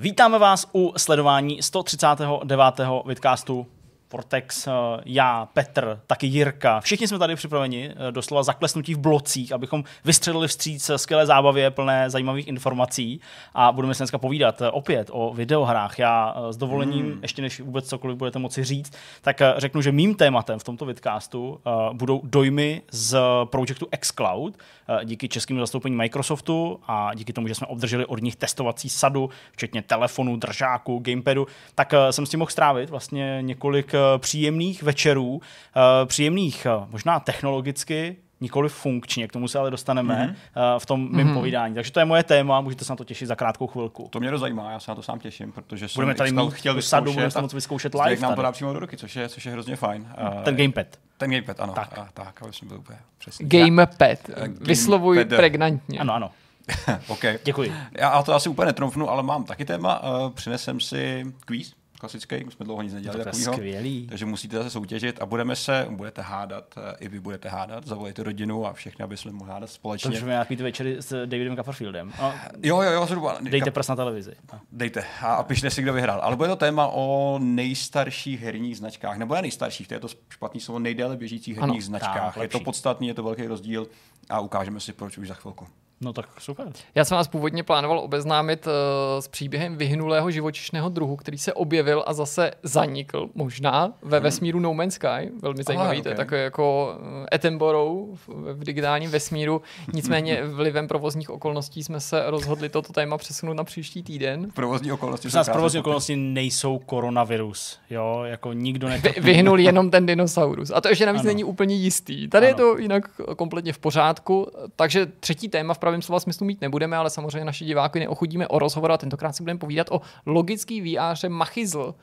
Vítáme vás u sledování 139. vidcastu Vortex, eh, já, Petr, taky Jirka. Všichni jsme tady připraveni, eh, doslova zaklesnutí v blocích, abychom vystřelili vstříc skvělé zábavě plné zajímavých informací a budeme se dneska povídat eh, opět o videohrách. Já s dovolením, hmm. ještě než vůbec cokoliv budete moci říct, tak řeknu, že mým tématem v tomto vidcastu budou dojmy z projektu xCloud díky českým zastoupení Microsoftu a díky tomu, že jsme obdrželi od nich testovací sadu, včetně telefonu, držáku, gamepadu, tak jsem s tím mohl strávit vlastně několik příjemných večerů, eh, příjemných eh, možná technologicky, nikoli funkčně, k tomu se ale dostaneme mm-hmm. v tom mém mm-hmm. povídání. Takže to je moje téma, můžete se na to těšit za krátkou chvilku. To mě zajímá, já se na to sám těším, protože budeme tady mít chtěl sadu, budeme to moc vyzkoušet live. Jak nám to dá přímo do ruky, což je, což je hrozně fajn. Ten gamepad. Ten gamepad, ano. Tak, a, tak aby jsme byli úplně přesně. Gamepad. Vyslovuj game pregnantně. Ano, ano. OK. Děkuji. Já to asi úplně netromfnu, ale mám taky téma. Přinesem si kvíz klasický, už jsme dlouho nic nedělali. To je skvělý. Takže musíte zase soutěžit a budeme se, budete hádat, eh, i vy budete hádat, zavolejte rodinu a všechny, aby jsme mohli hádat společně. Takže nějaký ty večery s Davidem Copperfieldem. A jo, jo, jo, zhruba. Dejte prst na televizi. Dejte a, a pište si, kdo vyhrál. Ale bude to téma o nejstarších herních značkách, nebo ne nejstarších, to je to špatný slovo, nejdéle běžících herních ano, značkách. Tak, je to podstatný, je to velký rozdíl a ukážeme si, proč už za chvilku. No tak super. Já jsem vás původně plánoval obeznámit uh, s příběhem vyhnulého živočišného druhu, který se objevil a zase zanikl, možná ve hmm. vesmíru No Man's Sky. Velmi zajímavý, Aha, okay. to je takové jako eh, Attenborough v, v digitálním vesmíru. Nicméně vlivem provozních okolností jsme se rozhodli toto téma přesunout na příští týden. Provozní okolnosti. nás provozní okolnosti nejsou koronavirus. Jo, jako nikdo ne. Vy, vyhnul jenom ten dinosaurus. A to ještě navíc ano. není úplně jistý. Tady ano. je to jinak kompletně v pořádku. Takže třetí téma v pravém slova smyslu mít nebudeme, ale samozřejmě naši diváky neochudíme o rozhovor a tentokrát si budeme povídat o logický VR Machizl,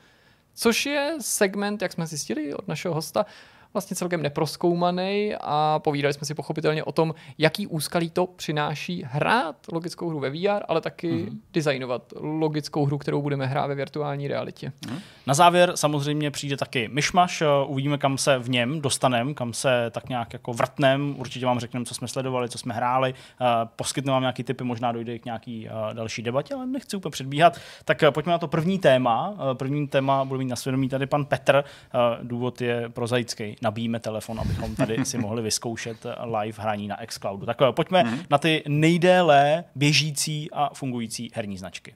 což je segment, jak jsme zjistili od našeho hosta, vlastně celkem neproskoumaný a povídali jsme si pochopitelně o tom, jaký úskalí to přináší hrát logickou hru ve VR, ale taky mm-hmm. designovat logickou hru, kterou budeme hrát ve virtuální realitě. Mm. Na závěr samozřejmě přijde taky myšmaš, uvidíme, kam se v něm dostaneme, kam se tak nějak jako vrtnem, určitě vám řekneme, co jsme sledovali, co jsme hráli, poskytneme vám nějaký typy, možná dojde k nějaký další debatě, ale nechci úplně předbíhat. Tak pojďme na to první téma. První téma bude mít na svědomí tady pan Petr, důvod je prozaický nabíjíme telefon, abychom tady si mohli vyzkoušet live hraní na xCloudu. Tak pojďme mm-hmm. na ty nejdéle běžící a fungující herní značky.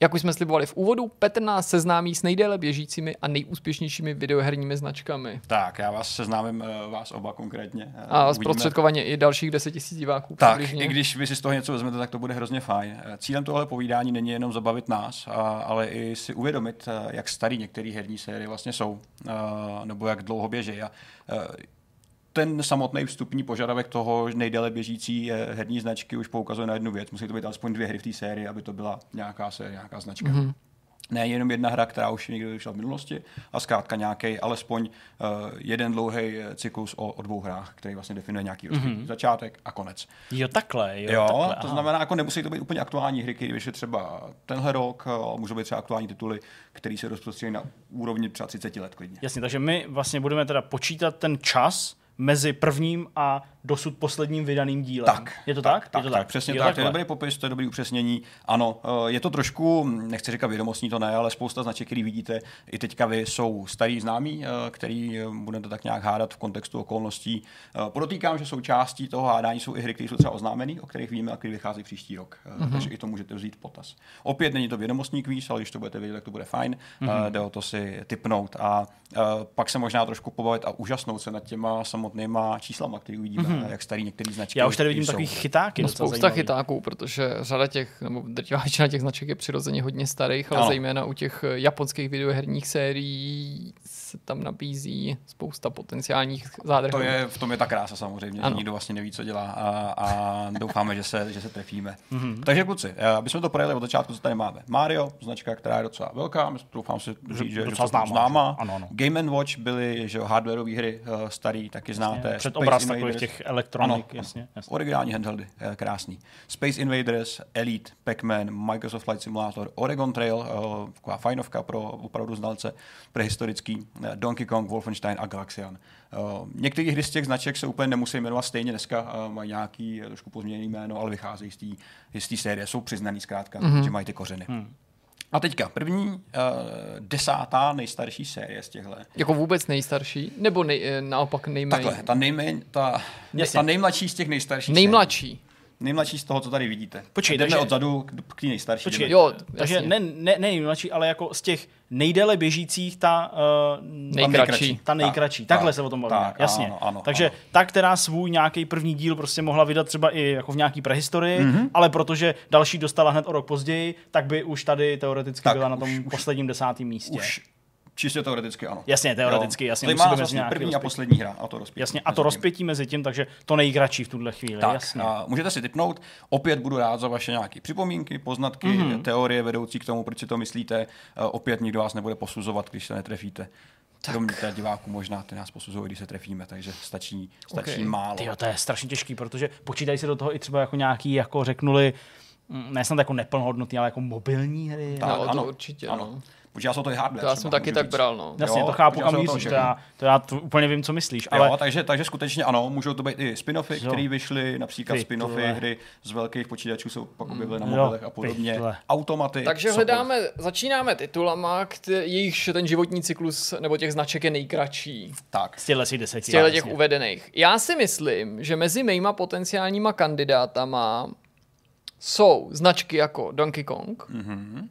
Jak už jsme slibovali v úvodu, Petr nás seznámí s nejdéle běžícími a nejúspěšnějšími videoherními značkami. Tak, já vás seznámím, uh, vás oba konkrétně. Uh, a zprostředkovaně i dalších 10 tisíc diváků. Tak, přibližně. i když vy si z toho něco vezmete, tak to bude hrozně fajn. Cílem tohle povídání není jenom zabavit nás, ale i si uvědomit, jak starý některé herní série vlastně jsou, nebo jak dlouho běží. A, ten samotný vstupní požadavek toho nejdéle běžící herní značky už poukazuje na jednu věc. Musí to být alespoň dvě hry v té sérii, aby to byla nějaká série, nějaká značka. Mm-hmm. Ne jenom jedna hra, která už někdy vyšla v minulosti, a zkrátka nějaký alespoň uh, jeden dlouhý cyklus o, o dvou hrách, který vlastně definuje nějaký mm-hmm. začátek a konec. Jo, takhle. Jo, jo takhle, to aha. znamená, jako nemusí to být úplně aktuální hry, které vyšly třeba tenhle rok, uh, můžou být třeba aktuální tituly, které se rozprostřelují na úrovni třeba 30 let klidně. Jasně, takže my vlastně budeme teda počítat ten čas, mezi prvním a dosud posledním vydaným dílem. Tak. Je to tak? Tak, je to tak, tak přesně je tak. To je dobrý popis, to je dobrý upřesnění. Ano, eh, je to trošku, nechci říkat vědomostní, to ne, ale spousta značek, který vidíte i teďka vy, jsou starý známí, eh, který eh, budete tak nějak hádat v kontextu okolností. Podotýkám, že součástí toho hádání jsou i hry, které jsou třeba oznámené, o kterých víme a které vychází příští rok. Mm-hmm. Takže i to můžete vzít potaz. Opět není to vědomostní kvíz, ale když to budete vědět, tak to bude fajn. Mm-hmm. Jde o to si typnout a pak se možná trošku pobavit a úžasnout se nad těma samotnýma číslama, které uvidíme, mm-hmm. Jak starý některý značky. Já už tady vidím jsou. takových chytáky. No, spousta zajímavý. chytáků, protože řada těch, nebo drtivá většina těch značek je přirozeně hodně starých, ale ano. zejména u těch japonských videoherních sérií se tam nabízí spousta potenciálních zádrhů. To je, v tom je ta krása samozřejmě, ano. že nikdo vlastně neví, co dělá a, a doufáme, že se, že se trefíme. Mm-hmm. Takže kluci, eh, aby jsme to projeli od začátku, co tady máme. Mario, značka, která je docela velká, doufám si říct, že, docela že známá. známá. Ano, ano. Game Watch byly že hardwareové hry uh, starý, taky znáte. Před obraz takových těch elektronik, ano, jasně, jasně. Originální handheldy, uh, krásný. Space Invaders, Elite, Pac-Man, Microsoft Flight Simulator, Oregon Trail, taková fajnovka pro opravdu znalce prehistorický eh, Donkey Kong, Wolfenstein a Galaxian. Uh, některé hry z těch značek se úplně nemusí jmenovat stejně dneska, uh, mají nějaký trošku pozměněný jméno, ale vycházejí z té série, jsou přiznaný zkrátka, mm-hmm. že mají ty kořeny. Mm. A teďka první, uh, desátá nejstarší série z těchto. Jako vůbec nejstarší? Nebo nej, naopak nejméně? Takhle, ta, nejméně, ta, ta nejmladší z těch nejstarších Nejmladší. Série. Nejmladší z toho, co tady vidíte. Počkej, jdeme takže, odzadu k té nejstarší. Počkej, jo, takže ne, ne, ne nejmladší, ale jako z těch nejdéle běžících ta uh, nejkratší. Ta nejkratší. Tak, Takhle tak, se o tom bavíme. Tak, Jasně. Ano, ano, takže ano. ta, která svůj nějaký první díl prostě mohla vydat třeba i jako v nějaký prehistorii, mm-hmm. ale protože další dostala hned o rok později, tak by už tady teoreticky tak, byla na tom už, posledním desátém místě. Už Čistě teoreticky ano. Jasně, teoreticky, jo. jasně. má vlastně první rozpětí. a poslední hra, a to rozpětí. Jasně, a to rozpětí mezi tím, takže to nejkratší v tuhle chvíli, tak, jasně. A můžete si typnout, opět budu rád za vaše nějaké připomínky, poznatky, mm-hmm. teorie vedoucí k tomu, proč si to myslíte. Uh, opět nikdo vás nebude posuzovat, když se netrefíte. Tak. Kromě diváků možná ty nás posuzují, když se trefíme, takže stačí, stačí okay. málo. Tyjo, to je strašně těžký, protože počítají se do toho i třeba jako nějaký, jako řeknuli, ne snad jako neplnohodnotný, ale jako mobilní hry. Tak, no, ano, to určitě. Ano. No. Protože já jsem to i hardware. To já jsem taky tak říct. bral, no. Jasně, jo, to chápu, kam míříš, to, já, to já to úplně vím, co myslíš. Ale... Jo, takže, takže skutečně ano, můžou to být i spin-offy, které vyšly, například spin-offy hry z velkých počítačů jsou pak objevily na mobilech a podobně. Pytle. Automaty. Takže hledáme, začínáme titulama, jejichž ten životní cyklus nebo těch značek je nejkratší. Tak. Z těchto si deseti. Z těch uvedených. Já si myslím, že mezi mýma potenciálníma kandidátama jsou značky jako Donkey Kong, mm-hmm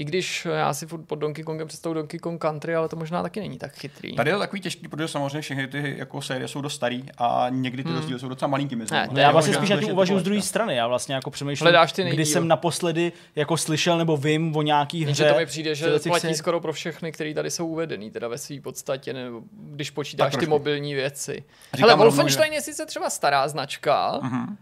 i když já si furt pod Donkey Kongem představu Donkey Kong Country, ale to možná taky není tak chytrý. Tady je to takový těžký, protože samozřejmě všechny ty jako série jsou dost starý a někdy ty hmm. rozdíly jsou docela malinký mezi ne, Já vlastně spíš na tím uvažuji z druhé strany. Já vlastně jako přemýšlím, kdy jsem naposledy jako slyšel nebo vím o nějaký hře. Jenže to mi přijde, že platí se... skoro pro všechny, které tady jsou uvedený, teda ve své podstatě, nebo když počítáš ty mobilní věci. Ale Wolfenstein je sice třeba stará značka, uh-huh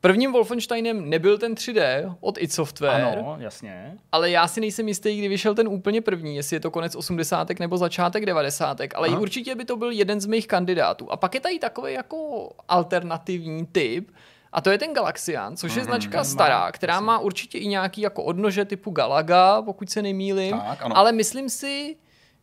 Prvním Wolfensteinem nebyl ten 3D od id Software. Ano, jasně. Ale já si nejsem jistý, kdy vyšel ten úplně první, jestli je to konec 80. nebo začátek 90. Ale Aha. určitě by to byl jeden z mých kandidátů. A pak je tady takový jako alternativní typ, a to je ten Galaxian, což je mm, značka stará, která má určitě i nějaký jako odnože typu Galaga, pokud se nemýlim. Tak, ale myslím si,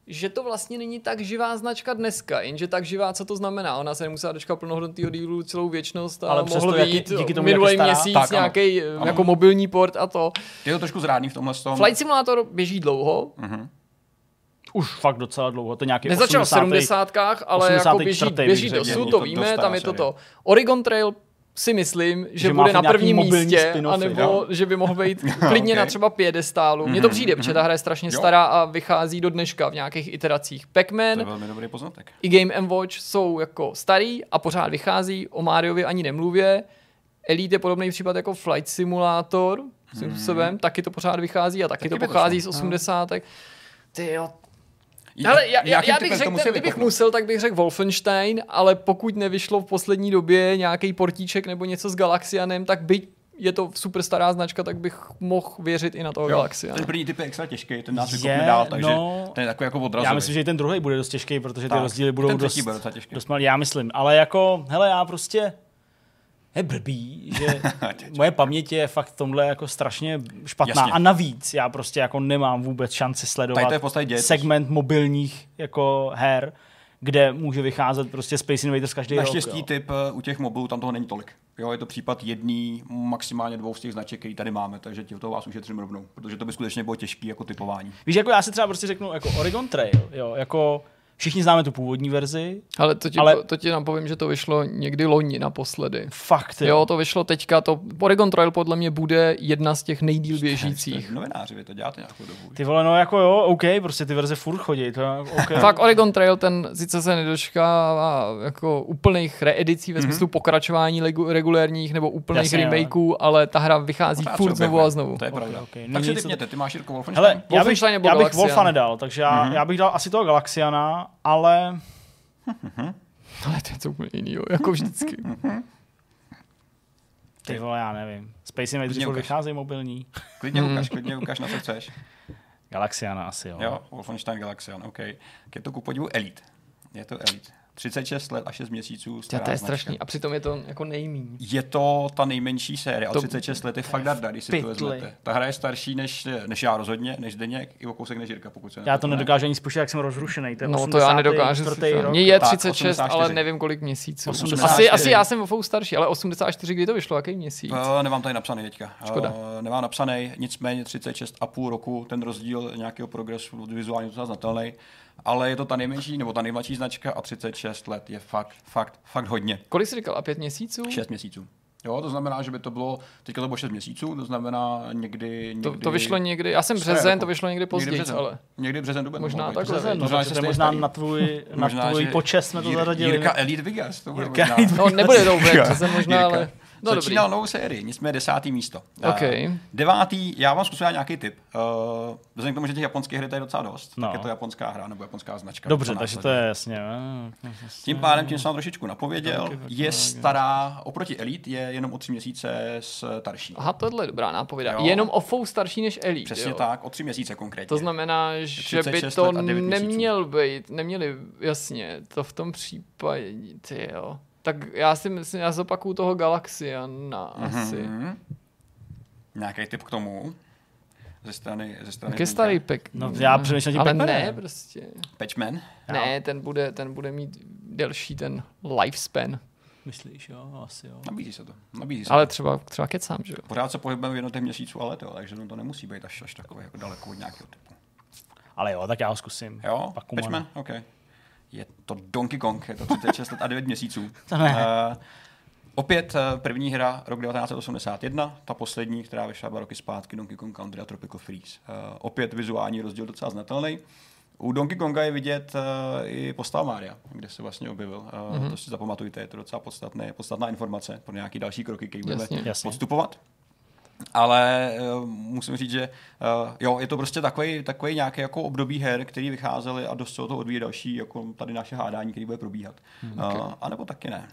že to vlastně není tak živá značka dneska, jenže tak živá, co to znamená. Ona se nemusela dočkat plnohodnotného dílu celou věčnost a Ale mohl být díky tomu, minulý měsíc tak, nějaký jako mobilní port a to. Je to trošku zrádný v tomhle tom. Flight Simulator běží dlouho, uh-huh. Už fakt docela dlouho, to nějaký Nezačal 80. v 70. ale jako běží, běží dosud, to víme, tam je toto. Oregon Trail si myslím, že, že bude na prvním místě, anebo jo? že by mohl být klidně okay. na třeba piedestálu. Mm-hmm. Mně to přijde, protože ta hra je strašně jo. stará a vychází do dneška v nějakých iteracích. Pac-Man i Game Watch jsou jako starý a pořád vychází, o Mariovi ani nemluvě. Elite je podobný případ jako Flight Simulator, mm. způsobem, taky to pořád vychází a taky, taky to pochází z 80. Ty jo, ale já, já, já bych řekl, kdybych musel, tak bych řekl Wolfenstein, ale pokud nevyšlo v poslední době nějaký portíček nebo něco s Galaxianem, tak byť je to super stará značka, tak bych mohl věřit i na toho Galaxia. Ten první typ je extra těžký, ten nás vykopne dál, takže no, ten je takový jako odrazový. Já myslím, že i ten druhý bude dost těžký, protože ty tak, rozdíly budou ten dost, bude těžký. dost malý. Já myslím, ale jako, hele, já prostě je blbý, že moje paměť je fakt tomhle jako strašně špatná Jasně. a navíc já prostě jako nemám vůbec šanci sledovat segment mobilních jako her, kde může vycházet prostě Space Invaders každý Naštěstí rok. typ eh, u těch mobilů tam toho není tolik. Jo, je to případ jedný, maximálně dvou z těch značek, který tady máme, takže ti toho vás ušetřím rovnou, protože to by skutečně bylo těžké jako typování. Víš, jako já si třeba prostě řeknu jako Oregon Trail, jo, jako Všichni známe tu původní verzi. Ale to ti, ale... Po, to ti napovím, že to vyšlo někdy loni naposledy. Fakt, jo. jo. to vyšlo teďka. To Oregon Trail podle mě bude jedna z těch nejdíl běžících. Novináři, vy to děláte nějakou dobu. Ty vole, no jako jo, OK, prostě ty verze furt chodí. To, okay. Fakt Oregon Trail, ten sice se nedočká jako úplných reedicí ve mhm. smyslu mm-hmm. pokračování regulérních nebo úplných Jasně, remakeů, ale. ale ta hra vychází Pořád furt znovu a znovu. To je pravda. Okay, okay. Tak si typněte, ty máš Jirko Wolfenstein? Hele, já bych, já bych Wolfa nedal, takže já, mm-hmm. já bych dal asi toho Galaxiana, ale... ale to je to úplně jiný, jako vždycky. Ty vole, já nevím. Space Invaders vycházejí mobilní. Klidně mhm. ukáž, klidně ukáž, na co chceš. Galaxiana asi, jo. Jo, Wolfenstein Galaxian, OK. Je to ku podivu Elite. Je to Elite. 36 let a 6 měsíců. Ja, stará to je značka. strašný. A přitom je to jako nejmíň. Je to ta nejmenší série, ale To- 36 let je fakt darda, když si to vezmete. Ta hra je starší než, než já rozhodně, než Zdeněk, i o kousek než Jirka, pokud se Já to nedokážu ani spočítat, jak jsem rozrušený. To je No to já nedokážu. 84. si- rok. Mně je Tak, 36, ale 84. nevím kolik měsíců. 84. Asi, asi já jsem o fou starší, ale 84, kdy to vyšlo, jaký měsíc? Uh, nemám tady napsaný teďka. Škoda. Uh, nemám napsaný, nicméně 36 a půl roku, ten rozdíl nějakého progresu vizuálně docela znatelný, ale je to ta nejmenší nebo ta nejmladší značka a 36 let je fakt, fakt, fakt hodně. Kolik jsi říkal? A pět měsíců? 6 měsíců. Jo, to znamená, že by to bylo, teďka to bylo 6 měsíců, to znamená někdy... někdy To, to vyšlo někdy, já jsem březen, jako? to vyšlo někdy později, březen. ale Někdy březen, duben. Možná takhle, Březen, no, Možná, takže že to možná starý. na tvůj, na Možná, tvůj že počest jsme to zaradili. Jirka Elite Vegas, to bude Jirka možná. Elite no nebude to úplně březen možná, Jirka. ale no dobrý. Začínal novou sérii, nicméně desátý místo. OK. Uh, devátý, já vám zkusím dát nějaký tip. Uh, vzhledem k tomu, že těch japonských hry tady je docela dost, No. tak je to japonská hra nebo japonská značka. Dobře, to takže to je jasně. eh, Tím pádem, tím jsem vám trošičku napověděl, je stará, oproti Elite je jenom o tři měsíce starší. Aha, tohle je dobrá nápověda. Jo. Jenom o fou starší než Elite, Přesně jo. tak, o tři měsíce konkrétně. To znamená, že by 36 to neměl být, neměli, jasně, to v tom případě, ty jo. Tak já si myslím, já zopakuju toho Galaxiana asi. Mhm. Nějaký tip k tomu? Ze strany, ze strany Zdeňka? starý pek. No, já přemýšlím tím Ale ne, prostě. Patchman? Ne, ten bude, ten bude mít delší ten lifespan. Myslíš, jo, asi jo. Nabízí se to. Nabízí se Ale to. třeba, třeba kecám, že jo. Pořád se pohybujeme v jednotech měsíců a let, jo, takže to nemusí být až, až takové jako daleko od nějakého typu. Ale jo, tak já ho zkusím. Jo, Pak Patchman? OK. Je to Donkey Kong, je to 36 let a 9 měsíců. To ne. Uh, opět uh, první hra rok 1981, ta poslední, která vyšla dva roky zpátky, Donkey Kong Country a Tropical Freeze. Uh, opět vizuální rozdíl docela znatelný. U Donkey Konga je vidět uh, i postava Mária, kde se vlastně objevil. Uh, Mhm. mm-hmm. To si zapamatujte, je to docela podstatné, podstatná informace pro nějaký další kroky, které budeme podstupovat. Ale uh, musím říct, že uh, jo, je to prostě takový, takový nějaký jako období her, který vycházely a dost se o to odvíjí další, jako tady naše hádání, který bude probíhat. Hmm, okay. uh, a nebo taky ne.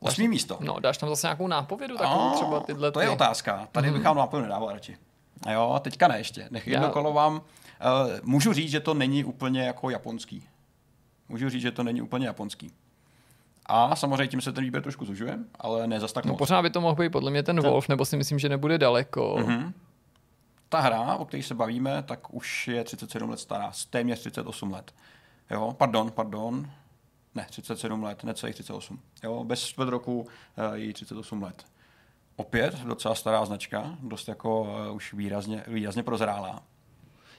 Osmý místo. No, dáš tam zase nějakou nápovědu, takovou A, třeba tyhle To je ty. otázka. Tady Mhm. bych vám nápovědu nedával radši. A jo, teďka ne ještě. Nech jedno Já- kolo vám. Uh, můžu říct, že to není úplně jako japonský. Můžu říct, že to není úplně japonský. A samozřejmě tím se ten výběr trošku zužuje, ale ne zas tak No moc. pořád by to mohl být podle mě ten Wolf, nebo si myslím, že nebude daleko. Mhm. Ta hra, o které se bavíme, tak už je 37 let stará, téměř 38 let. Jo, pardon, pardon. Ne, 37 let, necelých 38. Jo, bez čtvrt roku uh, je jí 38 let. Opět docela stará značka, dost jako uh, už výrazně, výrazně prozrálá.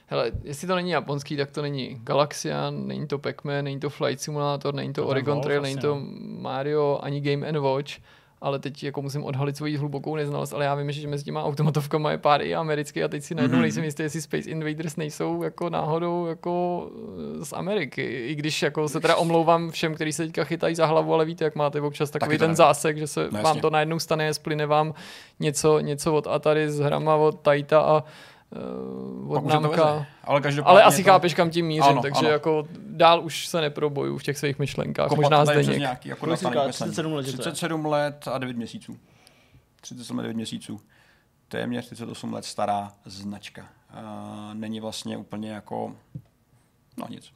Hele, jestli to není japonský, tak to není Galaxian, není to Pac-Man, není to Flight Simulator, není to, To Oregon Trail, není to no. Mario, ani Game Watch, ale teď jako musím odhalit svoji hlubokou neznalost, ale já vím, že mezi těma automatovkama je pár i americký a teď si najednou Mhm. nejsem jistý, jestli Space Invaders nejsou jako náhodou jako eh, z Ameriky. I když jako se teda omlouvám všem, kteří se teďka chytají za hlavu, ale víte, jak máte občas takový ten nevím. zásek, že se No vám to najednou stane, splyne vám něco, něco od Atari s hrama od Taita a uh, od veze. Ale každopádně Ale asi to, chápeš, kam tím mířím, Ano, takže ano. jako dál už se neproboju v těch svých myšlenkách. kopat Možná Zdeněk. nějaký jako pesaní. 37 let, že to je? 37 let a 9 měsíců. 37 let 9 měsíců. Téměř 38 let stará značka. Uh, není vlastně úplně jako... No nic.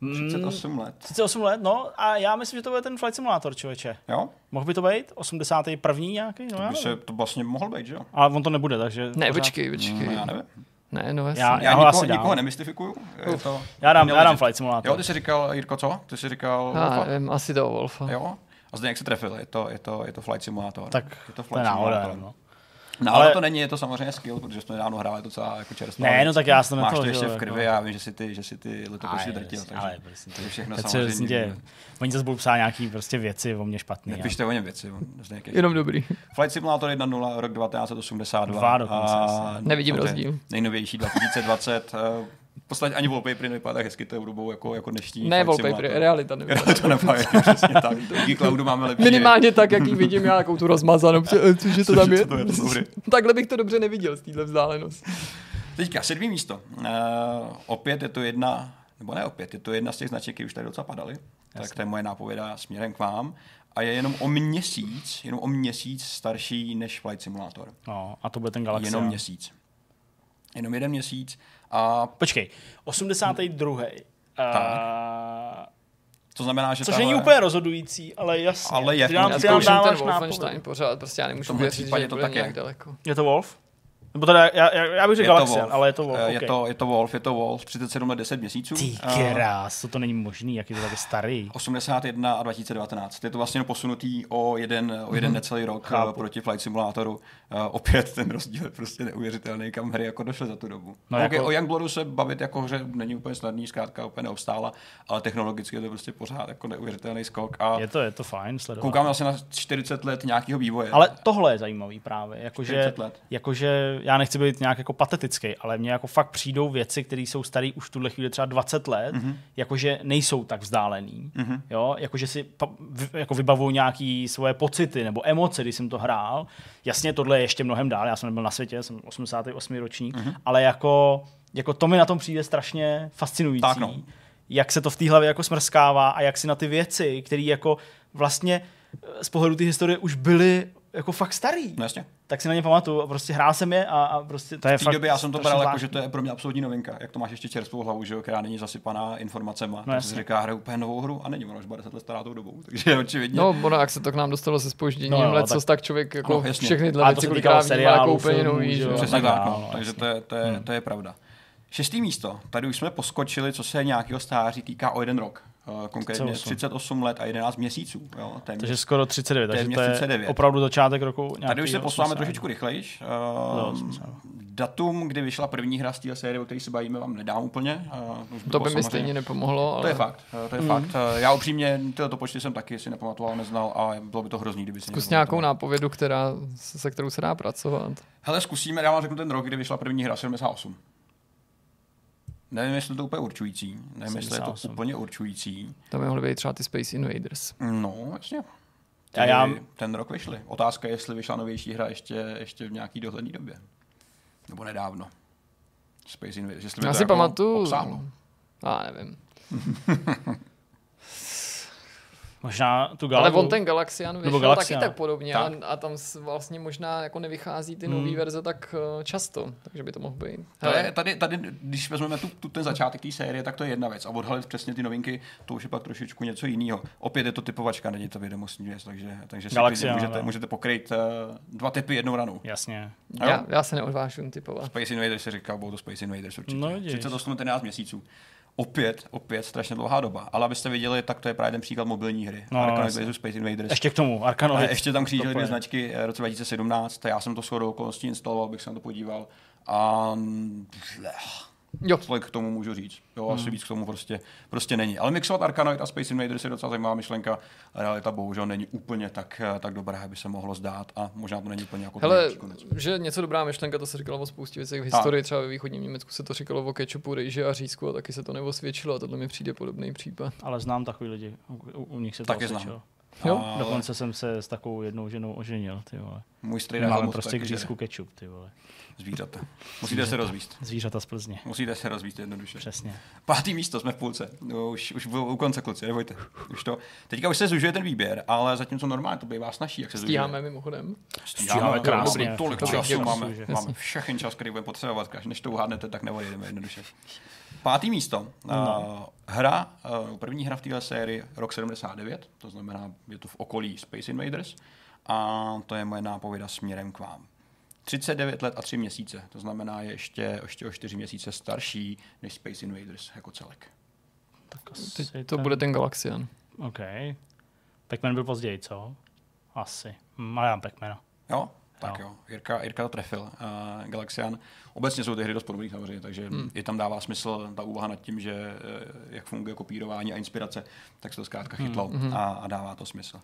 Mm, 38 let. 38 let, no a já myslím, že to bude ten Flight Simulator, člověče. Jo? Mohl by to být? 81. nějaký? No, já By se to vlastně mohl být, že jo? Ale on to nebude, takže... Ne, pořád- počkej, počkej. No, já nevím. Ne, no. Já- Já, ho nikoho, asi dám. nikoho nemystifikuju. Je to, Já dám, já dám. Flight Simulator. Jo, ty jsi říkal, Jirko, co? Ty jsi říkal Já Wolfa? nevím, asi toho Wolfa. Jo? A zde jak se trefil, je to, je to, je to Flight Simulator. Tak je to to je náhoda, Simulator. no. No, ale Ale- to není, je to samozřejmě skill, protože jsme nedávno hráli docela jako čerstvá. Ne, no tak já jsem Máš to, to ještě jo, v krvi, jako- já vím, že si ty, že si ty letopočty Ale, drtil, prostě, takže ale prostě to je všechno se samozřejmě. divné. oni zase budou psát nějaký prostě věci o mě špatný. a- Nepište o něm věci. on z nějakých- Jenom dobrý. Flight Simulator 1.0, rok 1982. Dva dokonce a. Nevidím rozdíl. Nejnovější 2020. V podstatě ani wallpapery nevypadá tak hezky tou dobou jako, jako dnešní. Ne wallpaper, Simulator. realita. Jo, to nevypadá přesně tak. Díky cloudu máme lepší. Minimálně tak, jak ji vidím já, jakou tu rozmazanou. Eh, Cože to Cože tam je? to je, to. Takhle bych to dobře neviděl z téhle vzdálenosti. Teďka sedmý místo. Uh, opět je to jedna, nebo ne opět, je to jedna z těch značek, které už tady docela padaly. Tak to je moje nápověda směrem k vám. A je jenom o měsíc, jenom o měsíc starší než Flight Simulator. No, a to bude ten Galaxy. Jenom měsíc. Jenom jeden měsíc. A Počkej, 82. Uh, To znamená, že což tahle... není úplně rozhodující, ale jasně. Ale je Ty nám, tom. ty Já nám zkouším ten dáváš Wolfenstein pořád, prostě já nemůžu věřit, že to tak je. nějak daleko. Je to Wolf? Nebo teda, já, já, bych řekl Galaxian, ale je to Wolf. Eh, Je, okay. to, je to Wolf, je to Wolf, 37 let 10 měsíců. Ty Eh, krás, to, to není možný, jak je to taky starý. 81 a 2019. Je to vlastně posunutý o jeden, o jeden necelý rok Mhm. Chápu. Proti Flight Simulátoru. Uh, opět ten rozdíl je prostě neuvěřitelný, kam hry jako došly za tu dobu. No okay, jako- O Youngbloodu se bavit jako hře není úplně snadný, zkrátka úplně neobstála, ale technologicky je to prostě pořád jako neuvěřitelný skok. A Je to, je to fajn sledovat. koukám asi na 40 let nějakého vývoje. Ale tohle je zajímavý právě, jakože, 40 let. jakože já nechci být nějak jako patetický, ale mně jako fakt přijdou věci, které jsou staré už v tuhle chvíli třeba 20 let, Mhm. mm-hmm. jakože nejsou tak vzdálený, mm-hmm. jo, jakože si jako vybavuju nějaký svoje pocity nebo emoce, když jsem to hrál. Jasně, tohle je ještě mnohem dál, já jsem nebyl na světě, jsem 88 ročník, Mhm. mm-hmm. ale jako, jako to mi na tom přijde strašně fascinující. Tak no. Jak se to v té hlavě jako smrskává a jak si na ty věci, které jako vlastně eh, z pohledu té historie už byly jako fakt starý. No jasně. Tak si na ně pamatuju a prostě hrál jsem je a, a prostě to je V té fakt době já jsem to bral jako, že to je pro mě absolutní novinka. Jak to máš ještě čerstvou hlavu, že jo, která není zasypaná informacemi. No, tak jasně. si říká, hraje úplně novou hru a není ona už 10 let stará tou dobou. Takže očividně. No, ono, jak se to k nám dostalo se spožděním No, no, no, let, tak- tak, tak člověk jako No, no, jasně. všechny to věci kolikrát vnímá jako úplně nový. že jo. Přesně tak tak, no. no, takže to je, to, je, to je pravda. Šestý místo. Tady už jsme poskočili, co se nějakého stáří týká o jeden rok. Eh, Konkrétně 38. 38 let a 11 měsíců. Jo, téměř. Takže skoro 39, takže to je 39. opravdu začátek roku Tady už se posouváme 80. trošičku rychlejš. Uh, 80. datum, kdy vyšla první hra z té série, o které se bavíme, vám nedám úplně. Uh, To by mi stejně nepomohlo, ale To je fakt, eh, to je mm. fakt. Eh, Já upřímně tyto počty jsem taky si nepamatoval, neznal a bylo by to hrozný, kdyby si zkus nějakou nápovědu, která, se kterou se dá pracovat. Hele, zkusíme, já vám řeknu ten rok, kdy vyšla první hra, 78. Nevím, jestli to je úplně určující. Nevím, jestli je to 78. úplně určující. To by mohly být třeba ty Space Invaders. No, jasně. A já- Ty ten rok vyšly. Otázka je, jestli vyšla novější hra ještě, ještě v nějaký dohledné době. Nebo nedávno. Space Invaders. Jestli by Já to si jako pamatuju, obsáhlo. já nevím. Možná tu Ale Galagu. on ten Galaxian vyšel Galaxian. taky tak podobně Tak. A, a tam vlastně možná jako nevychází ty Hmm. nové verze tak uh, často, takže by to mohl být. To Hele, je, tady, tady, když vezmeme tu, tu, ten začátek té série, tak to je jedna věc. A odhalit přesně ty novinky, to už je pak trošičku něco jiného. Opět je to typovačka, není to vědomostní věc, takže, takže si Galaxia, klidně můžete, no. můžete pokrýt uh, dva typy jednou ranou. Jasně. já, já se neodvážu typovat. Space Invaders se říká, budou to Space Invaders určitě. No, vidíš. 38 11 měsíců. Opět, opět strašně dlouhá doba. Ale abyste viděli, tak to je právě ten příklad mobilní hry. No, No, Arkanoid versus Space Invaders. Ještě k tomu, A Arkanoid. ještě tam křížili Tople. dvě značky eh, roce 2017, já jsem to shodou okolností instaloval, bych se na to podíval. A mm, Jo, tolik k tomu můžu říct. Jo, Hmm. asi víc k tomu prostě, prostě není. Ale mixovat Arkanoid a Space Invaders je docela zajímavá myšlenka. Realita bohužel není úplně tak, eh, tak dobrá, jak by se mohlo zdát a možná to není úplně jako hele, konec. že něco dobrá myšlenka, to se říkalo o spoustě věcech v historii, třeba ve východním Německu se to říkalo o kečupu, rejži a řízku a taky se to neosvědčilo a tohle mi přijde podobný případ. Ale znám takový lidi, u, u, u nich se to Taky znám. Jo, Ale Dokonce jsem se s takovou jednou ženou oženil, ty vole. Můj strejda Máme prostě taky k žere. řízku ketchup, ty vole. Zvířata. Musíte se rozvíst. Zvířata z Plzně. Musíte se rozvíst jednoduše. Přesně. Pátý místo, jsme v půlce. No, už, už bylo u konce, kluci, nebojte. Už to. Teďka už se zužuje ten výběr, ale zatímco normálně to bývá snažší, jak se Stíháme mimochodem. Stíháme krásně. Máme tolik Dobrý, času, máme, máme všechny čas, který budeme potřebovat. Než to uhádnete, tak neodejdeme jednoduše. Pátý místo. No. Uh, hra, uh, první hra v téhle sérii, rok 79, to znamená, je to v okolí Space Invaders. A to je moje nápověda směrem k vám. 39 let a 3 měsíce, to znamená je ještě, ještě o 4 měsíce starší než Space Invaders jako celek. Tak Teď asi to ten- bude ten Galaxian. OK. Pac-Man byl později, co? Asi. Hm, ale já mám Pac-Mana. Jo? Tak Jo. jo, Jirka, Jirka to trefil. Uh, Galaxian. Obecně jsou ty hry dost podobné samozřejmě, takže hmm. i tam dává smysl ta úvaha nad tím, že eh, jak funguje kopírování a inspirace, tak se to zkrátka chytlo hmm. a, a dává to smysl.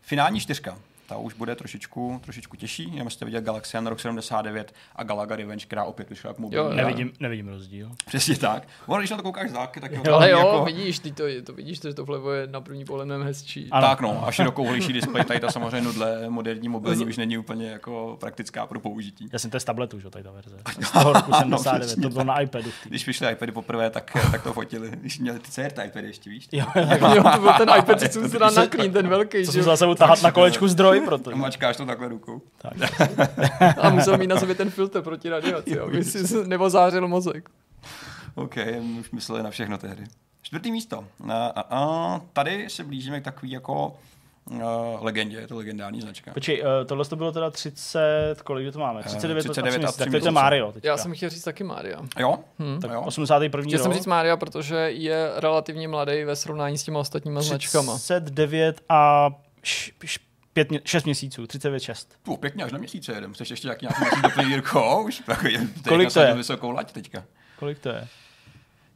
Finální čtyřka. Ta už bude trošičku, trošičku těžší, jenom jste viděl Galaxian rok 79 a Galaga Revenge, která opět vyšla jako mobilní. Jo. Nevidím, nevidím rozdíl. Přesně tak. Ono, když na to koukáš z dálky, tak je to Jo, ale jo, jako... vidíš, ty to, to vidíš, že to vlevo je na první pohled mnohem hezčí. Ano. Tak no, a širokouhlejší displej, tady ta samozřejmě nudle moderní mobilní už není úplně jako praktická pro použití. Já jsem to je z tabletu, že tady ta verze. Z toho roku 79, přesně to bylo na iPadu. Když vyšly iPady poprvé, tak, tak to fotili. Když měli ty CRT iPady ještě, víš? Jo, jo, to byl ten iPad, co se dá nakrýt, ten velký, co že jsem jo. za sebou tahat na kolečku zdroj, proto. A mačkáš to takhle rukou. A musel mít na sobě ten filtr proti radiaci, jo, aby si nevozářil mozek. OK, už mysleli na všechno tehdy. Čtvrtý místo. A, a, a, tady se blížíme k takový jako uh, legendě, je to legendární značka. Počkej, uh, tohle to bylo teda 30, kolik to máme? 39, 39 a a 3 tři tak to je měsíce. Mario teďka. Já jsem chtěl říct taky Mária. Jo? Hm. Tak jo. 81. Chtěl jsem rok. říct Mária, protože je relativně mladý ve srovnání s těma ostatníma značkama. 39 a 5, 6 měsíců, 39 6. Tu, pěkně až na měsíce jedem. Chceš ještě nějaký nějaký měsíc doplnit, Jirko? Už takový, Kolik to je? vysokou lať teďka. Kolik to je?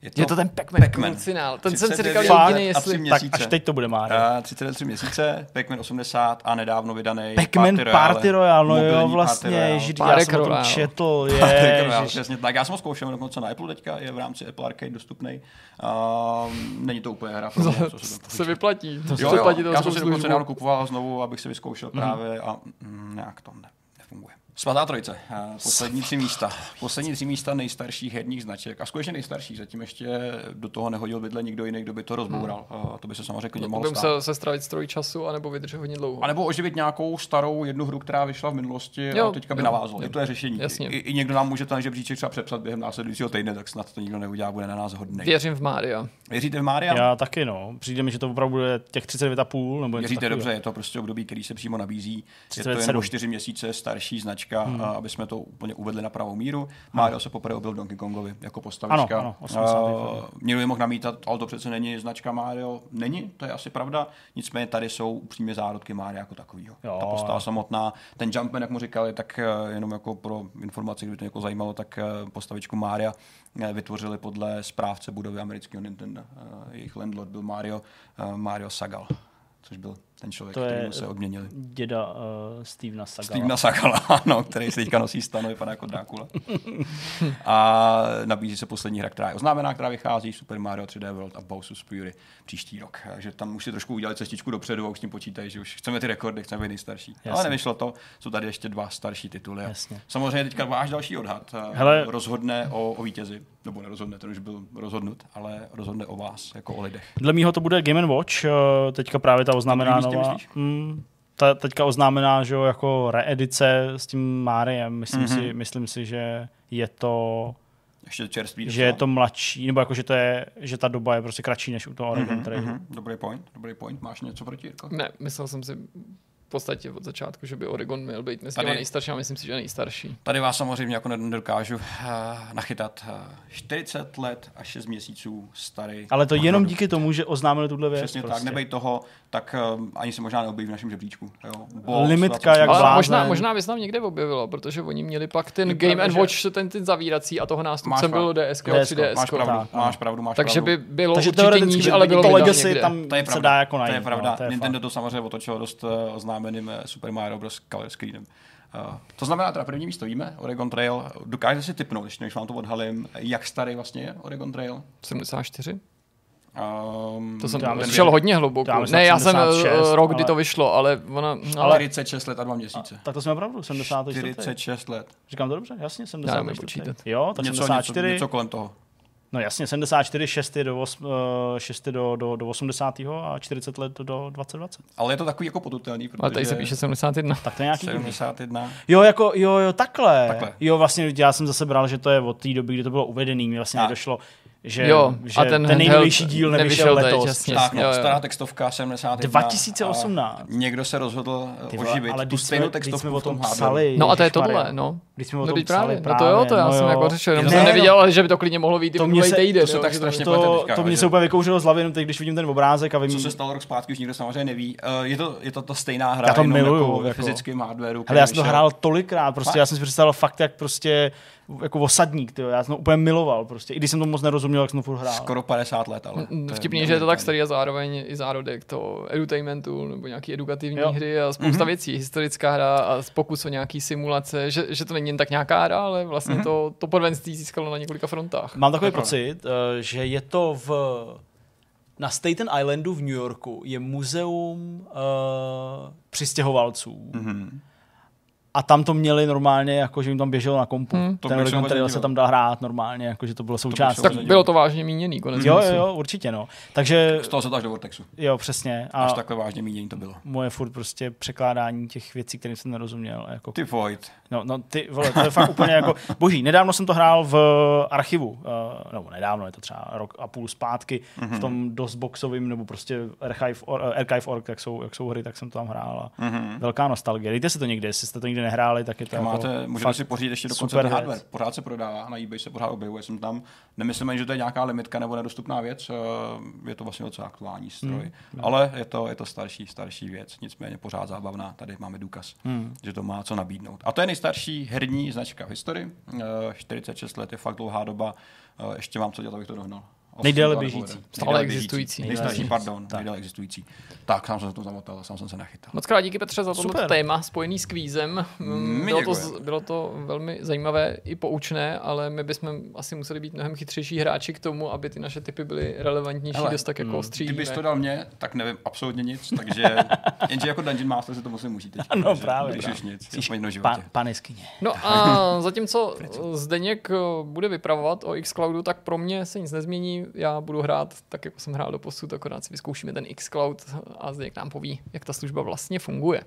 Je to ten Pac-Man, Pac-Man. krucinál. Ten jsem si 39 říkal jediný, jestli... Tak až teď to bude Mario. Uh, 33 měsíce, Pac-Man 80 a nedávno vydaný Pac-Man Party Royale, no jo, mobilní vlastně, Party Royale. ježiš, já jsem o tom Royale. četl, Party je, přesně tak. Já jsem ho zkoušel dokonce na Apple teďka, je v rámci Apple Arcade dostupný. Uh, není to úplně hra pro mě, co se To se vyplatí. To Jo, se vyplatí to já jsem si dokonce nedávno kupoval znovu, abych si vyzkoušel právě a mm, nějak to ne, nefunguje. Svatá trojice, eh, poslední tři místa. Poslední tři místa nejstarších herních značek. A skutečně nejstarší, zatím ještě do toho nehodil bydle nikdo jiný, kdo by to rozboural. A to by se samozřejmě klidně mohlo stát. musel se stravit stroj času, anebo vydržet hodně dlouho. A nebo oživit nějakou starou jednu hru, která vyšla v minulosti Jo, a teďka by jo, navázalo. jo. I to je řešení. Jasně. I, I, někdo nám může ten žebříček třeba přepsat během následujícího týdne, tak snad to nikdo neudělá, bude na nás hodný. Věřím v Mária. Věříte v Mária? Já taky, no. Přijde mi, že to opravdu bude těch 39,5 nebo Věříte dobře, je to prostě období, který se přímo nabízí. Je to 37. jen o čtyři měsíce starší značka, hmm. aby jsme to úplně uvedli na pravou míru. Mario se poprvé objevil v Donkey Kongovi jako postavička. Ano, ano, 80. Uh, někdo je mohl namítat, ale to přece není značka Mario. Není, to je asi pravda. Nicméně tady jsou upřímně zárodky Mario jako takového. Jo, Ta postava samotná, ten Jumpman, jak mu říkali, tak eh, jenom jako pro informaci, kdyby to někoho zajímalo, tak eh, postavičku eh, vytvořili podle správce budovy amerického Nintendo. Eh, Jejich landlord byl Mario, eh, Mario Sagal, což byl ten člověk, To kterýmu se odměnili. Děda uh, Stevena Sagala. Stevena Sagala, ano, který se teďka nosí stano, vypadá jako Drákula. a nabízí se poslední hra, která je oznámená, která vychází, Super Mario 3D World a Bowser's Fury příští rok. Takže tam už si trošku udělali cestičku dopředu a už s tím počítají, že už chceme ty rekordy, chceme být nejstarší. Jasně. Ale nevyšlo to, jsou tady ještě dva starší tituly. Jasně. Samozřejmě teďka váš další odhad eh, Hele- rozhodne o, o vítězi, nebo nerozhodne, ten už byl rozhodnut, ale rozhodne o vás, jako o lidech. Dle mýho to bude Game Watch, eh, teďka právě ta oznámená nová. Mm, ta teďka oznámená, že jo, jako reedice s tím Máriem. Myslím, Mhm. si, myslím si, že je to Ještě čerstvý. že je to mladší, nebo jako, že, to je, že ta doba je prostě kratší než u toho Oregon Mhm, Trailu. mhm, Dobrý point, dobrý point. Máš něco proti, Jirko? Ne, myslel jsem si v podstatě od začátku, že by Oregon měl být mezi Tady- těma nejstarší a myslím si, že nejstarší. Tady vás samozřejmě jako nedokážu uh, nachytat. Uh, 40 let a 6 měsíců starý. Ale to jenom díky tomu, že oznámili tuhle věc. Přesně prostě. tak, nebej toho, tak uh, ani se možná neobjeví v našem žebříčku. Jo. Limitka jak Ale blázen. možná, možná bys nám někde objevilo, protože oni měli pak ten Je Game and že- Watch, ten, ten zavírací a toho nástupcem Máš bylo. DSK, DSko, 3DS. Máš pravdu, tak, máš pravdu, máš Takže by pravdu. bylo Takže určitě níž, by ale to bylo někde. tam To je se pravda, dá jako to najít. je pravda. No, to Nintendo to samozřejmě otočilo dost uh, oznámeným Super Mario Bros. Color Screenem. Uh, to znamená, teda první místo víme, Oregon Trail. Dokážete si typnout, ještě než vám to odhalím, jak starý vlastně je Oregon Trail? 74? Um, To jsem šel hodně hluboko. Ne, já jsem 76, eh, rok, kdy ale- to vyšlo, ale ona... No, ale 46 let a dva měsíce. Tak to jsme opravdu, 74. 46 let. Říkám to dobře? Jasně, Já 74. nevím počítat. Jo, tak Něco, 74. něco, něco kolem toho. No jasně, 74, 6 je do, os, uh, 6 do, do, do 80. a 40 let do 2020. Ale je to takový jako potutelný, protože ale tady se píše 71. Tak to je nějaký divný. 71. Jo, jako, jo, jo, takhle. Takhle. Jo, vlastně já jsem zase bral, že to je od té doby, kdy to bylo uvedený, mi vlastně Tak. nedošlo, že, Jo, že a ten ten, nejnovější díl nevyšel, nevyšel teď, letos. jasně. Tak, no, Jo, jo. stará textovka 71. 2018. A někdo se rozhodl Ty Ty vole, oživit ale tu stejnou textovku jsme o tom psali. No a to je tohle, no. Když jsme o No, tom teď psali právě. právě. No to jo, to já no jsem jo. jako řešil, jenom Jo, jsem ne, neviděl, ale že by to klidně mohlo být i To mě minulý se- týden. to se jo, tak že strašně to- To, mě se úplně vykouřilo z hlavy, jenom teď, když vidím ten obrázek a vím, Co se stalo rok zpátky, už nikdo samozřejmě neví. Uh, je, to, je to ta stejná hra, Já to jenom miluju, jako, ve jako. fyzickém hardwareu. Který já jsem to hrál tolikrát, prostě já jsem si představil fakt, jak prostě jako osadník, tyjo. já jsem to úplně miloval, prostě. i když jsem to moc nerozuměl, jak jsem to furt hrál. Skoro 50 let, ale. To Vtipný, že je to tak starý a zároveň i zárodek to edutainmentu nebo nějaký edukativní Jo. hry a spousta Mhm. věcí, historická hra a pokus o nějaký simulace, že, že to není jen tak nějaká hra, ale vlastně Mhm. to, to podvenství získalo na několika frontách. Mám takový pravda. pocit, eh, že je to v na Staten Islandu v New Yorku je muzeum uh, přistěhovalců. Mhm. A tam to měli normálně, jako že jim tam běželo na kompu. Hmm. To Ten se Oregon Trail se tam dá hrát normálně, jako že to bylo součást. se Tak bylo to vážně míněný, konec Jo, jo, jo, určitě, no. Takže, Z toho se to až do Vortexu. jo, přesně. A Až takhle vážně mínění to bylo. moje furt prostě překládání těch věcí, kterým jsem nerozuměl. Jako, Ty Void. no, no, ty vole, to je fakt úplně jako boží. Nedávno jsem to hrál v archivu, uh, nebo nedávno, je to třeba rok a půl zpátky, mm-hmm. v tom DOSBoxovým, nebo prostě Archive, or, uh, Archive.org, jak jsou, jak jsou hry, tak jsem to tam hrál. A Mm-hmm. Velká nostalgie. Dejte si to někdy, jestli jste to nikdy nehráli, tak je to jako máte, můžete fakt si pořídit ještě dokonce super ten věc. hardware. Pořád se prodává, na eBay se pořád objevuje. Jsem tam, nemyslím ani, že to je nějaká limitka nebo nedostupná věc, eh, je to vlastně docela aktuální stroj. Hmm. Ale je to, je to starší, starší věc, nicméně pořád zábavná. Tady máme důkaz, Hmm. že to má co nabídnout. A to je nejstarší herní značka v historii. Eh, 46 let je fakt dlouhá doba. Eh, Ještě mám co dělat, abych to dohnal. Nejdéle běžící. Stále existující. Nejstarší, pardon, Tak. nejdéle existující. Tak, sám jsem se to zamotal, sám jsem se nachytal. Moc krát díky Petře za Super. téma spojený s kvízem. Mm, My Bylo to, bylo to velmi zajímavé i poučné, ale my bychom asi museli být mnohem chytřejší hráči k tomu, aby ty naše typy byly relevantnější, Hele, dost tak jako mm, ostří. Kdybys to dal mě, tak nevím absolutně nic, takže jenže jako Dungeon Master si to musím užít teď. Ano, takže právě, Když nic, Jsi pán jeskyně. No a zatímco Zdeněk eh, bude vypravovat o xCloudu, tak pro mě se nic nezmění. Já budu hrát tak, jako jsem hrál do posud, akorát si vyzkoušíme ten xCloud a Zdeněk nám poví, jak ta služba vlastně funguje.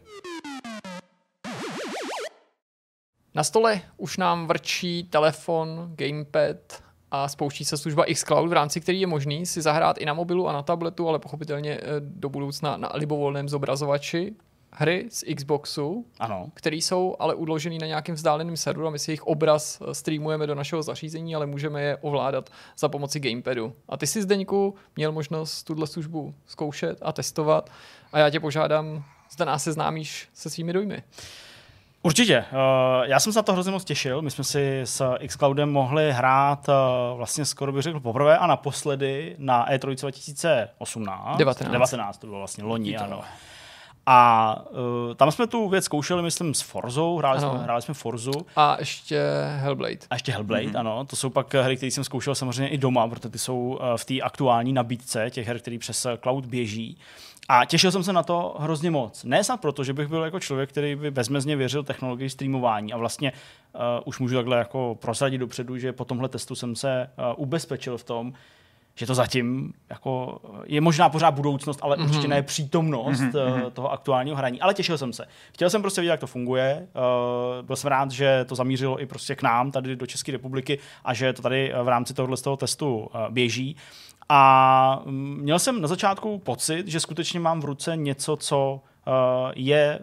Na stole už nám vrčí telefon, gamepad a spouští se služba xCloud, v rámci který je možný si zahrát i na mobilu a na tabletu, ale pochopitelně eh, do budoucna na libovolném zobrazovači hry z Xboxu, Ano. který jsou ale uložený na nějakém vzdáleném serveru a my si jejich obraz eh, streamujeme do našeho zařízení, ale můžeme je ovládat za pomoci gamepadu. A ty si, Zdeňku, měl možnost tuhle službu zkoušet a testovat a já tě požádám, zda nás seznámíš se svými dojmy. Určitě. Uh, já jsem se na to hrozně moc těšil. My jsme si s xCloudem mohli hrát uh, vlastně skoro bych řekl poprvé a naposledy na E E3 2018. 19. 19 to bylo vlastně loni, ano. A uh, tam jsme tu věc zkoušeli, myslím, s Forzou, hráli, Ano. jsme, hráli jsme Forzu A ještě Hellblade. a ještě Hellblade, mm-hmm. ano. To jsou pak hry, které jsem zkoušel samozřejmě i doma, protože ty jsou uh, v té aktuální nabídce těch her, které přes uh, cloud běží. A těšil jsem se na to hrozně moc. Ne snad proto, že bych byl jako člověk, který by bezmezně věřil technologii streamování a vlastně uh, už můžu takhle jako prozradit dopředu, že po tomhle testu jsem se uh, ubezpečil v tom, že to zatím jako je možná pořád budoucnost, ale mm-hmm. určitě ne přítomnost mm-hmm. toho aktuálního hraní. Ale těšil jsem se. Chtěl jsem prostě vidět, jak to funguje. Uh, byl jsem rád, že to zamířilo i prostě k nám tady do České republiky a že to tady v rámci tohohle z toho testu běží. A mm, měl jsem na začátku pocit, že skutečně mám v ruce něco, co je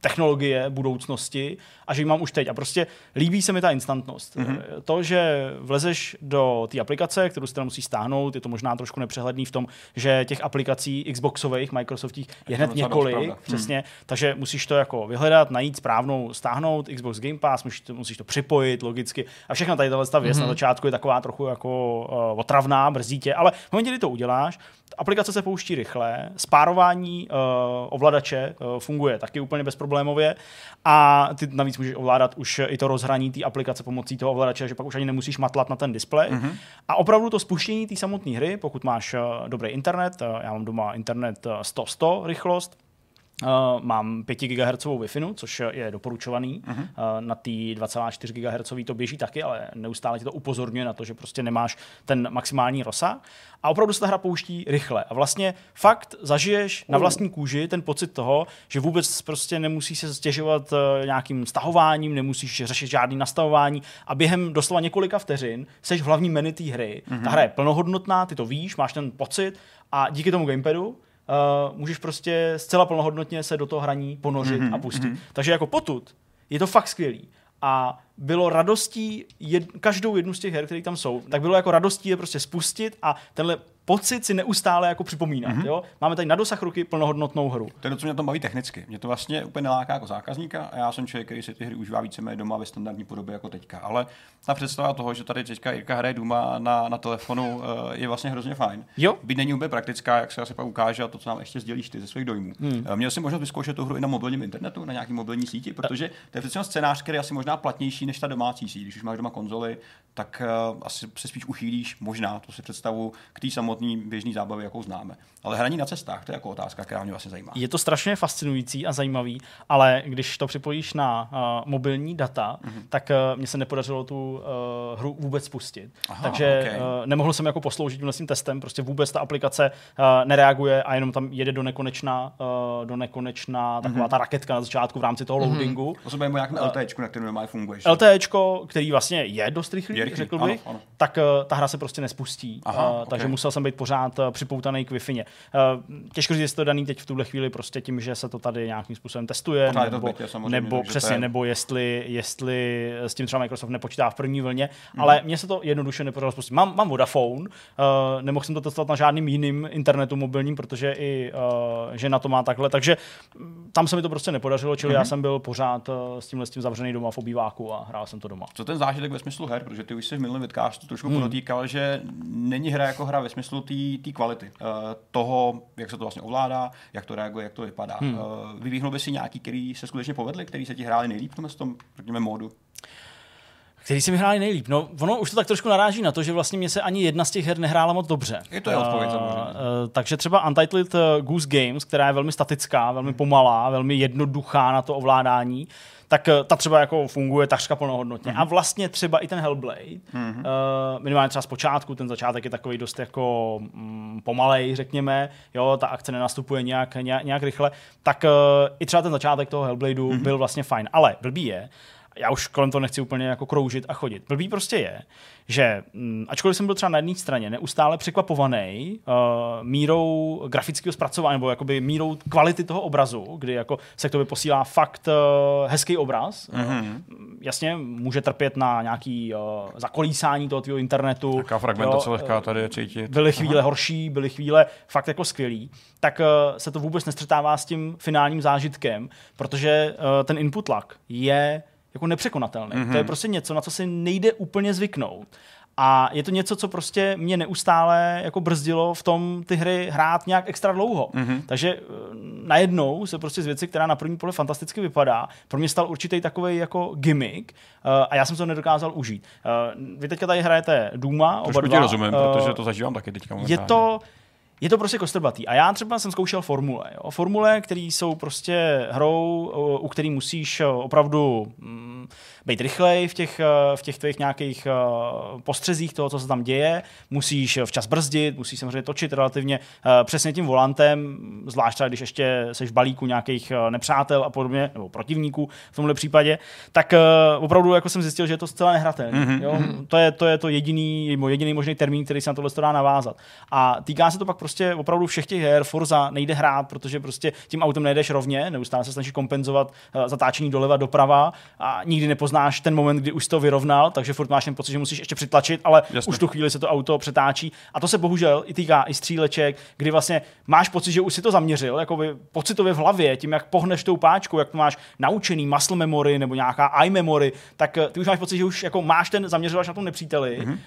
technologie budoucnosti a že ji mám už teď. A prostě líbí se mi ta instantnost. Mm-hmm. To, že vlezeš do té aplikace, kterou si teda musí stáhnout, je to možná trošku nepřehledný v tom, že těch aplikací Xboxových, Microsoftích je, Je hned několik, pravda. přesně, takže musíš to jako vyhledat, najít správnou, stáhnout Xbox Game Pass, musíš to, musíš to připojit logicky a všechna tady tahle ta věc mm-hmm. na začátku je taková trochu jako uh, otravná, brzdí tě, ale v momentě, kdy to uděláš, aplikace se pouští rychle, spárování uh, ovladače uh, funguje taky úplně bezproblémově a ty navíc můžeš ovládat už i to rozhraní té aplikace pomocí toho ovladače, že pak už ani nemusíš matlat na ten displej. Mm-hmm. A opravdu to spuštění té samotné hry, pokud máš uh, dobrý internet, uh, já mám doma internet uh, 100-100 rychlost, Uh, mám 5 GHz Wi-Fi, což je doporučovaný. Uh-huh. Uh, na té 2,4 GHz to běží taky, ale neustále ti to upozorňuje na to, že prostě nemáš ten maximální rozsah. A opravdu se ta hra pouští rychle. A vlastně fakt zažiješ na vlastní kůži ten pocit toho, že vůbec prostě nemusíš se stěžovat uh, nějakým stahováním, nemusíš řešit žádný nastavování a během doslova několika vteřin seš v hlavní menu té hry. Uh-huh. Ta hra je plnohodnotná, ty to víš, máš ten pocit a díky tomu gamepadu uh, můžeš prostě zcela plnohodnotně se do toho hraní ponořit mm-hmm, a pustit. Mm-hmm. Takže jako potud je to fakt skvělý. A bylo radostí jed, každou jednu z těch her, které tam jsou, tak bylo jako radostí je prostě spustit a tenhle pocit si neustále jako připomínat. Mm-hmm. Jo? Máme tady na dosah ruky plnohodnotnou hru. To je to, co mě tam baví technicky. Mě to vlastně úplně neláká jako zákazníka a já jsem člověk, který si ty hry užívá víceméně doma ve standardní podobě jako teďka. Ale ta představa toho, že tady teďka Jirka hraje doma na, na telefonu, eh, je vlastně hrozně fajn. Jo. Byť není úplně praktická, jak se asi pak ukáže a to, co nám ještě sdělíš ty ze svých dojmů. Hmm. Měl jsem možnost vyzkoušet tu hru i na mobilním internetu, na nějaký mobilní síti, protože to je přece scénář, který je asi možná platnější než ta domácí síť. Když už máš doma konzoli, tak uh, asi se spíš uchýlíš, možná, to si představu, k té samotné samotný běžný zábavy, jakou známe. Ale hraní na cestách, to je jako otázka, která mě vlastně zajímá. Je to strašně fascinující a zajímavý, ale když to připojíš na uh, mobilní data, mm-hmm. tak uh, mně se nepodařilo tu uh, hru vůbec spustit. Aha, Takže okay. uh, nemohl jsem jako posloužit tím testem, prostě vůbec ta aplikace uh, nereaguje a jenom tam jede do nekonečna, uh, do nekonečna taková mm-hmm. ta raketka na začátku v rámci toho mm-hmm. loadingu. To se nějak na LTE, na kterém normálně funguje. LTE, který vlastně je dost rychlý, rychlý řekl bych, ano, ano. tak uh, ta hra se prostě nespustí. Aha, uh, okay. Takže musel jsem být pořád uh, připoutaný k Wi-Fi. Uh, těžko říct, jestli to daný teď v tuhle chvíli prostě tím, že se to tady nějakým způsobem testuje, Pořád nebo, bytě, nebo přesně, je... nebo jestli, jestli s tím třeba Microsoft nepočítá v první vlně, mm. ale mně se to jednoduše nepodařilo spustit. Mám, mám Vodafone, uh, nemohl jsem to testovat na žádným jiným internetu mobilním, protože i uh, že na to má takhle, takže mm, tam se mi to prostě nepodařilo, čili mm-hmm. já mhm. jsem byl pořád uh, s tímhle s tím zavřený doma v obýváku a hrál jsem to doma. Co ten zážitek ve smyslu her, protože ty už jsi v minulém vidcastu trošku mm. podotýkal, že není hra jako hra ve smyslu té kvality, uh, toho, jak se to vlastně ovládá, jak to reaguje, jak to vypadá. Hmm. Uh, vyvíhnul by si nějaký, který se skutečně povedli, který se ti hráli nejlíp v tom, řekněme, módu? který si mi hráli nejlíp. No, ono už to tak trošku naráží na to, že vlastně mě se ani jedna z těch her nehrála moc dobře. Je to je odpověď, uh, uh, Takže třeba Untitled Goose Games, která je velmi statická, velmi pomalá, velmi jednoduchá na to ovládání, tak ta třeba jako funguje takřka plnohodnotně. Mm-hmm. A vlastně třeba i ten Hellblade, mm-hmm. uh, minimálně třeba z počátku, ten začátek je takový dost jako mm, pomalej, řekněme, jo, ta akce nenastupuje nějak, nějak, nějak rychle, tak uh, i třeba ten začátek toho Hellbladeu mm-hmm. byl vlastně fajn. Ale blbý je, já už kolem toho nechci úplně jako kroužit a chodit. Blbý prostě je, že mm, ačkoliv jsem byl třeba na jedné straně neustále překvapovaný uh, mírou grafického zpracování nebo jakoby mírou kvality toho obrazu, kdy jako se k tobě posílá fakt uh, hezký obraz. Mm-hmm. Uh, jasně, může trpět na nějaký uh, zakolísání toho tvého internetu. Taká fragmentace lehká tady je cítit. Byly chvíle Aha. horší, byly chvíle fakt jako skvělý. Tak uh, se to vůbec nestřetává s tím finálním zážitkem, protože uh, ten input lag je jako nepřekonatelný. Mm-hmm. To je mhm. prostě něco, na co si nejde úplně zvyknout. A je to něco, co prostě mě neustále jako brzdilo v tom ty hry hrát nějak extra dlouho. Mm-hmm. Takže eh, najednou se prostě z věci, která na první pole fantasticky vypadá, pro mě stal určitý takový jako gimmick uh, a já jsem to nedokázal užít. Uh, vy teďka tady hrajete Duma, oba dva. rozumím, uh, protože to zažívám taky teďka. Je to, je to prostě kostrbatý. A já třeba jsem zkoušel formule. Jo. Formule, které jsou prostě hrou, u který musíš opravdu mm, být rychlej v těch, eh, v těch tvých nějakých eh, postřezích toho, co se tam děje, musíš včas brzdit, musíš samozřejmě točit relativně eh, přesně tím volantem, zvlášť když ještě seš v balíku nějakých nepřátel a podobně, nebo protivníků v tomhle případě, tak opravdu jako jsem zjistil, že je to zcela nehratelné. Mm-hmm. Jo? Mhm. To, je, to je to jediný, jediný možný termín, který se na tohle dá navázat. A týká se to pak prostě opravdu všech těch her, Forza nejde hrát, protože prostě tím autem nejdeš rovně, neustále se snažíš kompenzovat zatáčení doleva, doprava a nikdy nepoznáš poznáš ten moment, kdy už to vyrovnal, takže furt máš ten pocit, že musíš ještě přitlačit, ale Jasně. už tu chvíli se to auto přetáčí. A to se bohužel i týká i stříleček, kdy vlastně máš pocit, že už si to zaměřil, jako by pocitově v hlavě, tím, jak pohneš tou páčkou, jak to máš naučený muscle memory nebo nějaká iMemory, tak eh, ty už máš pocit, že už jako máš ten zaměřovač na tom nepříteli. Mm-hmm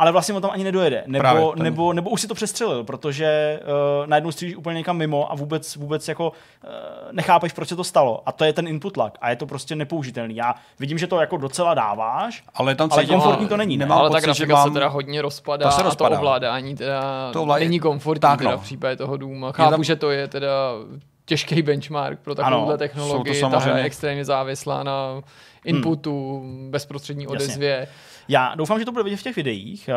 ale vlastně on tam ani nedojede. Nebo, ten... nebo, nebo už si to přestřelil, protože uh, najednou střílíš úplně někam mimo a vůbec, vůbec jako uh, nechápeš, proč se to stalo. A to je ten input lag a je to prostě nepoužitelný. Já vidím, že to jako docela dáváš, ale, tam ale komfortní to není. Nemám ale pocit, ta grafika mám... se teda hodně rozpadá, se rozpadá. a to ovládání teda to ovládá... není komfortní tak, no. teda v případě toho důma. Chápu, tam... že to je teda těžký benchmark pro takovouhle technologii. Ta hra je extrémně závislá na. Inputu, hmm. bezprostřední odezvě. Jasně. Já doufám, že to bude vidět v těch videích.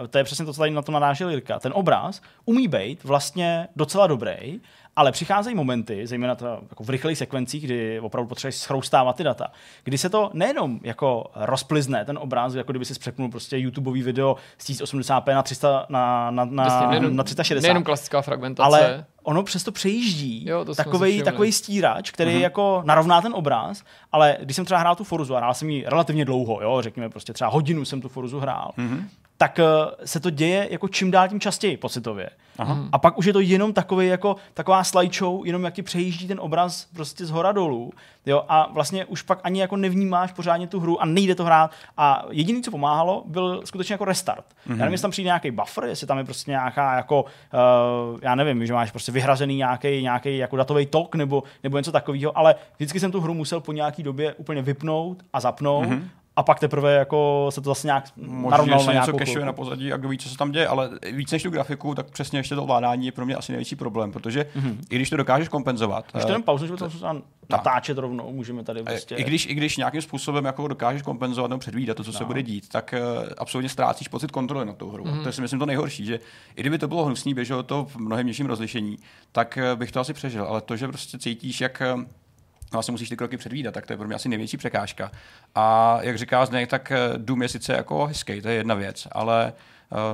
Uh, to je přesně to, co tady na to narážel Jirka. Ten obraz umí být vlastně docela dobrý, ale přicházejí momenty, zejména to jako v rychlých sekvencích, kdy opravdu potřebuješ schroustávat ty data, kdy se to nejenom jako rozplizne ten obraz, jako kdyby si přepnul prostě YouTubeový video z 1080p na 300 na, na, na, Jasně, nejenom, na 360. Nejenom klasická fragmentace. Ale ono přesto přejíždí jo, to takovej, takovej stírač, který uh-huh. jako narovná ten obraz, ale když jsem třeba hrál tu Forzu a hrál jsem ji relativně dlouho, jo, řekněme prostě třeba hodinu jsem tu Forzu hrál, uh-huh tak uh, se to děje jako čím dál tím častěji pocitově. Aha. A pak už je to jenom takový jako taková slideshow, jenom jak ti přejíždí ten obraz prostě z hora dolů. Jo, a vlastně už pak ani jako nevnímáš pořádně tu hru a nejde to hrát. A jediné, co pomáhalo, byl skutečně jako restart. Mm-hmm. Já nevím, jestli tam přijde nějaký buffer, jestli tam je prostě nějaká jako, uh, já nevím, že máš prostě vyhrazený nějaký, nějaký jako datový tok nebo, nebo něco takového, ale vždycky jsem tu hru musel po nějaký době úplně vypnout a zapnout mm-hmm a pak teprve jako se to zase nějak narovnalo na něco cashuje na pozadí a kdo ví, co se tam děje, ale víc než tu grafiku, tak přesně ještě to ovládání je pro mě asi největší problém, protože mm-hmm. i když to dokážeš kompenzovat. Už to jen pauzu, že to natáčet rovnou, můžeme tady prostě. I když, I když nějakým způsobem jako dokážeš kompenzovat nebo předvídat to, co no. se bude dít, tak uh, absolutně ztrácíš pocit kontroly nad tou hrou. Mm-hmm. To je si myslím to nejhorší, že i kdyby to bylo hnusný, běželo to v mnohem nižším rozlišení, tak uh, bych to asi přežil, ale to, že prostě cítíš, jak vlastně musíš ty kroky předvídat, tak to je pro mě asi největší překážka. A jak říká Zdeněk, tak Doom je sice jako hezký, to je jedna věc, ale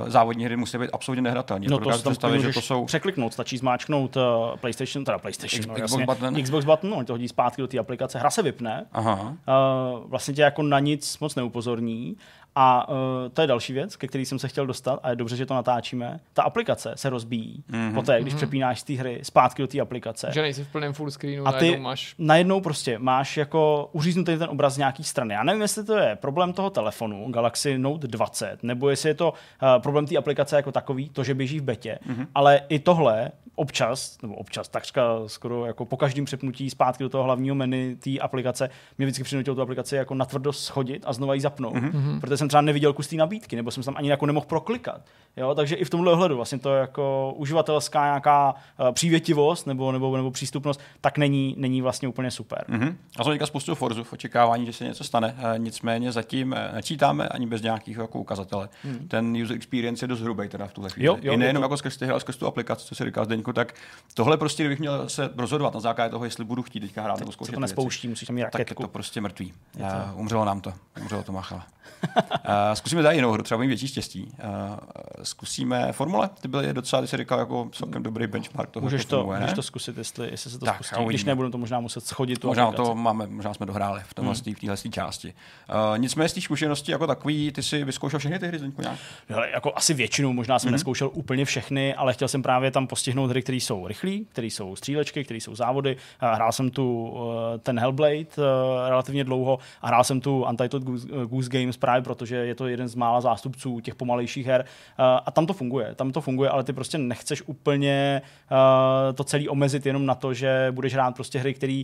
uh, závodní hry musí být absolutně nehratelné. No to si představit, že to jsou... překliknout, stačí zmáčknout uh, PlayStation, teda PlayStation, X, no, Xbox jasně, button. Xbox button, on to hodí zpátky do té aplikace, hra se vypne, Aha. Uh, vlastně tě jako na nic moc neupozorní a uh, to je další věc, ke který jsem se chtěl dostat a je dobře, že to natáčíme. Ta aplikace se rozbíjí mm-hmm. poté, když mm-hmm. přepínáš z té hry zpátky do té aplikace. Že nejsi v plném full screenu, a ty najednou máš... najednou prostě máš jako uříznutý ten obraz z nějaký strany. Já nevím, jestli to je problém toho telefonu Galaxy Note 20, nebo jestli je to uh, problém té aplikace jako takový, to, že běží v betě, mm-hmm. ale i tohle občas, nebo občas, takřka skoro jako po každém přepnutí zpátky do toho hlavního menu té aplikace, mě vždycky přinutilo tu aplikaci jako natvrdo schodit a znova ji zapnout. Mm-hmm. Protože jsem třeba neviděl kus té nabídky, nebo jsem tam ani jako nemohl proklikat. Jo? Takže i v tomhle ohledu vlastně to jako uživatelská nějaká uh, přívětivost nebo, nebo, nebo přístupnost, tak není, není vlastně úplně super. Mm-hmm. A jsem teďka spoustu Forzu v očekávání, že se něco stane. E, nicméně zatím e, nečítáme ani bez nějakých jako ukazatele. Mm. Ten user experience je dost hrubý teda v tuhle chvíli. Jo, jo, I nejenom to... jako skrz ty ale skrz tu aplikaci, co si říkal Zdeňku, tak tohle prostě, kdybych měl se rozhodovat na základě toho, jestli budu chtít teďka hrát nebo zkoušet. to nespouští, musíš tam mít raketku. Tak je to prostě mrtvý. Uh, umřelo nám to. Umřelo to Machala. uh, zkusíme tady jinou hru, třeba mít větší štěstí. Uh, zkusíme formule, ty byly docela, ty jsi říkal, jako celkem dobrý benchmark toho. Můžeš to, můžeš to zkusit, jestli, jestli se to tak, zkusí. Když nebudeme to možná muset schodit. Tu možná to máme, možná jsme dohráli v tomhle hmm. téhle části. Uh, nicméně z té zkušenosti jako takový, ty si vyzkoušel všechny ty hry, Zdeňku, nějak? Hele, jako asi většinu, možná jsem hmm. neskoušel úplně všechny, ale chtěl jsem právě tam postihnout hry, které jsou rychlé, které jsou střílečky, které jsou závody. Hrál jsem tu ten Hellblade relativně dlouho a hrál jsem tu Untitled Goose, Goose Games právě, protože je to jeden z mála zástupců těch pomalejších her. Uh, a tam to funguje, tam to funguje, ale ty prostě nechceš úplně uh, to celý omezit jenom na to, že budeš hrát prostě hry, které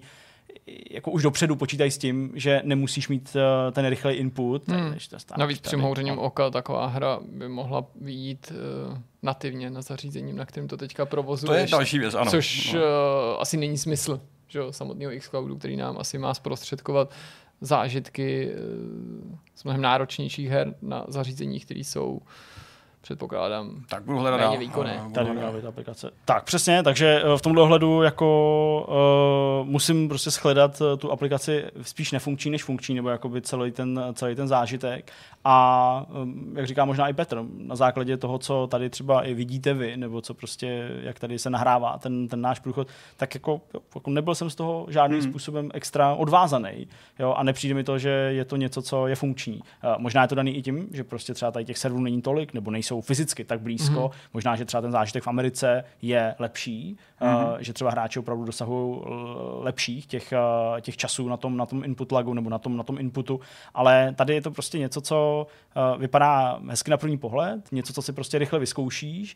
jako už dopředu počítají s tím, že nemusíš mít uh, ten rychlej input. Hmm. to Navíc přimhouřením oka taková hra by mohla vyjít uh, nativně na zařízením, na kterém to teďka provozuješ. To je další věc, ano. Což no. uh, asi není smysl že jo, samotného xCloudu, který nám asi má zprostředkovat zážitky z mnohem náročnějších her na zařízeních, které jsou předpokládám. Tak budu hledat méně výkonné. Tady měla být aplikace. Tak přesně, takže eh, v tomhle ohledu jako uh, musím prostě shledat uh, tu aplikaci spíš nefunkční než funkční, nebo jakoby celý ten, celý ten zážitek. A um, jak říká možná i Petr, na základě toho, co tady třeba i vidíte vy, nebo co prostě, jak tady se nahrává ten, ten náš průchod, tak jako, jako nebyl jsem z toho žádným hmm. způsobem extra odvázaný. Jo, a nepřijde mi to, že je to něco, co je funkční. Uh, možná je to daný i tím, že prostě třeba tady těch serverů není tolik, nebo nejsou jsou fyzicky tak blízko. Mm-hmm. Možná, že třeba ten zážitek v Americe je lepší, mm-hmm. uh, že třeba hráči opravdu dosahují lepších těch, uh, těch časů na tom, na tom input lagu nebo na tom, na tom inputu, ale tady je to prostě něco, co uh, vypadá hezky na první pohled, něco, co si prostě rychle vyzkoušíš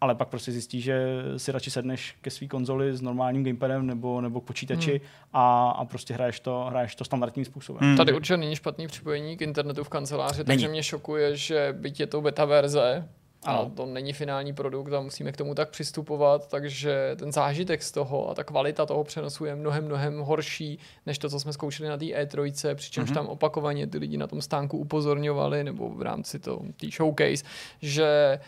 ale pak prostě zjistíš, že si radši sedneš ke své konzoli s normálním gamepadem nebo, nebo k počítači hmm. a, a prostě hraješ to, hraješ to standardním způsobem. Hmm. Tady určitě není špatný připojení k internetu v kanceláři, takže mě šokuje, že byť je to beta verze, ano. A to není finální produkt a musíme k tomu tak přistupovat, takže ten zážitek z toho a ta kvalita toho přenosu je mnohem, mnohem horší, než to, co jsme zkoušeli na té E3, přičemž mm-hmm. tam opakovaně ty lidi na tom stánku upozorňovali, nebo v rámci té showcase, že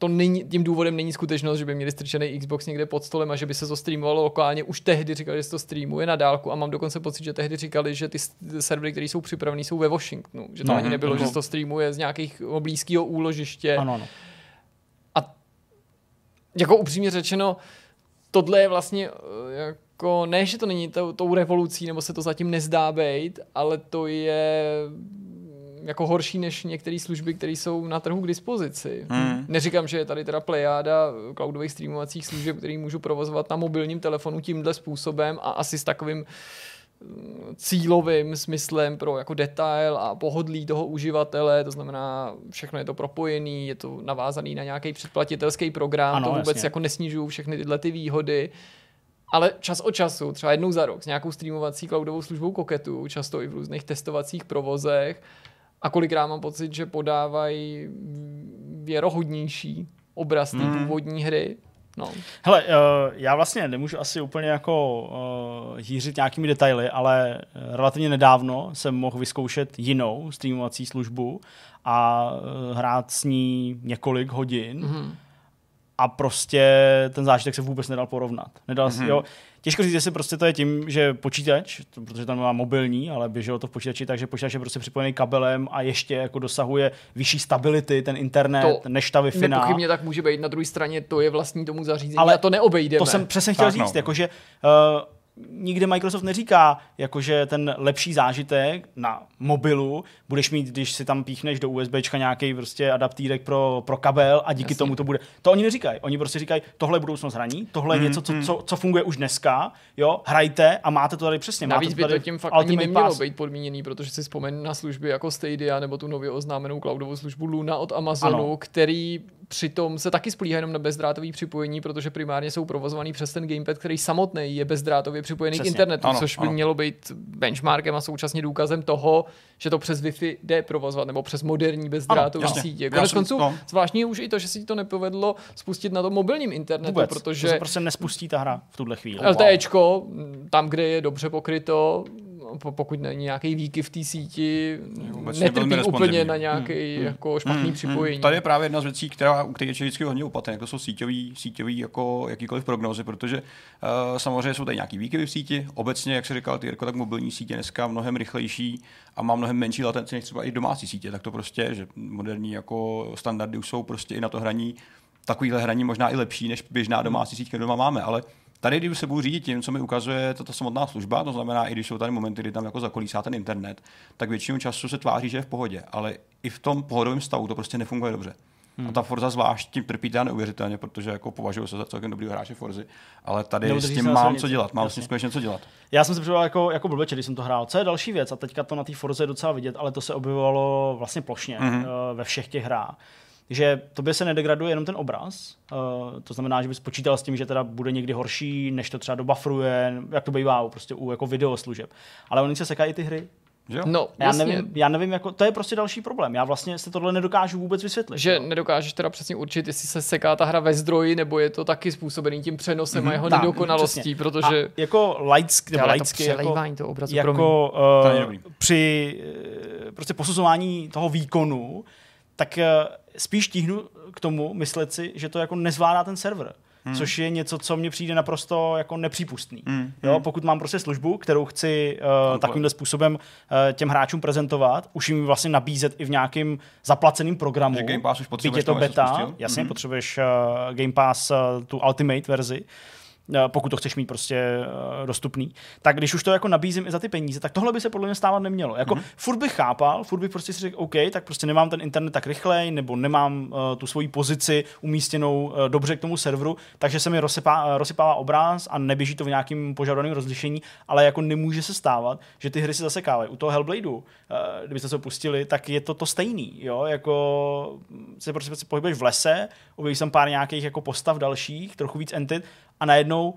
to není, tím důvodem není skutečnost, že by měli strčený Xbox někde pod stolem a že by se to streamovalo lokálně. Už tehdy říkali, že se to streamuje na dálku a mám dokonce pocit, že tehdy říkali, že ty servery, které jsou připravené, jsou ve Washingtonu. Že to no, ani nebylo, no. že se to streamuje z nějakých blízkého úložiště. Ano, ano. A jako upřímně řečeno, tohle je vlastně eh, jako, ne, že to není tou, tou revolucí, nebo se to zatím nezdá být, ale to je jako horší než některé služby, které jsou na trhu k dispozici. Hmm. Neříkám, že je tady teda plejáda cloudových streamovacích služeb, který můžu provozovat na mobilním telefonu tímhle způsobem a asi s takovým mm, cílovým smyslem pro jako detail a pohodlí toho uživatele, to znamená, všechno je to propojený, je to navázaný na nějaký předplatitelský program, ano, to vůbec jasně. jako nesnižují všechny tyhle ty výhody, ale čas od času, třeba jednou za rok, s nějakou streamovací cloudovou službou Koketu, často i v různých testovacích provozech, a kolikrát mám pocit, že podávají věrohodnější obraz té původní hry. No. Hele, uh, já vlastně nemůžu asi úplně jako uh, hýřit nějakými detaily, ale relativně nedávno jsem mohl vyzkoušet jinou streamovací službu a uh, hrát s ní několik hodin. Mm-hmm a prostě ten zážitek se vůbec nedal porovnat. Nedal, mm-hmm. jo, těžko říct, jestli prostě to je tím, že počítač, protože tam má mobilní, ale běželo to v počítači, takže počítač je prostě připojený kabelem a ještě jako dosahuje vyšší stability ten internet, to než ta Wi-Fi. Nepochybně tak může být. Na druhé straně to je vlastní tomu zařízení ale a to neobejdeme. To jsem přesně chtěl tak říct, no. jakože uh, nikde Microsoft neříká, jakože ten lepší zážitek na mobilu budeš mít, když si tam píchneš do USB nějaký prostě adaptírek pro, pro kabel a díky Jasně. tomu to bude. To oni neříkají. Oni prostě říkají, tohle je budoucnost hraní, tohle je mm, něco, co, mm. co, co, funguje už dneska, jo, hrajte a máte to tady přesně. Navíc by to tím fakt ani nemělo pass. být podmíněný, protože si vzpomeň na služby jako Stadia nebo tu nově oznámenou cloudovou službu Luna od Amazonu, ano. který přitom se taky spolíhá jenom na bezdrátový připojení, protože primárně jsou provozovaný přes ten gamepad, který samotný je bezdrátově připojený Přesně. k internetu, ano, což by ano. mělo být benchmarkem a současně důkazem toho, že to přes Wi-Fi jde provozovat, nebo přes moderní bezdrátové sítě. Konec konců, no. zvláštní už i to, že si to nepovedlo spustit na tom mobilním internetu, Vůbec. protože... To se prostě nespustí ta hra v tuhle chvíli. LTEčko, tam, kde je dobře pokryto, pokud není nějaký výky v té síti, netrpí úplně na nějaký hmm, hmm. jako špatný hmm, připojení. Hmm. Tady je právě jedna z věcí, která, u kterých je vždycky hodně opatrný, jako jsou síťový, síťový jako jakýkoliv prognozy, protože uh, samozřejmě jsou tady nějaký výkyvy v síti. Obecně, jak se říkal, ty jako tak mobilní sítě dneska mnohem rychlejší a má mnohem menší latenci než třeba i domácí sítě. Tak to prostě, že moderní jako standardy už jsou prostě i na to hraní takovýhle hraní možná i lepší než běžná domácí síť, kterou doma máme, ale Tady, když se budu řídit tím, co mi ukazuje tato samotná služba, to znamená, i když jsou tady momenty, kdy tam jako zakolísá ten internet, tak většinu času se tváří, že je v pohodě, ale i v tom pohodovém stavu to prostě nefunguje dobře. Hmm. A ta Forza zvlášť tím trpí neuvěřitelně, protože jako považuji se za celkem dobrý hráče Forzy, ale tady Neudrží s tím mám co dělat, mám Jasně. s tím skutečně co dělat. Já jsem se připravil jako, jako blbeče, když jsem to hrál. Co je další věc, a teďka to na té Forze je docela vidět, ale to se objevovalo vlastně plošně hmm. ve všech těch hrách že tobě se nedegraduje jenom ten obraz, uh, to znamená, že bys počítal s tím, že teda bude někdy horší, než to třeba dobufruje, jak to bývá prostě u jako videoslužeb. Ale oni se sekají ty hry, Jo? No, já nevím, já nevím, jako, to je prostě další problém. Já vlastně se tohle nedokážu vůbec vysvětlit. Že no. nedokážeš teda přesně určit, jestli se seká ta hra ve zdroji, nebo je to taky způsobený tím přenosem mm-hmm, a jeho tak, nedokonalostí, přesně. protože... A jako lightsky, nebo lightsky, jako, to obrazu, jako uh, při uh, prostě posuzování toho výkonu, tak uh, spíš tíhnu k tomu myslet si, že to jako nezvládá ten server. Hmm. Což je něco, co mně přijde naprosto jako nepřípustný. Hmm. Jo, hmm. pokud mám prostě službu, kterou chci uh, takovýmhle způsobem uh, těm hráčům prezentovat, už jim vlastně nabízet i v nějakým zaplaceným programu. Že Game Pass už potřebuješ je to beta, jasně, hmm. potřebuješ uh, Game Pass, uh, tu Ultimate verzi, Eh, pokud to chceš mít prostě eh, dostupný, tak když už to jako nabízím i za ty peníze, tak tohle by se podle mě stávat nemělo. Jako mm-hmm. furt bych chápal, furt bych prostě si řekl, OK, tak prostě nemám ten internet tak rychlej, nebo nemám uh, tu svoji pozici umístěnou uh, dobře k tomu serveru, takže se mi rozsypá, rozsypává obraz a neběží to v nějakým požadovaném rozlišení, ale jako nemůže se stávat, že ty hry si zasekávají. U toho Hellbladeu, uh, kdybyste se pustili, tak je to to stejný, jo, jako se prostě pohybuješ v lese, objevíš tam pár nějakých jako postav dalších, trochu víc entit a najednou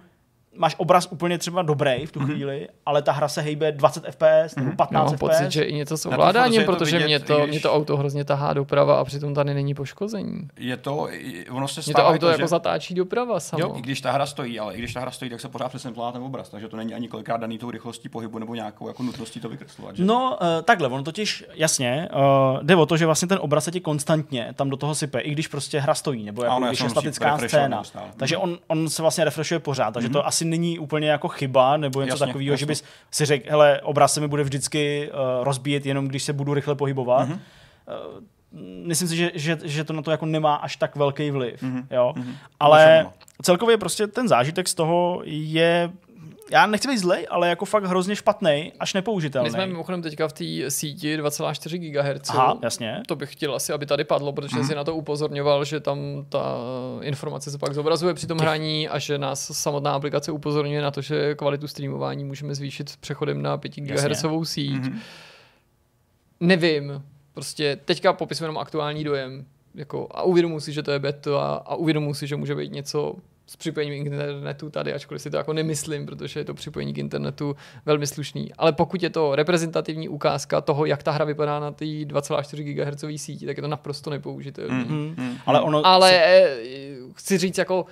máš obraz úplně třeba dobrý v tu mm-hmm. chvíli, ale ta hra se hejbe 20 fps nebo 15 Já mám FPS. pocit, že i něco s ovládáním, protože vidět, mě, to, když... mě to auto hrozně tahá doprava a přitom tady není poškození. Je to, ono se stává, mě to auto jako, že... zatáčí doprava samo. Jo, i když ta hra stojí, ale i když ta hra stojí, tak se pořád přesně ten obraz, takže to není ani kolikrát daný tou rychlostí pohybu nebo nějakou jako nutností to vykreslovat. Že? No, uh, takhle, ono totiž jasně, uh, jde o to, že vlastně ten obraz se ti konstantně tam do toho sype, i když prostě hra stojí, nebo jako, ano, když je statická scéna. Takže on, on se vlastně refreshuje pořád, takže to asi není úplně jako chyba nebo něco jasně, takového, že bys si řekl, hele, obraz se mi bude vždycky uh, rozbíjet jenom, když se budu rychle pohybovat. Mm-hmm. Uh, myslím si, že, že, že to na to jako nemá až tak velký vliv. Mm-hmm. Jo? Mm-hmm. Ale celkově prostě ten zážitek z toho je já nechci být zlej, ale jako fakt hrozně špatný, až nepoužitelný. My jsme mimochodem teďka v té síti 2,4 GHz. Aha, jasně. To bych chtěl asi, aby tady padlo, protože mm. si na to upozorňoval, že tam ta informace se pak zobrazuje při tom Těch... hraní a že nás samotná aplikace upozorňuje na to, že kvalitu streamování můžeme zvýšit přechodem na 5 GHz síť. Mm. Nevím, prostě teďka popisuji jenom aktuální dojem jako, a uvědomuji si, že to je beta a, a uvědomuji si, že může být něco s připojením k internetu tady, ačkoliv si to jako nemyslím, protože je to připojení k internetu velmi slušný. Ale pokud je to reprezentativní ukázka toho, jak ta hra vypadá na té 2,4 GHz síti, tak je to naprosto nepoužitelné. Mm, mm, ale ono ale se... chci říct, jako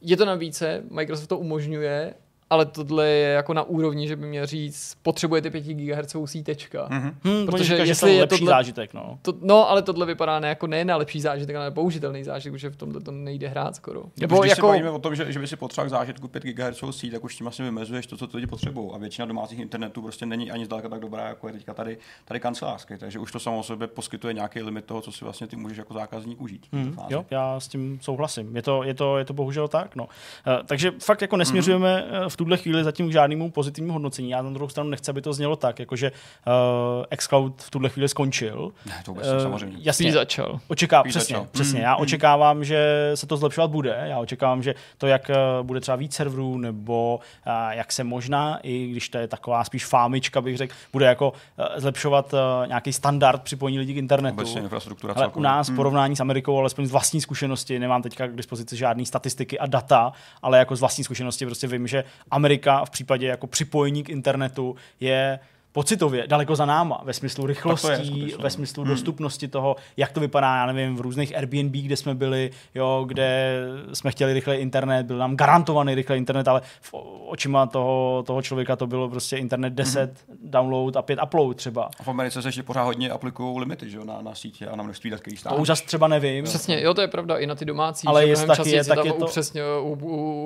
je to na více, Microsoft to umožňuje, ale tohle je jako na úrovni, že by měl říct, potřebujete 5 GHz sítečka. Mm-hmm. Hmm, protože říká, jestli je lepší tohle, zážitek, no. To, no, ale tohle vypadá ne jako ne na lepší zážitek, ale na použitelný zážitek, protože v tomhle to nejde hrát skoro. Nebo když jako... se bavíme o tom, že, že by si potřeboval k zážitku 5 GHz síť, tak už tím vlastně vymezuješ to, co lidi potřebují. A většina domácích internetů prostě není ani zdaleka tak dobrá, jako je teďka tady, tady kancelářský. Takže už to samo o sobě poskytuje nějaký limit toho, co si vlastně ty můžeš jako zákazník užít. Mm, jo, já s tím souhlasím. Je to, je to, je to bohužel tak. No. Uh, takže fakt jako nesměřujeme mm. v tuhle chvíli zatím k žádnému pozitivnímu hodnocení. Já na druhou stranu nechci, aby to znělo tak, jakože uh, xCloud v tuhle chvíli skončil. Ne, to vůbec uh, samozřejmě. Jasně, Spíš začal. Očekávám, přesně, začal. přesně. Mm, já mm. očekávám, že se to zlepšovat bude. Já očekávám, že to, jak uh, bude třeba víc serverů, nebo uh, jak se možná, i když to je taková spíš fámička, bych řekl, bude jako uh, zlepšovat uh, nějaký standard připojení lidí k internetu. Obecně infrastruktura Ale u nás v porovnání s Amerikou, alespoň z vlastní zkušenosti, nemám teďka k dispozici žádné statistiky a data, ale jako z vlastní zkušenosti prostě vím, že Amerika v případě jako připojení k internetu je pocitově daleko za náma, ve smyslu rychlostí, ve smyslu hmm. dostupnosti toho, jak to vypadá, já nevím, v různých Airbnb, kde jsme byli, jo, kde jsme chtěli rychle internet, byl nám garantovaný rychle internet, ale v očima toho, toho člověka to bylo prostě internet 10 hmm. download a 5 upload třeba. A v Americe se ještě pořád hodně aplikují limity že, na, na sítě a na množství dat, který To už zase třeba nevím. Přesně, jo, to je pravda, i na ty domácí, ale je taky, je, tak je to... přesně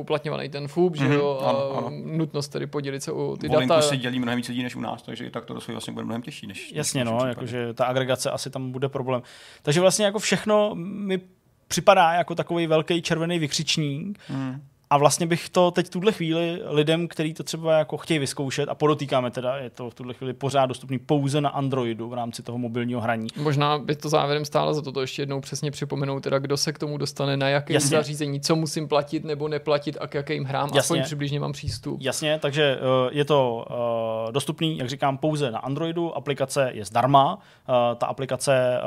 uplatňovaný ten FUB, mm-hmm. že jo, a ano, ano. nutnost tedy podělit se o ty Volinku data. si dělí mnohem víc lidí než u nás, takže i tak to rozvoj vlastně bude mnohem těžší. Než, Jasně, než no, jakože ta agregace asi tam bude problém. Takže vlastně jako všechno mi připadá jako takový velký červený vykřičník, hmm. A vlastně bych to teď v tuhle chvíli lidem, kteří to třeba jako chtějí vyzkoušet, a podotýkáme teda, je to v tuhle chvíli pořád dostupný pouze na Androidu v rámci toho mobilního hraní. Možná by to závěrem stálo za to ještě jednou přesně připomenout, teda kdo se k tomu dostane, na jaké zařízení, co musím platit nebo neplatit a k jakým hrám, Jasně. aspoň přibližně mám přístup. Jasně, takže uh, je to uh, dostupný, jak říkám, pouze na Androidu, aplikace je zdarma, uh, ta aplikace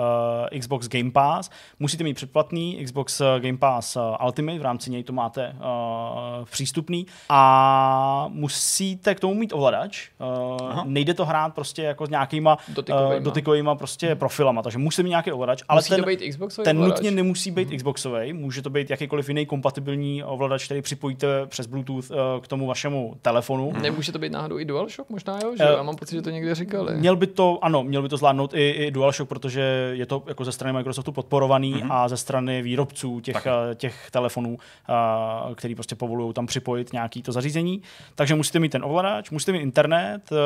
Xbox Game Pass, musíte mít předplatný Xbox Game Pass Ultimate, v rámci něj to máte přístupný a musíte k tomu mít ovladač. Uh, nejde to hrát prostě jako s nějakýma dotykovýma, uh, dotykovýma prostě hmm. profilama, takže musíte mít nějaký ovladač. Ale musí ten, to být Xboxový ten ovladač? nutně nemusí být hmm. Xboxový, může to být jakýkoliv jiný kompatibilní ovladač, který připojíte přes Bluetooth uh, k tomu vašemu telefonu. Hmm. Nemůže to být náhodou i DualShock možná, jo? Že uh, já mám pocit, že to někde říkali. Měl by to, ano, měl by to zvládnout i, i DualShock, protože je to jako ze strany Microsoftu podporovaný hmm. a ze strany výrobců těch, těch telefonů, uh, který prostě povolují tam připojit nějaký to zařízení. Takže musíte mít ten ovladač, musíte mít internet, uh,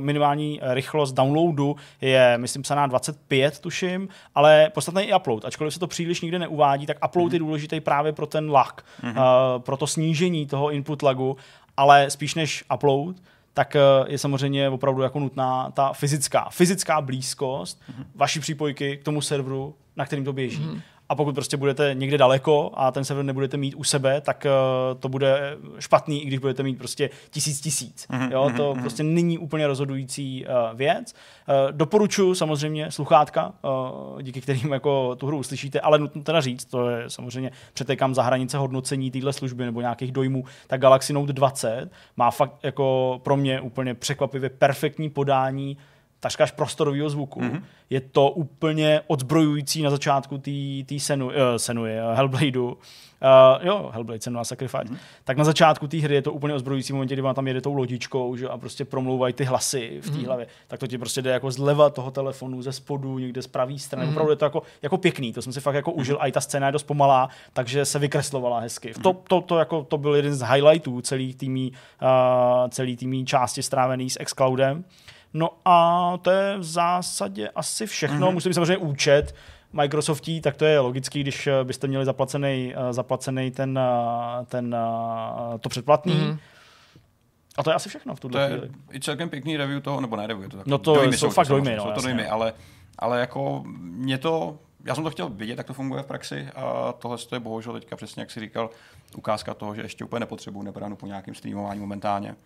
minimální rychlost downloadu je, myslím, psaná 25, tuším, ale podstatný i upload. Ačkoliv se to příliš nikde neuvádí, tak upload mm-hmm. je důležitý právě pro ten lag, mm-hmm. pro to snížení toho input lagu, ale spíš než upload, tak je samozřejmě opravdu jako nutná ta fyzická, fyzická blízkost mm-hmm. vaší přípojky k tomu serveru, na kterým to běží. Mm-hmm. A pokud prostě budete někde daleko a ten server nebudete mít u sebe, tak uh, to bude špatný, i když budete mít prostě tisíc tisíc. Mm-hmm, jo, to mm-hmm. prostě není úplně rozhodující uh, věc. Uh, doporučuji samozřejmě sluchátka, uh, díky kterým jako tu hru uslyšíte, ale nutno teda říct, to je samozřejmě přetekám za hranice hodnocení téhle služby nebo nějakých dojmů, tak Galaxy Note 20 má fakt jako pro mě úplně překvapivě perfektní podání takřka až prostorového zvuku. Mm-hmm. Je to úplně odzbrojující na začátku té senu, uh, senu je, uh, Hellbladeu. Uh, jo, Hellblade, Senu a Sacrifice. Mm-hmm. Tak na začátku té hry je to úplně ozbrojující moment, kdy ona tam jede tou lodičkou že, a prostě promlouvají ty hlasy v té mm-hmm. hlavě. Tak to ti prostě jde jako zleva toho telefonu, ze spodu, někde z pravé strany. Mm-hmm. Opravdu je to jako, jako pěkný, to jsem si fakt jako mm-hmm. užil. A i ta scéna je dost pomalá, takže se vykreslovala hezky. Mm-hmm. To, to, to, jako, to byl jeden z highlightů celý týmí, uh, celý týmí části strávený s xCloudem. No a to je v zásadě asi všechno. Mm-hmm. Musím samozřejmě účet Microsoftí, tak to je logický, když eh, byste měli zaplacený, eh, zaplacený ten, eh, ten, to předplatný. Mm-hmm. A to je asi všechno v tuhle to je chvíli. i celkem pěkný review toho, nebo ne review, to no to dojmy jsou, jsou fakt dojmy, no, jsou to dojmy, ale, ale jako mě to, já jsem to chtěl vidět, jak to funguje v praxi a tohle je bohužel teďka přesně, jak si říkal, ukázka toho, že ještě úplně nepotřebuji nebránu po nějakém streamování momentálně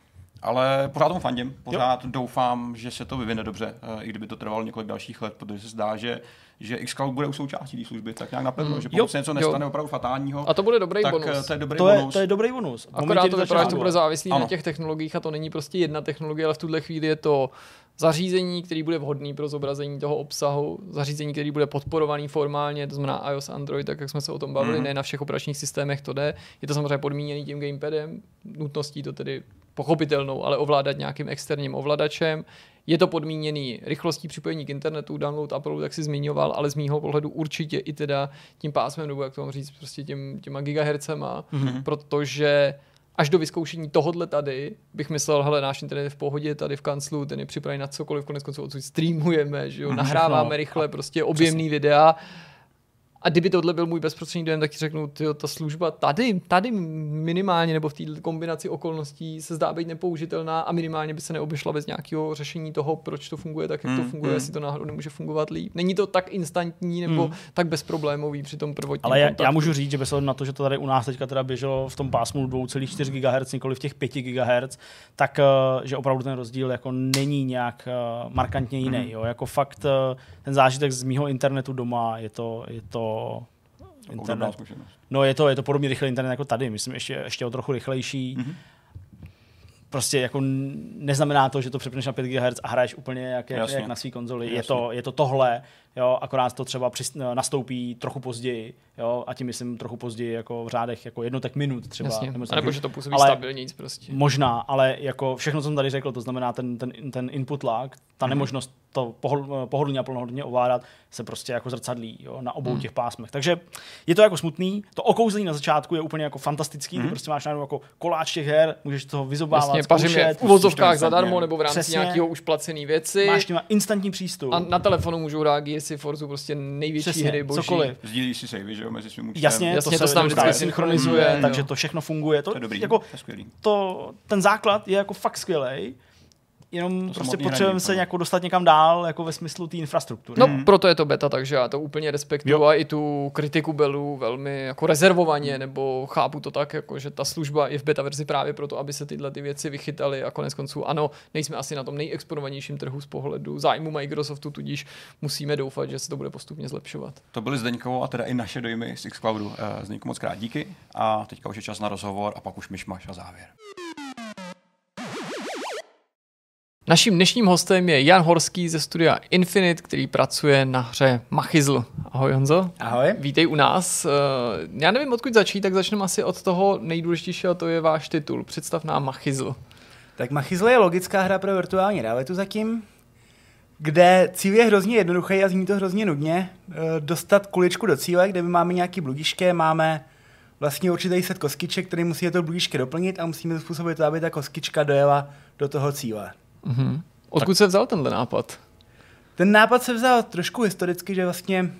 Ale pořád tomu fandím, pořád jo. doufám, že se to vyvine dobře, i kdyby to trvalo několik dalších let, protože se zdá, že že xCloud bude u součástí té služby, tak nějak napevno, mm. že pokud se něco nestane jo. opravdu fatálního, a to bude dobrý tak bonus. to je dobrý to bonus. Je, to je dobrý bonus. Akorát to vypadá, že to bude závislý ano. na těch technologiích a to není prostě jedna technologie, ale v tuhle chvíli je to zařízení, který bude vhodný pro zobrazení toho obsahu, zařízení, který bude podporovaný formálně, to znamená iOS, Android, tak jak jsme se o tom bavili, mm. ne na všech operačních systémech to jde. Je to samozřejmě podmíněný tím gamepadem, nutností to tedy pochopitelnou, ale ovládat nějakým externím ovladačem. Je to podmíněný rychlostí připojení k internetu, download, upload, jak si zmiňoval, ale z mýho pohledu určitě i teda tím pásmem, nebo jak to mám říct, prostě tím, těma gigahercema, mm-hmm. protože až do vyzkoušení tohohle tady bych myslel, hele, náš internet je v pohodě, tady v kanclu, ten je připravený na cokoliv, konec konců odsud streamujeme, že jo, mhm. nahráváme rychle, prostě objemný videa a kdyby tohle byl můj bezprostřední dojem, tak ti řeknu, tyjo, ta služba tady, tady minimálně, nebo v té kombinaci okolností se zdá být nepoužitelná a minimálně by se neobešla bez nějakého řešení toho, proč to funguje tak, jak mm, to funguje, mm. jestli to náhodou nemůže fungovat líp. Není to tak instantní nebo mm. tak bezproblémový při tom prvotním Ale já, já, můžu říct, že bez na to, že to tady u nás teďka teda běželo v tom pásmu 2,4 GHz, nikoli v těch 5 GHz, tak eh, že opravdu ten rozdíl jako není nějak eh, markantně jiný. Mm. Jo? Jako fakt eh, ten zážitek z mýho internetu doma je to, je to internet. No je to, je to podobně rychlý internet jako tady, myslím ještě, ještě o trochu rychlejší. Mm-hmm. Prostě jako neznamená to, že to přepneš na 5 GHz a hraješ úplně jak, jak, jak na své konzoli. Je to, je to tohle, jo, akorát to třeba přist, nastoupí trochu později, jo, a tím myslím trochu později jako v řádech jako jednotek minut třeba. Jasně. Nebo, nebo že to působí ale stabilnějc prostě. Možná, ale jako všechno, co jsem tady řekl, to znamená ten, ten, ten input lag, ta mm-hmm. nemožnost to pohodlně a plnohodně ovládat, se prostě jako zrcadlí jo, na obou mm. těch pásmech. Takže je to jako smutný. To okouzlení na začátku je úplně jako fantastický. Mm. Ty mhm. prostě máš jako koláč těch her, můžeš toho vyzobávat, Jasně, zkoušet. v uvozovkách zadarmo nebo v rámci Přesně. nějakého už placený věci. Máš tím instantní přístup. A na telefonu můžou hrát Gearsy, Forzu, prostě největší Přesně, hry boží. Cokoliv. Sdílí si savey, že jo, mezi svým účtem. Jasně, Jasně, to, to se tam vždycky synchronizuje, mm, takže to všechno funguje. To, to je dobrý, jako, to je skvělý. To, ten základ je jako fakt skvělý jenom to prostě potřebujeme se nějak dostat někam dál, jako ve smyslu té infrastruktury. No, hmm. proto je to beta, takže já to úplně respektuju jo. a i tu kritiku Belu velmi jako rezervovaně, nebo chápu to tak, jako, že ta služba je v beta verzi právě proto, aby se tyhle ty věci vychytaly a konec konců ano, nejsme asi na tom nejexponovanějším trhu z pohledu zájmu Microsoftu, tudíž musíme doufat, že se to bude postupně zlepšovat. To byly Zdeňkovo a teda i naše dojmy z Xcloudu. Eh, Zdeňku moc krát díky a teďka už je čas na rozhovor a pak už myšmaš a závěr. Naším dnešním hostem je Jan Horský ze studia Infinite, který pracuje na hře Machizl. Ahoj Honzo. Ahoj. Vítej u nás. Eh, já nevím, odkud začít, tak začneme asi od toho nejdůležitějšího, to je váš titul. Představ nám Machizl. Tak Machizl je logická hra pro virtuální realitu zatím, kde cíl je hrozně jednoduchý a zní to hrozně nudně. Eh, dostat kuličku do cíle, kde my máme nějaký bludiště, máme vlastně určitý set koskiček, který musíme to bludiště doplnit a musíme způsobit to, aby ta koskička dojela do toho cíle. Mm-hmm. Odkud tak, se vzal tenhle nápad? Ten nápad se vzal trošku historicky, že vlastně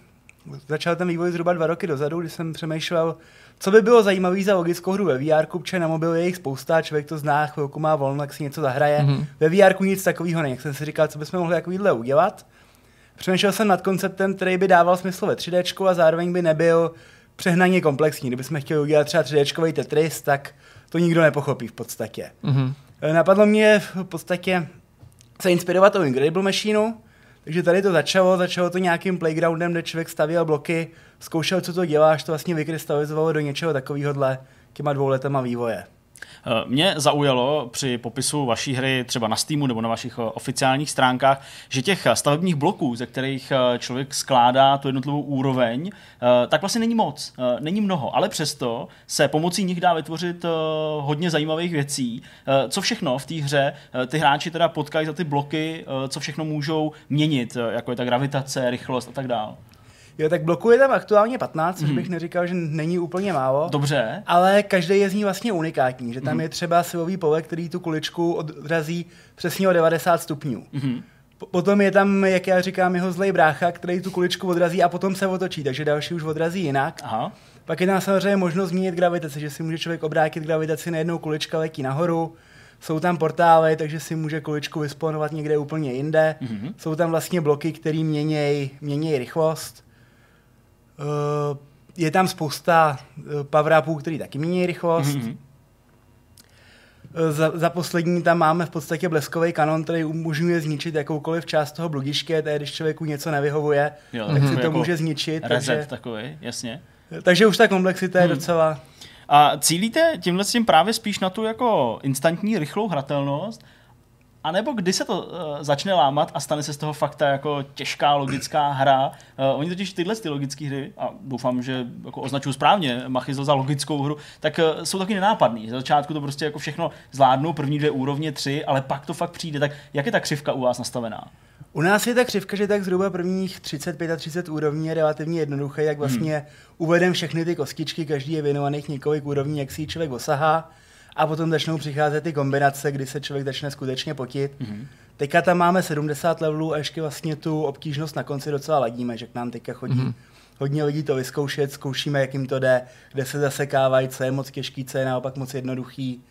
začal ten vývoj zhruba dva roky dozadu, kdy jsem přemýšlel, co by bylo zajímavé za logickou hru ve VR, protože na mobilu je jich spousta, člověk to zná, chvilku má volno, tak si něco zahraje. Mm-hmm. Ve VR nic takového není. jsem si říkal, co bychom mohli takovýhle udělat. Přemýšlel jsem nad konceptem, který by dával smysl ve 3D a zároveň by nebyl přehnaně komplexní. Kdybychom chtěli udělat třeba 3D Tetris, tak to nikdo nepochopí v podstatě. Mm-hmm. Napadlo mě v podstatě se inspirovat o Incredible Machine, takže tady to začalo, začalo to nějakým playgroundem, kde člověk stavěl bloky, zkoušel, co to dělá, až to vlastně vykrystalizovalo do něčeho takového těma dvou letama vývoje. Eh, mě zaujalo při popisu vaší hry třeba na Steamu nebo na vašich eh, oficiálních stránkách, že těch eh, stavebních bloků, ze kterých člověk skládá tu jednotlivou úroveň, tak vlastně není moc, není mnoho, ale přesto se pomocí nich dá vytvořit hodně zajímavých věcí. Co všechno v té hře ty hráči teda potkají za ty bloky, co všechno můžou měnit, jako je ta gravitace, rychlost a tak dále. Jo, tak bloků je tam aktuálně 15, což mm. bych neříkal, že není úplně málo. Dobře. Ale každý je z ní vlastně unikátní, že tam mm. je třeba silový pole, který tu kuličku odrazí přesně o 90 stupňů. Mm. Potom je tam, jak já říkám, jeho zlej brácha, který tu kuličku odrazí a potom se otočí, takže další už odrazí jinak. Aha. Pak je tam samozřejmě možnost změnit gravitaci, že si může člověk obrátit gravitaci na jednou kulička letí nahoru. Jsou tam portály, takže si může kuličku vysponovat někde úplně jinde. Mm-hmm. Jsou tam vlastně bloky, které mění rychlost. Uh, je tam spousta uh, power který taky mění rychlost. Mm-hmm. Za, za poslední tam máme v podstatě bleskový kanon, který umožňuje zničit jakoukoliv část toho bludiště, tedy když člověku něco nevyhovuje, Jo, tak si takový to jako může zničit. Reset Takže, takový, jasně. takže už ta komplexita je docela... A cílíte tímhle s tím právě spíš na tu jako instantní, rychlou hratelnost, a nebo kdy se to uh, začne lámat a stane se z toho fakt ta jako těžká logická hra. Uh, oni totiž tyhle ty logické hry, a doufám, že jako označuju správně Machyzel za logickou hru, tak uh, jsou taky nenápadný. Za začátku to prostě jako všechno zvládnou, první dvě úrovně, tři, ale pak to fakt přijde. Tak jak je ta křivka u vás nastavená? U nás je ta křivka, že tak zhruba prvních 30-35 úrovní je relativně jednoduché, jak vlastně hmm. uvedem všechny ty kostičky, každý je věnovaných několik úrovní, jak si ji člověk osahá a potom začnou přicházet ty kombinace, kdy se člověk začne skutečně potit. Mm-hmm. Teďka tam máme 70 levelů a ještě vlastně tu obtížnost na konci docela ladíme, že k nám teďka chodí mm-hmm. hodně lidí to vyzkoušet, zkoušíme, jak jim to jde, kde se zasekávají, co je moc těžký, co je naopak moc jednoduchý.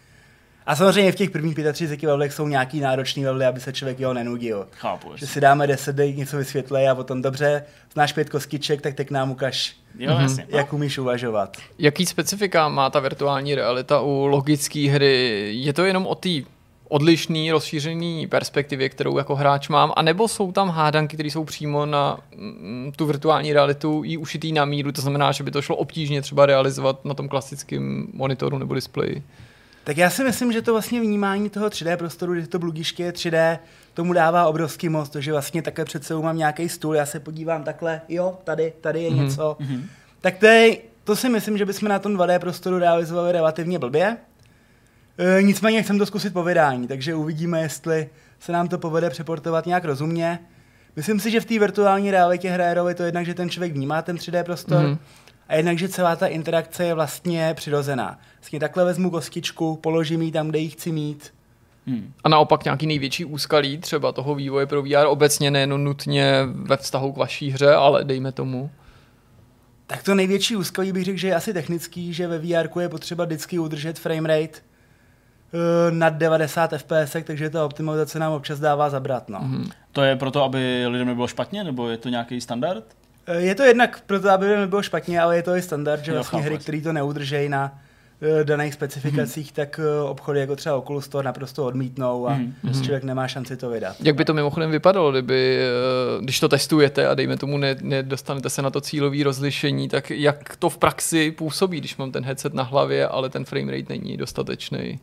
A samozřejmě v těch prvních 35 levelech jsou nějaký náročný levely, aby se člověk jeho nenudil. Chápu. Že si dáme 10 dej, něco vysvětlej a potom dobře, znáš pět kostiček, tak teď nám ukaž, Jo, jasně. jak umíš uvažovat. Jaký specifika má ta virtuální realita u logické hry? Je to jenom o té odlišný, rozšířený perspektivě, kterou jako hráč mám, anebo jsou tam hádanky, které jsou přímo na mm, tu virtuální realitu i ušitý na míru, to znamená, že by to šlo obtížně třeba realizovat na tom klasickém monitoru nebo displeji. Tak já si myslím, že to vlastně vnímání toho 3D prostoru, že to bludiště je 3D, tomu dává obrovský moc, to, že vlastně takhle před sebou mám nějaký stůl, já se podívám takhle, jo, tady, tady je mm-hmm. něco. Mm-hmm. Tak to, je, to si myslím, že bychom na tom 2D prostoru realizovali relativně blbě. E, nicméně chcem to zkusit po vydání, takže uvidíme, jestli se nám to povede přeportovat nějak rozumně. Myslím si, že v té virtuální realitě hraje roli to jednak, že ten člověk vnímá ten 3D prostor, mm-hmm a jednak, že celá ta interakce je vlastně přirozená. Vlastně takhle vezmu kostičku, položím ji tam, kde ji chci mít. Hmm. A naopak nějaký největší úskalí třeba toho vývoje pro VR obecně nejen nutně ve vztahu k vaší hře, ale dejme tomu. Tak to největší úskalí bych řekl, že je asi technický, že ve VR je potřeba vždycky udržet framerate uh, nad 90 fps, takže ta optimalizace nám občas dává zabrat. No. Hmm. To je proto, aby lidem nebylo špatně, nebo je to nějaký standard? Eh, je to jednak proto, aby to nebylo špatně, ale je to i standard, že vlastně hry, které to neudržejí na uh, daných specifikacích, mm. tak uh, obchody jako třeba Oculus Store naprosto odmítnou a mm. člověk nemá šanci to vydat. Jak by to mimochodem vypadalo, kdyby, uh, když to testujete a dejme tomu ne, nedostanete se na to cílové rozlišení, tak jak to v praxi působí, když mám ten headset na hlavě, ale ten frame rate není dostatečný?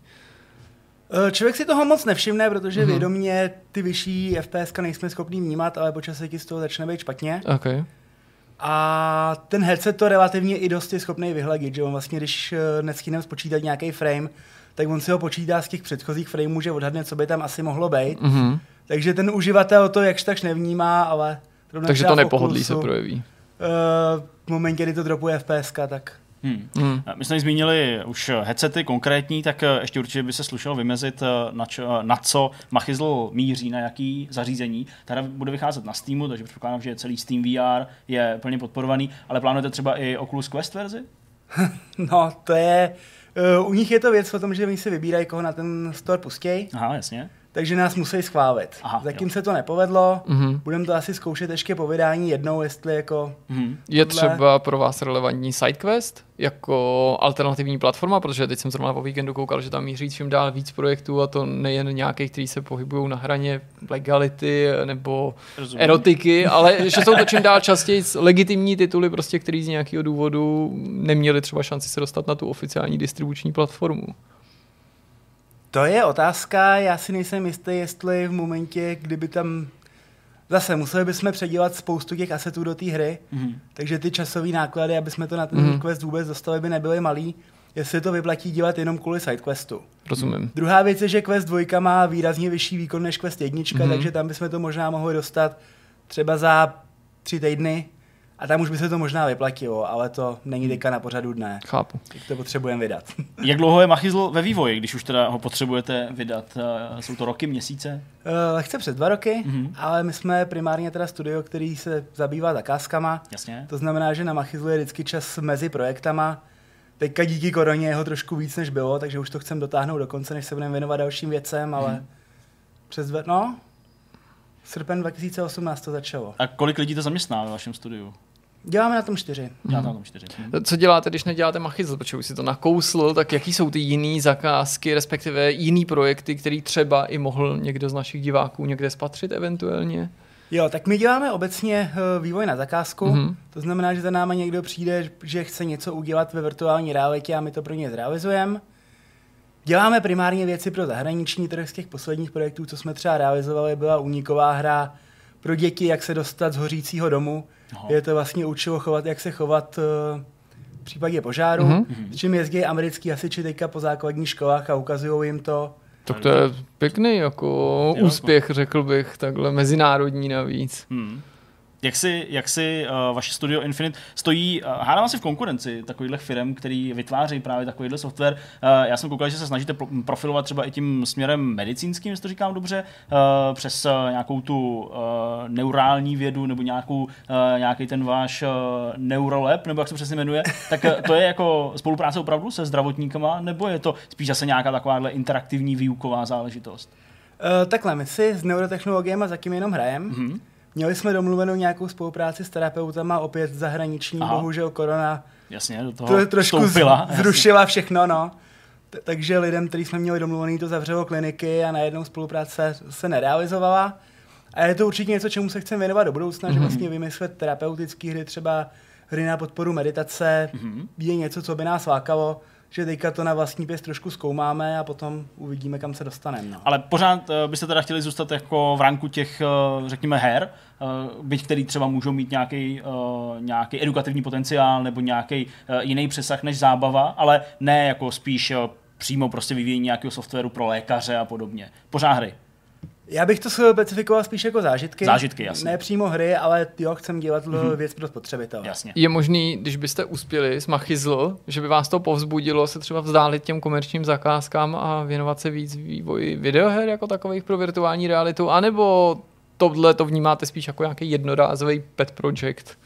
Člověk si toho moc nevšimne, protože mm-hmm. vědomě ty vyšší FPS nejsme schopni vnímat, ale počasí ti z toho začne být špatně. Okay. A ten headset to relativně i dost je schopný vyhledit, že on vlastně, když eh, nestihnem spočítat nějaký frame, tak on si ho počítá z těch předchozích frameů, že odhadne, co by tam asi mohlo být. Mm-hmm. Takže ten uživatel to jakž takž nevnímá, ale... Takže to nepohodlí se projeví. Uh, v momentě, kdy to dropuje FPS, tak Hmm. Hmm. My jsme zmínili už headsety konkrétní, tak eh, ještě určitě by se slušelo vymezit, eh, na, čo, na co Machizl míří, na jaký zařízení. Tady bude vycházet na Steamu, takže předpokládám, že celý Steam VR je plně podporovaný, ale plánujete třeba i Oculus Quest verzi? no, to je... Uh, u nich je to věc o tom, že oni si vybírají, koho na ten store pustějí. Aha, jasně takže nás musí schválit. Aha, Zatím jo. se to nepovedlo, mm-hmm. budeme to asi zkoušet ještě po vydání jednou, jestli jako... Mm-hmm. Je třeba pro vás relevantní SideQuest jako alternativní platforma, protože teď jsem zrovna po víkendu koukal, že tam míří čím dál víc projektů a to nejen nějakých, kteří se pohybují na hraně legality nebo Rozumím. erotiky, ale že jsou to čím dál častěji legitimní tituly, prostě, který z nějakého důvodu neměli třeba šanci se dostat na tu oficiální distribuční platformu. To je otázka, já si nejsem jistý, jestli v momentě, kdyby tam Zase museli bychom předělat spoustu těch asetů do té hry, mm-hmm. takže ty časové náklady, aby jsme to na ten mm-hmm. quest vůbec dostali, by nebyly malý, jestli to vyplatí dělat jenom kvůli sidequestu. Rozumím. Druhá věc je, že quest 2 má výrazně vyšší výkon než quest 1, mm-hmm. takže tam bychom to možná mohli dostat třeba za tři týdny, a tam už by se to možná vyplatilo, ale to není hmm. teďka na pořadu dne. Chápu. Jak to potřebujeme vydat. Jak dlouho je Machizl ve vývoji, když už teda ho potřebujete vydat? Eh, jsou to roky, měsíce? Lehce eh, přes dva roky, mm-hmm. ale my jsme primárně teda studio, který se zabývá zakázkama. Jasně. To znamená, že na Machizlu je vždycky čas mezi projektama. Teďka díky koroně je ho trošku víc, než bylo, takže už to chcem dotáhnout do konce, než se budeme věnovat dalším věcem, ale mm. přes dva, no, srpen 2018 to začalo. A kolik lidí to zaměstná ve vašem studiu? Děláme na tom čtyři. Děláte na tom čtyři. Hm. Co děláte, když neděláte machyzl, protože už si to nakousl, tak jaký jsou ty jiný zakázky, respektive jiný projekty, který třeba i mohl někdo z našich diváků někde spatřit eventuálně? Jo, tak my děláme obecně eh, vývoj na zakázku. Mm-hmm. To znamená, že za náma někdo přijde, že chce něco udělat ve virtuální realitě a my to pro ně zrealizujeme. Děláme primárně věci pro zahraniční trh z těch posledních projektů, co jsme třeba realizovali, byla uniková hra pro děti, jak se dostat z hořícího domu. Aha. Je to vlastně učivo chovat, jak se chovat uh, v případě požáru, mm-hmm. s čím jezdí americký hasiči teďka po základních školách a ukazují jim to. Tak to je pěkný jako jo, úspěch, řekl bych, takhle mezinárodní navíc. Hmm. Jak si, jak si uh, vaše studio Infinite stojí, uh, hádám si v konkurenci takovýchhle firm, který vytváří právě takovýhle software. Uh, já jsem koukal, že se snažíte profilovat třeba i tím směrem medicínským, jestli to říkám dobře, uh, přes uh, nějakou tu uh, neurální vědu nebo nějakou, uh, nějaký ten váš uh, neurolab, nebo jak se přesně jmenuje. Tak uh, to je jako spolupráce opravdu se zdravotníkama, nebo je to spíš zase nějaká takováhle interaktivní výuková záležitost? Uh, takhle, my si s neurotechnologiemi zatím jenom hrajeme. Mm-hmm Měli jsme domluvenou nějakou spolupráci s terapeutama, opět zahraniční, Aha. bohužel korona Jasně, do toho to trošku vstoupila, zrušila jasně. všechno, no. T- takže lidem, kteří jsme měli domluvený, to zavřelo kliniky a najednou spolupráce se nerealizovala. A je to určitě něco, čemu se chceme věnovat do budoucna, mm-hmm. že mhm. vlastně vymyslet terapeutické hry, třeba hry na podporu meditace, mm-hmm. je něco, co by nás lákalo že teďka to na vlastní pěst trošku zkoumáme a potom uvidíme, kam se dostaneme. No. Ale pořád uh, byste teda chtěli zůstat jako v ranku těch, uh, řekněme, her, uh, byť který třeba můžou mít nějaký, nějaký edukativní potenciál nebo nějaký jiný přesah než zábava, ale ne jako spíš přímo prostě vyvíjení nějakého softwaru pro lékaře a podobně. Pořád hry. Já bych to specifikoval spíš jako zážitky. Zážitky, jasně. Ne přímo hry, ale jo, chcem dělat mm-hmm. věc pro spotřebitele. Jasně. Je možný, když byste uspěli s Machizl, že by vás to povzbudilo se třeba vzdálit těm komerčním zakázkám a věnovat se víc vývoji videoher jako takových pro virtuální realitu, anebo tohle to vnímáte spíš jako nějaký jednorázový pet project?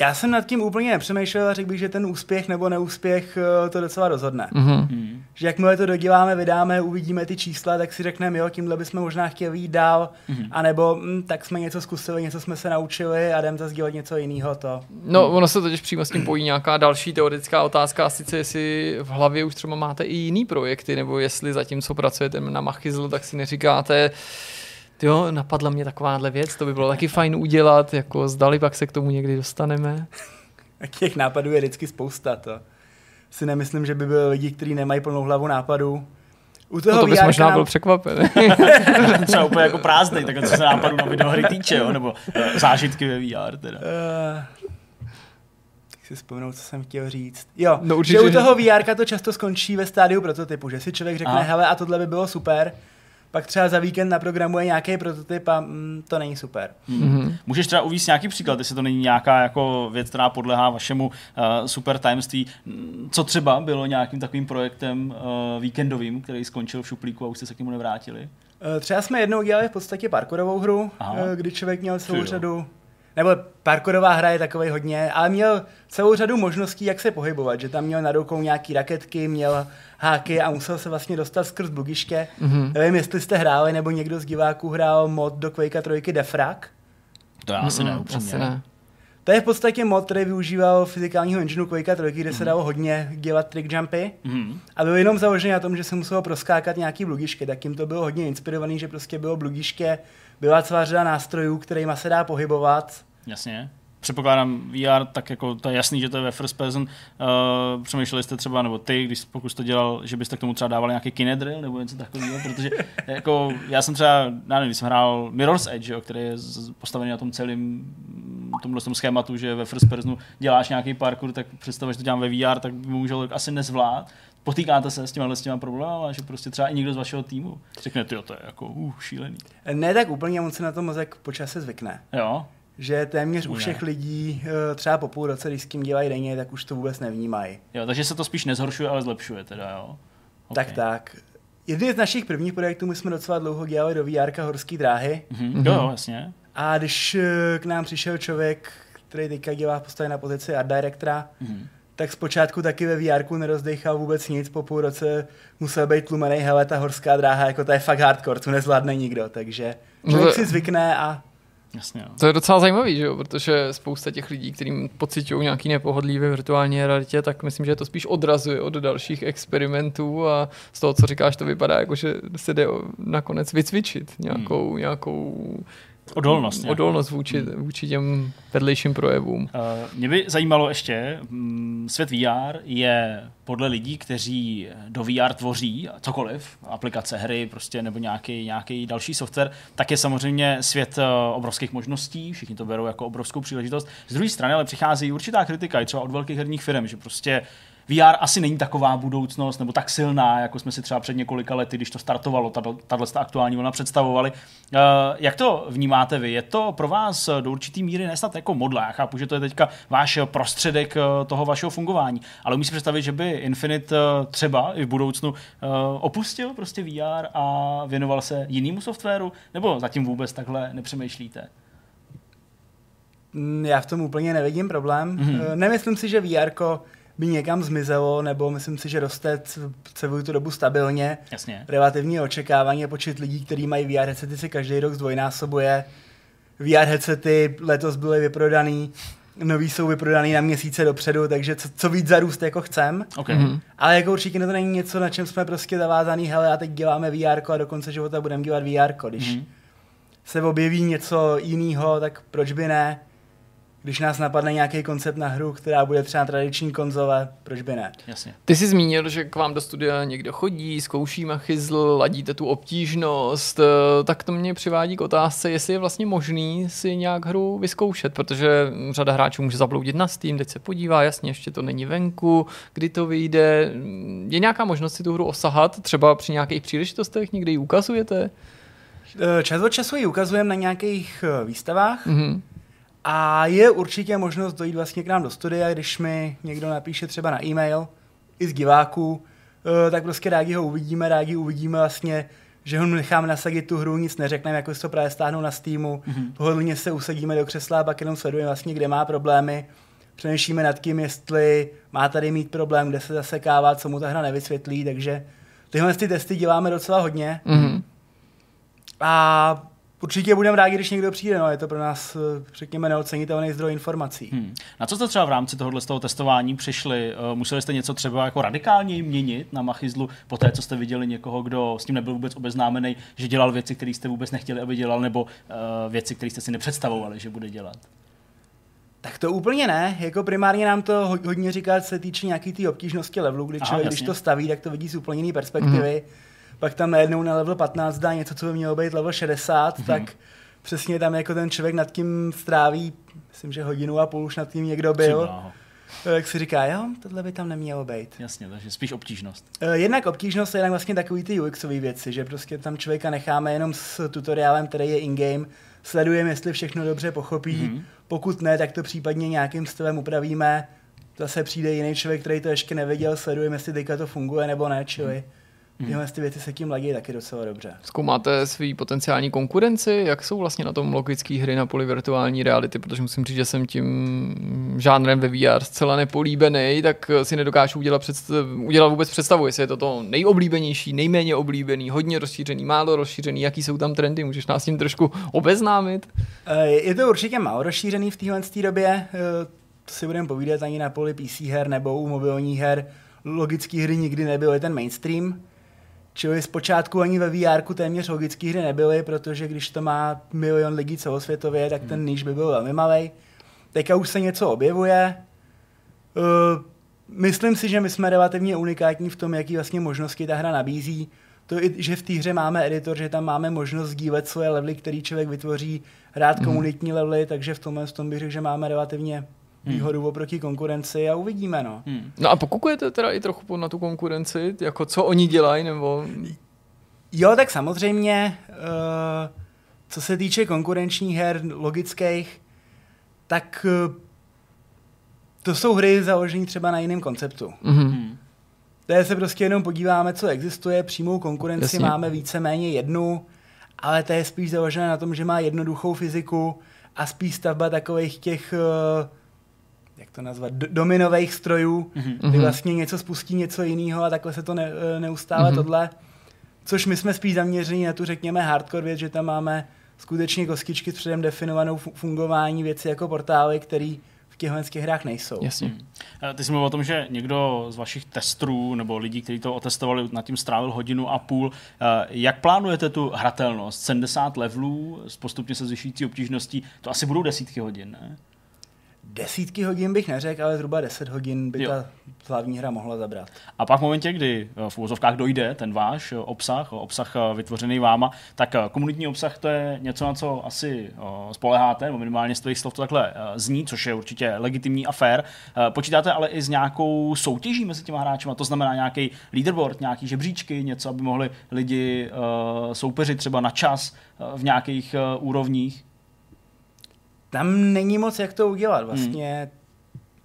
Já jsem nad tím úplně nepřemýšlel a řekl bych, že ten úspěch nebo neúspěch eh, to docela rozhodne. Mm-hmm. Že jakmile to doděláme, vydáme, uvidíme ty čísla, tak si řekneme, jo, tímhle bychom možná chtěli jít dál, mm-hmm. anebo hm, tak jsme něco zkusili, něco jsme se naučili a jdeme zase dělat něco jiného. To. No, ono se totiž přímo s tím pojí nějaká další teoretická otázka, a sice jestli v hlavě už třeba máte i jiný projekty, nebo jestli zatímco pracujete na Machizlu, tak si neříkáte, jo, napadla mě takováhle věc, to by bylo taky fajn udělat, jako zdali pak se k tomu někdy dostaneme. A těch nápadů je vždycky spousta, to si nemyslím, že by byli lidi, kteří nemají plnou hlavu nápadů. U toho no to bys možná nám... byl překvapený. Třeba úplně jako prázdnej, tak co se nápadů na videohry týče, jo? nebo uh, zážitky ve VR teda. Uh, si vzpomenout, co jsem chtěl říct. Jo, no, určitě, že u toho VR to často skončí ve stádiu prototypu, že si člověk řekne, Aha. hele, a tohle by bylo super, pak třeba za víkend naprogramuje nějaký prototyp a mm, to není super. Mm-hmm. Můžeš třeba uvíct nějaký příklad, jestli to není nějaká jako věc, která podlehá vašemu uh, super tajemství. Co třeba bylo nějakým takovým projektem uh, víkendovým, který skončil v šuplíku a už jste se k němu nevrátili? Uh, třeba jsme jednou dělali v podstatě parkourovou hru, uh, kdy člověk měl celou řadu nebo parkourová hra je takový hodně, ale měl celou řadu možností, jak se pohybovat, že tam měl na rukou nějaký raketky, měl háky a musel se vlastně dostat skrz bugiště. Mm-hmm. Nevím, jestli jste hráli, nebo někdo z diváků hrál mod do Quake 3 Defrag. To já asi ne, Asi ne. To je v podstatě mod, který využíval fyzikálního engineu Quake 3, kde mm-hmm. se mhm. dalo hodně dělat trick jumpy. Mm-hmm. A byl jenom založený na tom, že se muselo proskákat nějaký blugiště, tak jim to bylo hodně inspirovaný, že prostě bylo blugiště, byla celá řada nástrojů, kterými se dá pohybovat. Jasně předpokládám VR, tak jako to je jasný, že to je ve first person. Uh, přemýšleli jste třeba, nebo ty, když pokud jste dělal, že byste k tomu třeba dávali nějaký kinedrill nebo něco takového, protože jako já jsem třeba, já nevím, jsem hrál Mirror's Edge, jo, který je postavený na tom celém tomhle tom schématu, že ve first personu děláš nějaký parkour, tak představ, že to dělám ve VR, tak by můžel asi nezvlád. Potýkáte se s těma, s těma problémy, že prostě třeba i někdo z vašeho týmu řekne, ty to je jako uh, šílený. Ne tak úplně, on se na to mozek počas se zvykne. Jo že téměř u všech lidí eh, třeba po půl roce, když s tím dělají denně, tak už to vůbec nevnímají. Jo, takže se to spíš nezhoršuje, ale zlepšuje teda, jo? Okay. Tak, tak. Jedný z našich prvních projektů my jsme docela dlouho dělali do VR horské dráhy. Mm-hmm. Jo, jasně. A když eh, k nám přišel člověk, který teďka dělá v podstatě na pozici art directora, mm-hmm. Tak zpočátku taky ve VR nerozdechal vůbec nic, po půl roce musel být tlumený, hele, ta horská dráha, jako to je fakt hardcore, tu nezvládne nikdo, takže člověk no, si zvykne a Jasně, no. To je docela zajímavý, že jo? protože spousta těch lidí, kterým pocitují nějaký nepohodlí ve virtuální realitě, tak myslím, že to spíš odrazuje od dalších experimentů a z toho, co říkáš, to vypadá jako, že se jde nakonec vycvičit nějakou, hmm. nějakou Odolnost. Nějak. Odolnost vůči, vůči těm vedlejším projevům. Uh, mě by zajímalo ještě, mm, svět VR je podle lidí, kteří do VR tvoří cokoliv, aplikace, hry prostě nebo nějaký, nějaký další software, tak je samozřejmě svět uh, obrovských možností, všichni to berou jako obrovskou příležitost. Z druhé strany ale přichází určitá kritika, i třeba od velkých herních firm, že prostě VR asi není taková budoucnost nebo tak silná, jako jsme si třeba před několika lety, když to startovalo, tahle aktuální vlna představovali. Uh, jak to vnímáte vy? Je to pro vás do určitý míry nesnad jako modla? Já chápu, že to je teďka váš prostředek eh, toho vašeho fungování, ale umím si představit, že by Infinite eh, třeba i v budoucnu opustil prostě VR a věnoval se jinému softwaru, nebo zatím vůbec takhle nepřemýšlíte? Mm, já v tom úplně nevidím problém. Mm-hmm. Nemyslím si, že VR by někam zmizelo, nebo myslím si, že roste celou tu dobu stabilně. Jasně. Relativní očekávání a počet lidí, kteří mají VR headsety, se každý rok zdvojnásobuje. VR headsety letos byly vyprodaný, nový jsou vyprodaný na měsíce dopředu, takže co, co víc zarůst jako chcem. Okay. Mm-hmm. Ale jako určitě to není něco, na čem jsme prostě zavázaný, hele a teď děláme VR a do konce života budeme dělat VR, když mm-hmm. se objeví něco jiného, tak proč by ne? Když nás napadne nějaký koncept na hru, která bude třeba tradiční konzole, proč by ne? Jasně. Ty jsi zmínil, že k vám do studia někdo chodí, zkouší machyzl, ladíte tu obtížnost, eh, tak to mě přivádí k otázce, jestli je vlastně možný si nějak hru vyzkoušet, protože řada hráčů může zabloudit na Steam, teď se podívá, jasně, ještě to není venku, kdy to vyjde. Je nějaká možnost si tu hru osahat, třeba při nějakých příležitostech, někdy ji ukazujete? Eh, čas od času ji ukazujeme na nějakých eh, výstavách. Mm-hmm. A je určitě možnost dojít vlastně k nám do studia, když mi někdo napíše třeba na e-mail, i z diváků, eh, tak prostě rádi ho uvidíme, rádi uvidíme vlastně, že ho necháme nasadit tu hru, nic neřekneme, jako si to právě stáhnou na Steamu, mm-hmm. pohodlně se usadíme do křesla a pak jenom sledujeme vlastně, kde má problémy, přemýšlíme nad tím, jestli má tady mít problém, kde se zasekává, co mu ta hra nevysvětlí, takže tyhle ty testy děláme docela hodně. Mm-hmm. A Určitě budeme rádi, když někdo přijde, no, je to pro nás, eh, řekněme, neocenitelný zdroj informací. Hmm. Na co jste třeba v rámci tohohle z toho testování přišli? Eh, museli jste něco třeba jako radikálně měnit na Machizlu, po té, co jste viděli někoho, kdo s tím nebyl vůbec obeznámený, že dělal věci, které jste vůbec nechtěli, aby dělal, nebo uh, věci, které jste si nepředstavovali, že bude dělat? Tak to úplně ne. Jako primárně nám to hodně říká, se týče nějaký té tý obtížnosti levelu, kdy člověk, Aha, když to staví, tak to vidí z úplně jiné perspektivy. Hmm pak tam najednou na level 15 dá něco, co by mělo být level 60, mm-hmm. tak přesně tam jako ten člověk nad tím stráví, myslím, že hodinu a půl už nad tím někdo byl. Tak si říká, jo, tohle by tam nemělo být. Jasně, takže spíš obtížnost. Eh, jednak obtížnost, jednak vlastně takový ty UXové věci, že prostě tam člověka necháme jenom s tutoriálem, který je in-game, sledujeme, jestli všechno dobře pochopí, mm-hmm. pokud ne, tak to případně nějakým stylem upravíme, zase přijde jiný člověk, který to ještě nevěděl, sledujeme, jestli teďka to funguje nebo ne, čili mm. Hmm. Tyhle ty věci se tím ladí taky docela dobře. Zkoumáte svý potenciální konkurenci? Jak jsou vlastně na tom logické hry na poli virtuální reality? Protože musím říct, že jsem tím žánrem ve VR zcela nepolíbený, tak si nedokážu udělat, představ, udělat vůbec představu, jestli je to to nejoblíbenější, nejméně oblíbený, hodně rozšířený, málo rozšířený, jaký jsou tam trendy, můžeš nás tím trošku obeznámit? Eh, je to určitě málo rozšířený v téhle době, eh, to si budeme povídat ani na poli PC her nebo u mobilních her. Logické hry nikdy nebyly ten mainstream, Čili zpočátku ani ve VR téměř logické hry nebyly, protože když to má milion lidí celosvětově, tak ten hmm. níž by byl velmi malý. Teďka už se něco objevuje. Uh, myslím si, že my jsme relativně unikátní v tom, jaký vlastně možnosti ta hra nabízí. To, že v té hře máme editor, že tam máme možnost sdílet svoje levely, který člověk vytvoří, hrát hmm. komunitní levely, takže v tomhle v tom bych řekl, že máme relativně. Výhodu oproti konkurenci a uvidíme, no. Hmm. No a pokukujete teda i trochu na tu konkurenci, jako co oni dělají, nebo... Jo, tak samozřejmě, uh, co se týče konkurenčních her logických, tak uh, to jsou hry založené třeba na jiném konceptu. Mm-hmm. Tady se prostě jenom podíváme, co existuje, přímou konkurenci Jasně. máme víceméně jednu, ale to je spíš založené na tom, že má jednoduchou fyziku a spíš stavba takových těch uh, jak to nazvat, dominových strojů, mm-hmm. kdy mhm. vlastně něco spustí něco jiného a takhle se to ne, neustále mm-hmm. tohle. Což my jsme spíš zaměření na tu, řekněme, hardcore věc, že tam máme skutečně kostičky s předem definovanou fungování věci jako portály, které v těchto těch hrách nejsou. Jasně. Hmm. Ty jsi mluvil o tom, že někdo z vašich testrů nebo lidí, kteří to otestovali, nad tím strávil hodinu a půl. Jak plánujete tu hratelnost? 70 levelů s postupně se zvyšující obtížností, to asi budou desítky hodin, ne? Desítky hodin bych neřekl, ale zhruba 10 hodin by jo. ta hlavní hra mohla zabrat. A pak v momentě, kdy eh, v úvozovkách dojde ten váš eh, obsah, obsah eh, vytvořený váma, tak komunitní obsah to je něco, na co asi spoleháte, nebo minimálně z tvých slov to takhle zní, což je určitě legitimní a fair. Počítáte ale i s nějakou soutěží mezi těma hráči, to znamená nějaký leaderboard, nějaký žebříčky, něco, aby mohli lidi soupeřit třeba na čas v nějakých úrovních tam není moc, jak to udělat. Vlastně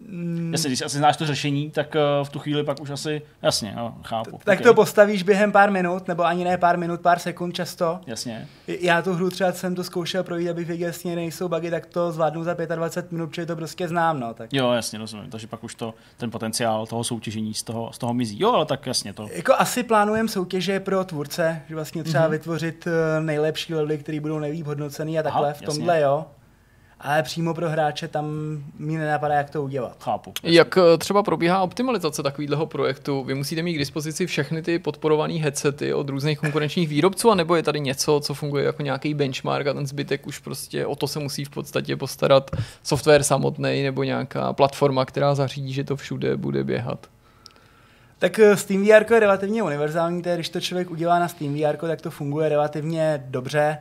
Hmm. Jasně, když asi znáš to řešení, tak uh, v tu chvíli pak už asi, jasně, no, chápu. Tak okay. to postavíš během pár minut, nebo ani ne pár minut, pár sekund často. Jasně. Já tu hru třeba jsem to zkoušel projít, abych věděl, jestli nejsou bugy, tak to zvládnu za 25 minut, protože to prostě znám. No, tak. Jo, jasně, rozumím. Takže pak už to, ten potenciál toho soutěžení z toho, z toho mizí. Jo, ale tak jasně to. Jako asi plánujeme soutěže pro tvůrce, že vlastně třeba mm-hmm. vytvořit eh, nejlepší levely, které budou nejlíp hodnocený a takhle. Aha, v tomhle jasně. jo ale přímo pro hráče tam mi nenapadá, jak to udělat. Chápu. Jak eh, třeba probíhá optimalizace takového projektu? Vy musíte mít k dispozici všechny ty podporované headsety od různých konkurenčních výrobců, anebo je tady něco, co funguje jako nějaký benchmark a ten zbytek už prostě o to se musí v podstatě postarat software samotný nebo nějaká platforma, která zařídí, že to všude bude běhat? Tak eh, Steam VR je relativně univerzální, tedy když to člověk udělá na Steam VR, tak to funguje relativně dobře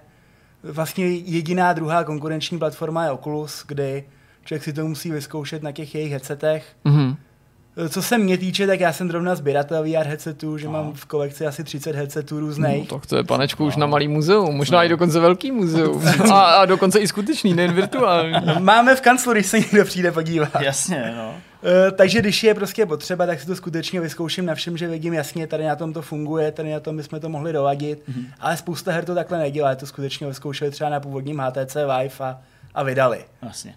vlastně jediná druhá konkurenční platforma je Oculus, kdy člověk si to musí vyzkoušet na těch jejich headsetech. Mm-hmm. Co se mě týče, tak já jsem zrovna sběratel VR headsetů, že Aha. mám v kolekci asi 30 headsetů různých. No, tak to je panečku už na malý muzeum, možná no. i dokonce velký muzeum. a, a dokonce i skutečný, nejen virtuální. Máme v kanclu, když se někdo přijde podívat. Jasně, no. Uh, takže když je prostě potřeba, tak si to skutečně vyzkouším na všem, že vidím jasně, tady na tom to funguje, tady na tom bychom to mohli doladit, mm-hmm. ale spousta her to takhle nedělá, to skutečně vyzkoušeli třeba na původním HTC Vive a, a vydali. Jasně.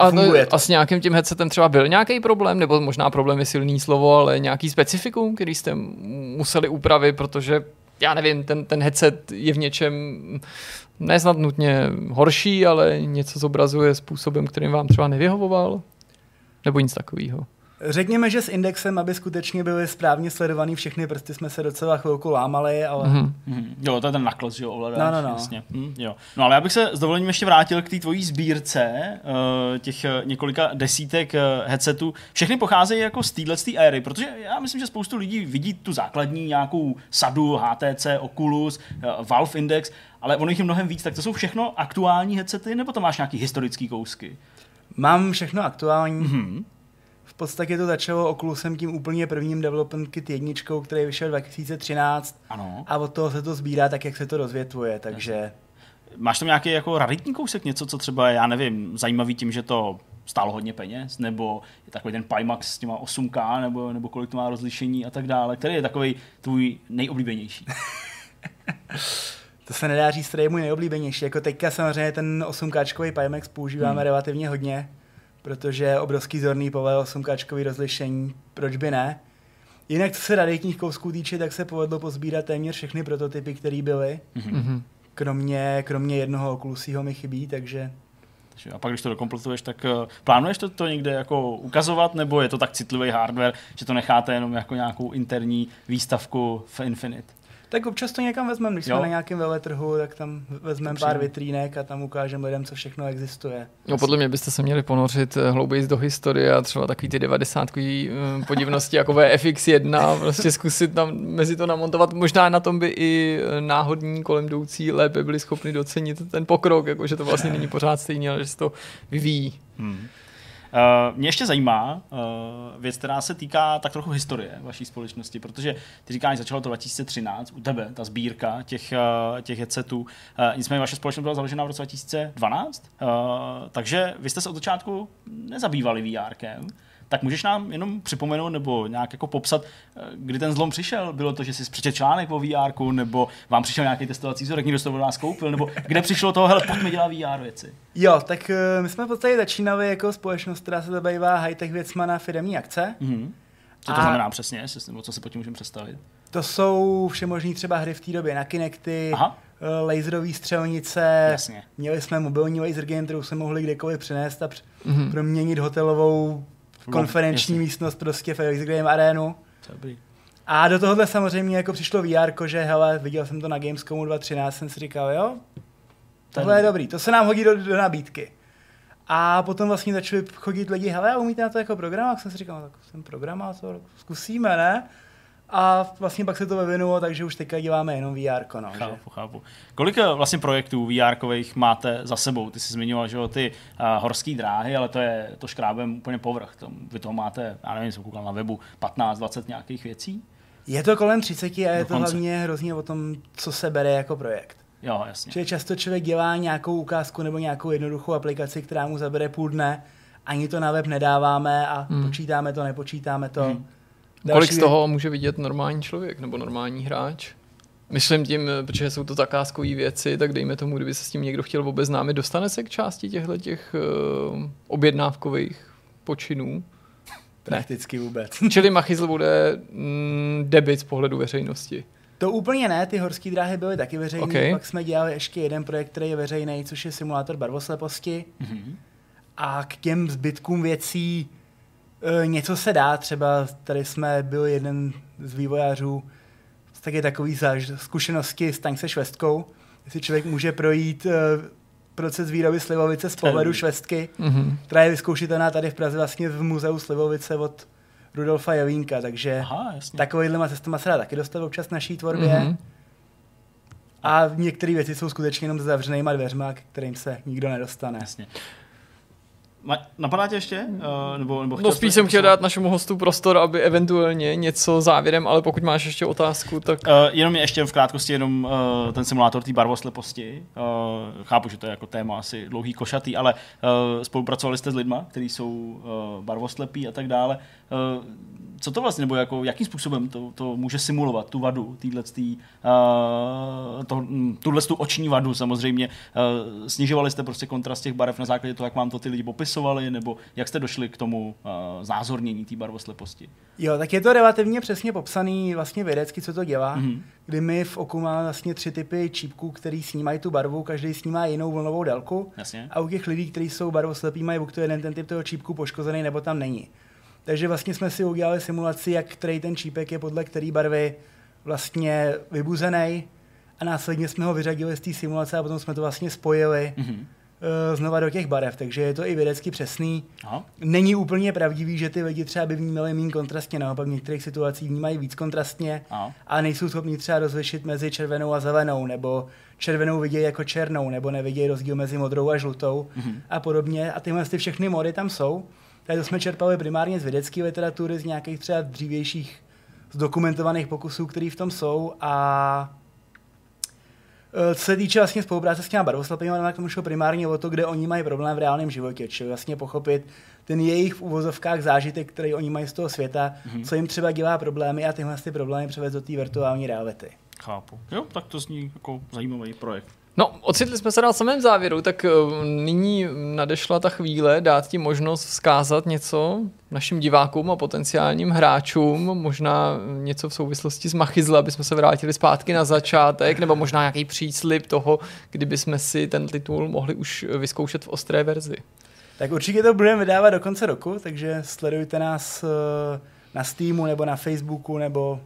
A, no, a s nějakým tím headsetem třeba byl nějaký problém, nebo možná problém je silný slovo, ale nějaký specifikum, který jste museli upravit, protože já nevím, ten, ten headset je v něčem neznat nutně horší, ale něco zobrazuje způsobem, kterým vám třeba nevyhovoval? Nebo nic takového? Řekněme, že s indexem, aby skutečně byly správně sledovaný všechny prsty, jsme se docela chvilku lámali, ale... Mm-hmm. Mm-hmm. Jo, to je ten nakles, že jo, ovladáč. No, no, no. Jasně. Mm, jo. no ale já bych se s dovolením ještě vrátil k té tvojí sbírce uh, těch uh, několika desítek uh, headsetů. Všechny pocházejí jako z téhle éry, protože já myslím, že spoustu lidí vidí tu základní nějakou sadu HTC, Oculus, uh, Valve Index, ale ono jich je mnohem víc, tak to jsou všechno aktuální headsety, nebo to máš nějaký historický kousky? Mám všechno aktuální. Mm-hmm podstatě to začalo Oculusem tím úplně prvním Development Kit jedničkou, který vyšel 2013 ano. a od toho se to sbírá tak, jak se to rozvětvuje, takže... Máš tam nějaký jako raritní kousek, něco, co třeba, já nevím, zajímavý tím, že to stálo hodně peněz, nebo je takový ten Pimax s těma 8K, nebo, nebo kolik to má rozlišení a tak dále, který je takový tvůj nejoblíbenější? to se nedá říct, který je můj nejoblíbenější. Jako teďka samozřejmě ten 8K Pimax používáme hmm. relativně hodně, protože obrovský zorný povel 8K rozlišení, proč by ne. Jinak, co se raditních kousků týče, tak se povedlo pozbírat téměř všechny prototypy, které byly. Mm-hmm. Kromě, kromě jednoho okulusího mi chybí, takže... A pak, když to dokompletuješ, tak uh, plánuješ to, to někde jako ukazovat, nebo je to tak citlivý hardware, že to necháte jenom jako nějakou interní výstavku v Infinite? Tak občas to někam vezmeme, když jo. jsme na nějakém veletrhu, tak tam vezmeme pár vitrínek a tam ukážeme lidem, co všechno existuje. No podle mě byste se měli ponořit eh, hlouběji do historie a třeba takový ty 90 eh, podivnosti jako VFX1, prostě zkusit tam mezi to namontovat. Možná na tom by i eh, náhodní kolem jdoucí lépe byli schopni docenit ten pokrok, jako že to vlastně není pořád stejně, ale že se to vyvíjí. Hmm. Uh, mě ještě zajímá uh, věc, která se týká tak trochu historie vaší společnosti, protože ty říkáš, začalo to 2013, u tebe ta sbírka těch, uh, těch headsetů, nicméně vaše společnost byla založena v roce 2012, uh, takže vy jste se od začátku nezabývali VRkem tak můžeš nám jenom připomenout nebo nějak jako popsat, eh, kdy ten zlom přišel? Bylo to, že jsi přečet článek o VR, nebo vám přišel nějaký testovací vzorek, někdo to od vás koupil, nebo kde přišlo toho, hele, pojďme dělat VR věci? Jo, tak uh, my jsme v podstatě začínali jako společnost, která se zabývá high-tech věcma na firmní akce. Mm-hmm. Co to a... znamená přesně, nebo co si pod tím můžeme představit? To jsou všemožní třeba hry v té době na Kinecty, Aha. eh, laserové střelnice, Jasně. měli jsme mobilní laser game, kterou jsme mohli kdekoliv přinést a př- Mhm. proměnit hotelovou konferenční jasně. místnost prostě v laser game arénu. Dobrý. A do tohohle samozřejmě jako přišlo VR, že hele, viděl jsem to na Gamescomu 2013, jsem si říkal, jo, tohle je dobrý, to se nám hodí do, do nabídky. A potom vlastně začali chodit lidi, hele, umíte na to jako program? A jsem si říkal, no, tak jsem programátor, zkusíme, ne? A vlastně pak se to vyvinulo, takže už teďka děláme jenom VR, no, že? Chápu, chápu. Kolik eh, vlastně projektů VR-kových máte za sebou? Ty jsi zmiňoval, že jo, ty uh, horské dráhy, ale to je to škrábem úplně povrch. To, vy toho máte, já nevím, jsem koukal na webu, 15, 20 nějakých věcí? Je to kolem 30 a je to Dokonce. hlavně hrozně o tom, co se bere jako projekt. Jo, jasně. Čili často člověk dělá nějakou ukázku nebo nějakou jednoduchou aplikaci, která mu zabere půl dne, ani to na web nedáváme a Hmm. počítáme to, nepočítáme to. Hmm. Kolik z toho může vidět normální člověk nebo normální hráč? Myslím tím, eh, protože jsou to zakázkové věci, tak dejme tomu, kdyby se s tím někdo chtěl obeznámit, dostane se k části těchto těch uh, objednávkových počinů. Prakticky vůbec. Čili Machyzl bude mm, debit z pohledu veřejnosti. To úplně ne, ty horské dráhy byly taky veřejné. Ok. Pak jsme dělali ještě jeden projekt, který je veřejný, což je simulátor barvosleposti. Mhm. A k těm zbytkům věcí něco se dá. Třeba tady jsme byl jeden z vývojářů, taky takový záž, zkušenosti staň se švestkou. Jestli člověk může projít e, proces výroby slivovice z pohledu švestky, Mhm. která je vyzkoušitelná tady v Praze vlastně v muzeu slivovice od Rudolfa Jelínka, takže Aha, jasně. takovýhlema cestama se dá taky dostat občas v naší tvorbě. Mhm. A některé věci jsou skutečně jenom za zavřenýma dveřma, k kterým se nikdo nedostane. Jasně. Napadá tě ještě? Uh, nebo, nebo No spíš jsem chtěl dát našemu hostu prostor, aby eventuálně něco závěrem, ale pokud máš ještě otázku, tak Uh, jenom ještě v krátkosti jenom uh, ten simulátor té barvosleposti. Uh, chápu, že to je jako téma asi dlouhý košatý, ale uh, spolupracovali jste s lidma, kteří jsou uh, barvoslepí a tak dále. Uh, co to vlastně, nebo jako, jakým způsobem to, to může simulovat, tu vadu, týhletý, uh, to, mm, tuhle tu oční vadu samozřejmě. Uh, snižovali jste prostě kontrast těch barev na základě toho, jak vám to ty lidi popisovali, nebo jak jste došli k tomu uh, zázornění té barvosleposti? Jo, tak je to relativně přesně popsaný vlastně vědecky, co to dělá. Mhm. Mm-hmm. Kdy my v oku máme vlastně tři typy čípků, který snímají tu barvu, každý snímá jinou vlnovou délku. Jasně. A u těch lidí, kteří jsou barvoslepí, mají buď to jeden ten typ toho čípku poškozený, nebo tam není. Takže vlastně jsme si udělali simulaci, jak který ten čípek je podle který barvy vlastně vybuzený a následně jsme ho vyřadili z té simulace a potom jsme to vlastně spojili Mhm. mm-hmm. Znova do těch barev, takže je to i vědecky přesný. Aha. Není úplně pravdivý, že ty lidi třeba by vnímali méně kontrastně, naopak v některých situacích vnímají víc kontrastně Aha. a nejsou schopni třeba rozlišit mezi červenou a zelenou, nebo červenou vidějí jako černou, nebo nevidějí rozdíl mezi modrou a žlutou Mhm. a podobně. A tyhle ty všechny mody tam jsou. Takže to jsme čerpali primárně z vědecké literatury, z nějakých třeba dřívějších zdokumentovaných pokusů, které v tom jsou a Eh, Co se týče vlastně spolupráce s těma barvoslepými, tak tomu šlo primárně o to, kde oni mají problém v reálném životě, čili vlastně pochopit ten jejich v uvozovkách zážitek, který oni mají z toho světa, mm-hmm. co jim třeba dělá problémy a tyhle ty problémy převést do té virtuální reality. Chápu. Jo, tak to zní jako zajímavý projekt. No, ocitli jsme se na samém závěru, tak eh, nyní nadešla ta chvíle dát ti možnost vzkázat něco našim divákům a potenciálním hráčům, možná něco v souvislosti s Machyzle, aby jsme se vrátili zpátky na začátek, nebo možná nějaký příslip toho, kdyby jsme si ten titul mohli už vyzkoušet v ostré verzi. Tak určitě to budeme vydávat do konce roku, takže sledujte nás eh, na Steamu nebo na Facebooku nebo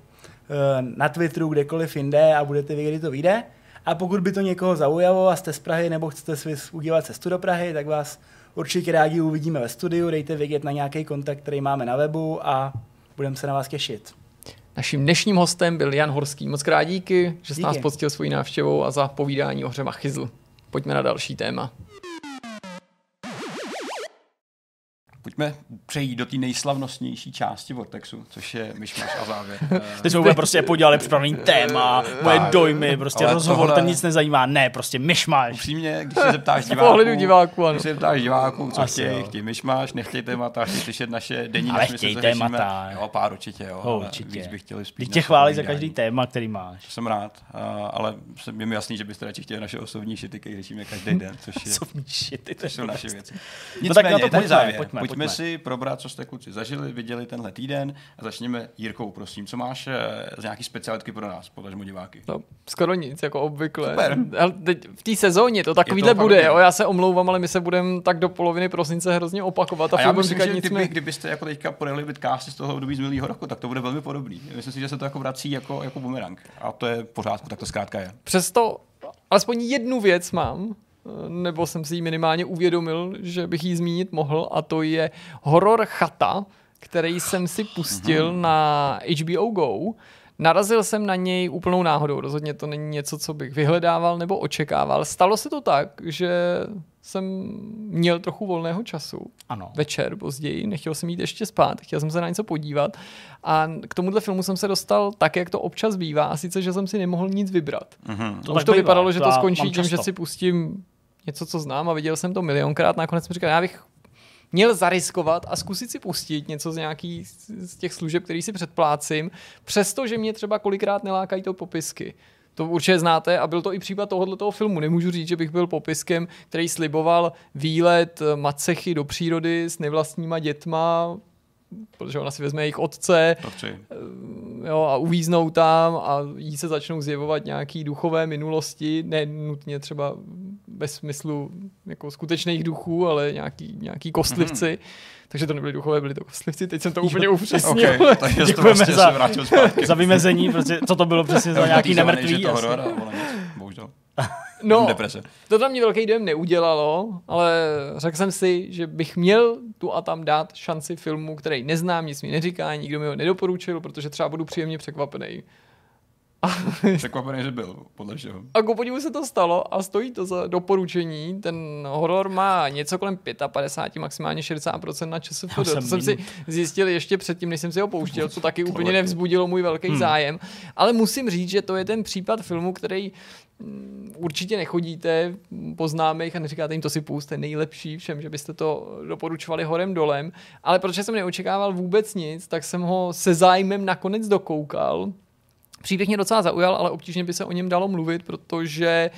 eh, na Twitteru, kdekoliv jinde a budete vědět, kdy to vyjde. A pokud by to někoho zaujalo a jste z Prahy nebo chcete si udělat cestu do Prahy, tak vás určitě rádi uvidíme ve studiu, dejte vědět na nějaký kontakt, který máme na webu a budeme se na vás těšit. Naším dnešním hostem byl Jan Horský. Moc krát díky, že jsi Díky. nás poctil svojí návštěvou a za povídání o hře Machyzl. Pojďme na další téma. Pojďme přejít do té nejslavnostnější části Vortexu, což je myšmaš a závěr. Teď jsme úplně prostě podělali připravený téma, moje dojmy, prostě Ale rozhovor, tohle- ten nic nezajímá. Ne, prostě myšmaš. Upřímně, když se zeptáš diváků, pohledu diváků, ano. když se zeptáš diváků, co Asi chtějí, jo. chtějí myšmaš, nechtějí témata, chtějí slyšet naše denní Ale než my se chtějí témata. Jo, pár určitě, jo. Oh, určitě. Víc bych chtěli spíš tě chválí za každý téma, který máš. To jsem rád, ale je mi jasný, že byste radši chtěli naše osobní šity, které řešíme každý den, což je, Co v shit, ty to což jsou naše věci. No tak na Nicméně, to tady pojďme, závěr. pojďme, pojďme, si probrat, co jste kluci zažili, viděli tenhle týden a začněme Jirkou, prosím. Co máš eh, z nějaký specialitky pro nás, podažmo diváky? No, skoro nic, jako obvykle. Super. Ale teď v té sezóně to takovýhle bude, jo, já se omlouvám, ale my se budeme tak do poloviny prosince hrozně opakovat a, A já myslím, říkat že nic kdyby, my... kdybyste jako teďka podali bitcasty z toho období z minulého roku, tak to bude velmi podobný. Myslím si, že se to jako vrací jako, jako bumerang. A to je v pořádku, tak to zkrátka je. Přesto alespoň jednu věc mám, nebo jsem si ji minimálně uvědomil, že bych ji zmínit mohl, a to je horor Chata, který jsem si pustil Mhm. na HBO Go. Narazil jsem na něj úplnou náhodou, rozhodně to není něco, co bych vyhledával nebo očekával. Stalo se to tak, že jsem měl trochu volného času Ano. večer později, nechtěl jsem jít ještě spát, chtěl jsem se na něco podívat a k tomuhle filmu jsem se dostal tak, jak to občas bývá, a sice, že jsem si nemohl nic vybrat. Mhm. To Už to bývá, vypadalo, že to skončí tím, že si pustím něco, co znám a viděl jsem to milionkrát. Nakonec jsem říkal, já bych měl zariskovat a zkusit si pustit něco z nějaký z těch služeb, který si předplácím, přestože mě třeba kolikrát nelákají to popisky. To určitě znáte a byl to i případ tohoto filmu. Nemůžu říct, že bych byl popiskem, který sliboval výlet eh, macechy do přírody s nevlastníma dětma, protože ona si vezme jejich otce, chci. jo, a uvíznou tam a jí se začnou zjevovat nějaký duchové minulosti, ne nutně třeba ve smyslu jako skutečných duchů, ale nějaký, nějaký kostlivci. Mm-hmm. Takže to nebyly duchové, byly to kostlivci, teď jsem to úplně upřesnil. Okay, takže to Děkujeme vlastně za- se vrátil zpátky. Za vymezení, prostě, co to bylo přesně za nějaký nemrtvý. že to horor, bohužel. No, Deprese. to na mě velký dojem neudělalo, ale řekl jsem si, že bych měl tu a tam dát šanci filmu, který neznám, nic mi neříká, nikdo mi ho nedoporučil, protože třeba budu příjemně překvapený. Překvapený, že byl, podle všeho. A ku podivu se to stalo a stojí to za doporučení. Ten horor má něco kolem 55, maximálně 60% na ČSFD. To jsem jsem si zjistil ještě předtím, než jsem si ho pouštěl, co taky úplně nevzbudilo můj velký Hmm. zájem. Ale musím říct, že to je ten případ filmu, který mm, určitě nechodíte po známých a neříkáte jim to si je nejlepší všem, že byste to doporučovali horem dolem. Ale protože jsem neočekával vůbec nic, tak jsem ho se zájmem nakonec dokoukal. Příběh mě docela zaujal, ale obtížně by se o něm dalo mluvit, protože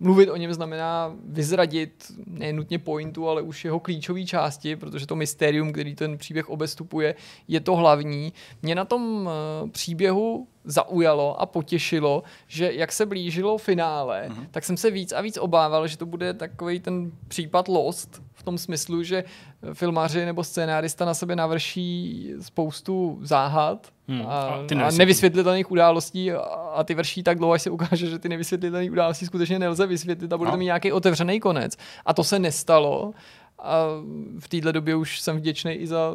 mluvit o něm znamená vyzradit ne nutně pointu, ale už jeho klíčové části, protože to mystérium, který ten příběh obestupuje, je to hlavní. Mě na tom eh, příběhu zaujalo a potěšilo, že jak se blížilo finále, mm-hmm. tak jsem se víc a víc obával, že to bude takový ten případ Lost, v tom smyslu, že filmaři nebo scénárista na sebe navrší spoustu záhad Hmm. a, A a nevysvětlitelných událostí a, a ty vrší tak dlouho, až se ukáže, že ty nevysvětlitelné události skutečně nelze vysvětlit a bude to No. mít nějaký otevřený konec. A to se nestalo. A v téhle době už jsem vděčný i za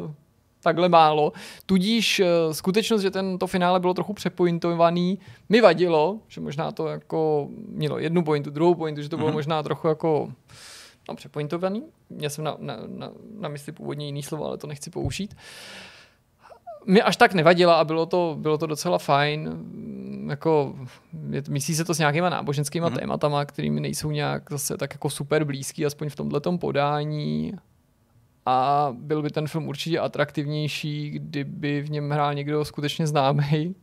takhle málo. Tudíž eh, skutečnost, že tento finále bylo trochu přepointovaný, mi vadilo, že možná to jako mělo jednu pointu, druhou pointu, že to bylo Mhm. možná trochu jako no, přepointovaný. Měl jsem na, na, na, na mysli původně jiný slovo, ale to nechci použít. Mi až tak nevadila a bylo to, bylo to docela fajn. Mm, Jako, je, myslí se to s nějakýma náboženskýma mm-hmm. tématama, kterými nejsou nějak zase tak jako super blízký, aspoň v tomhletom podání. A byl by ten film určitě atraktivnější, kdyby v něm hrál někdo skutečně známý.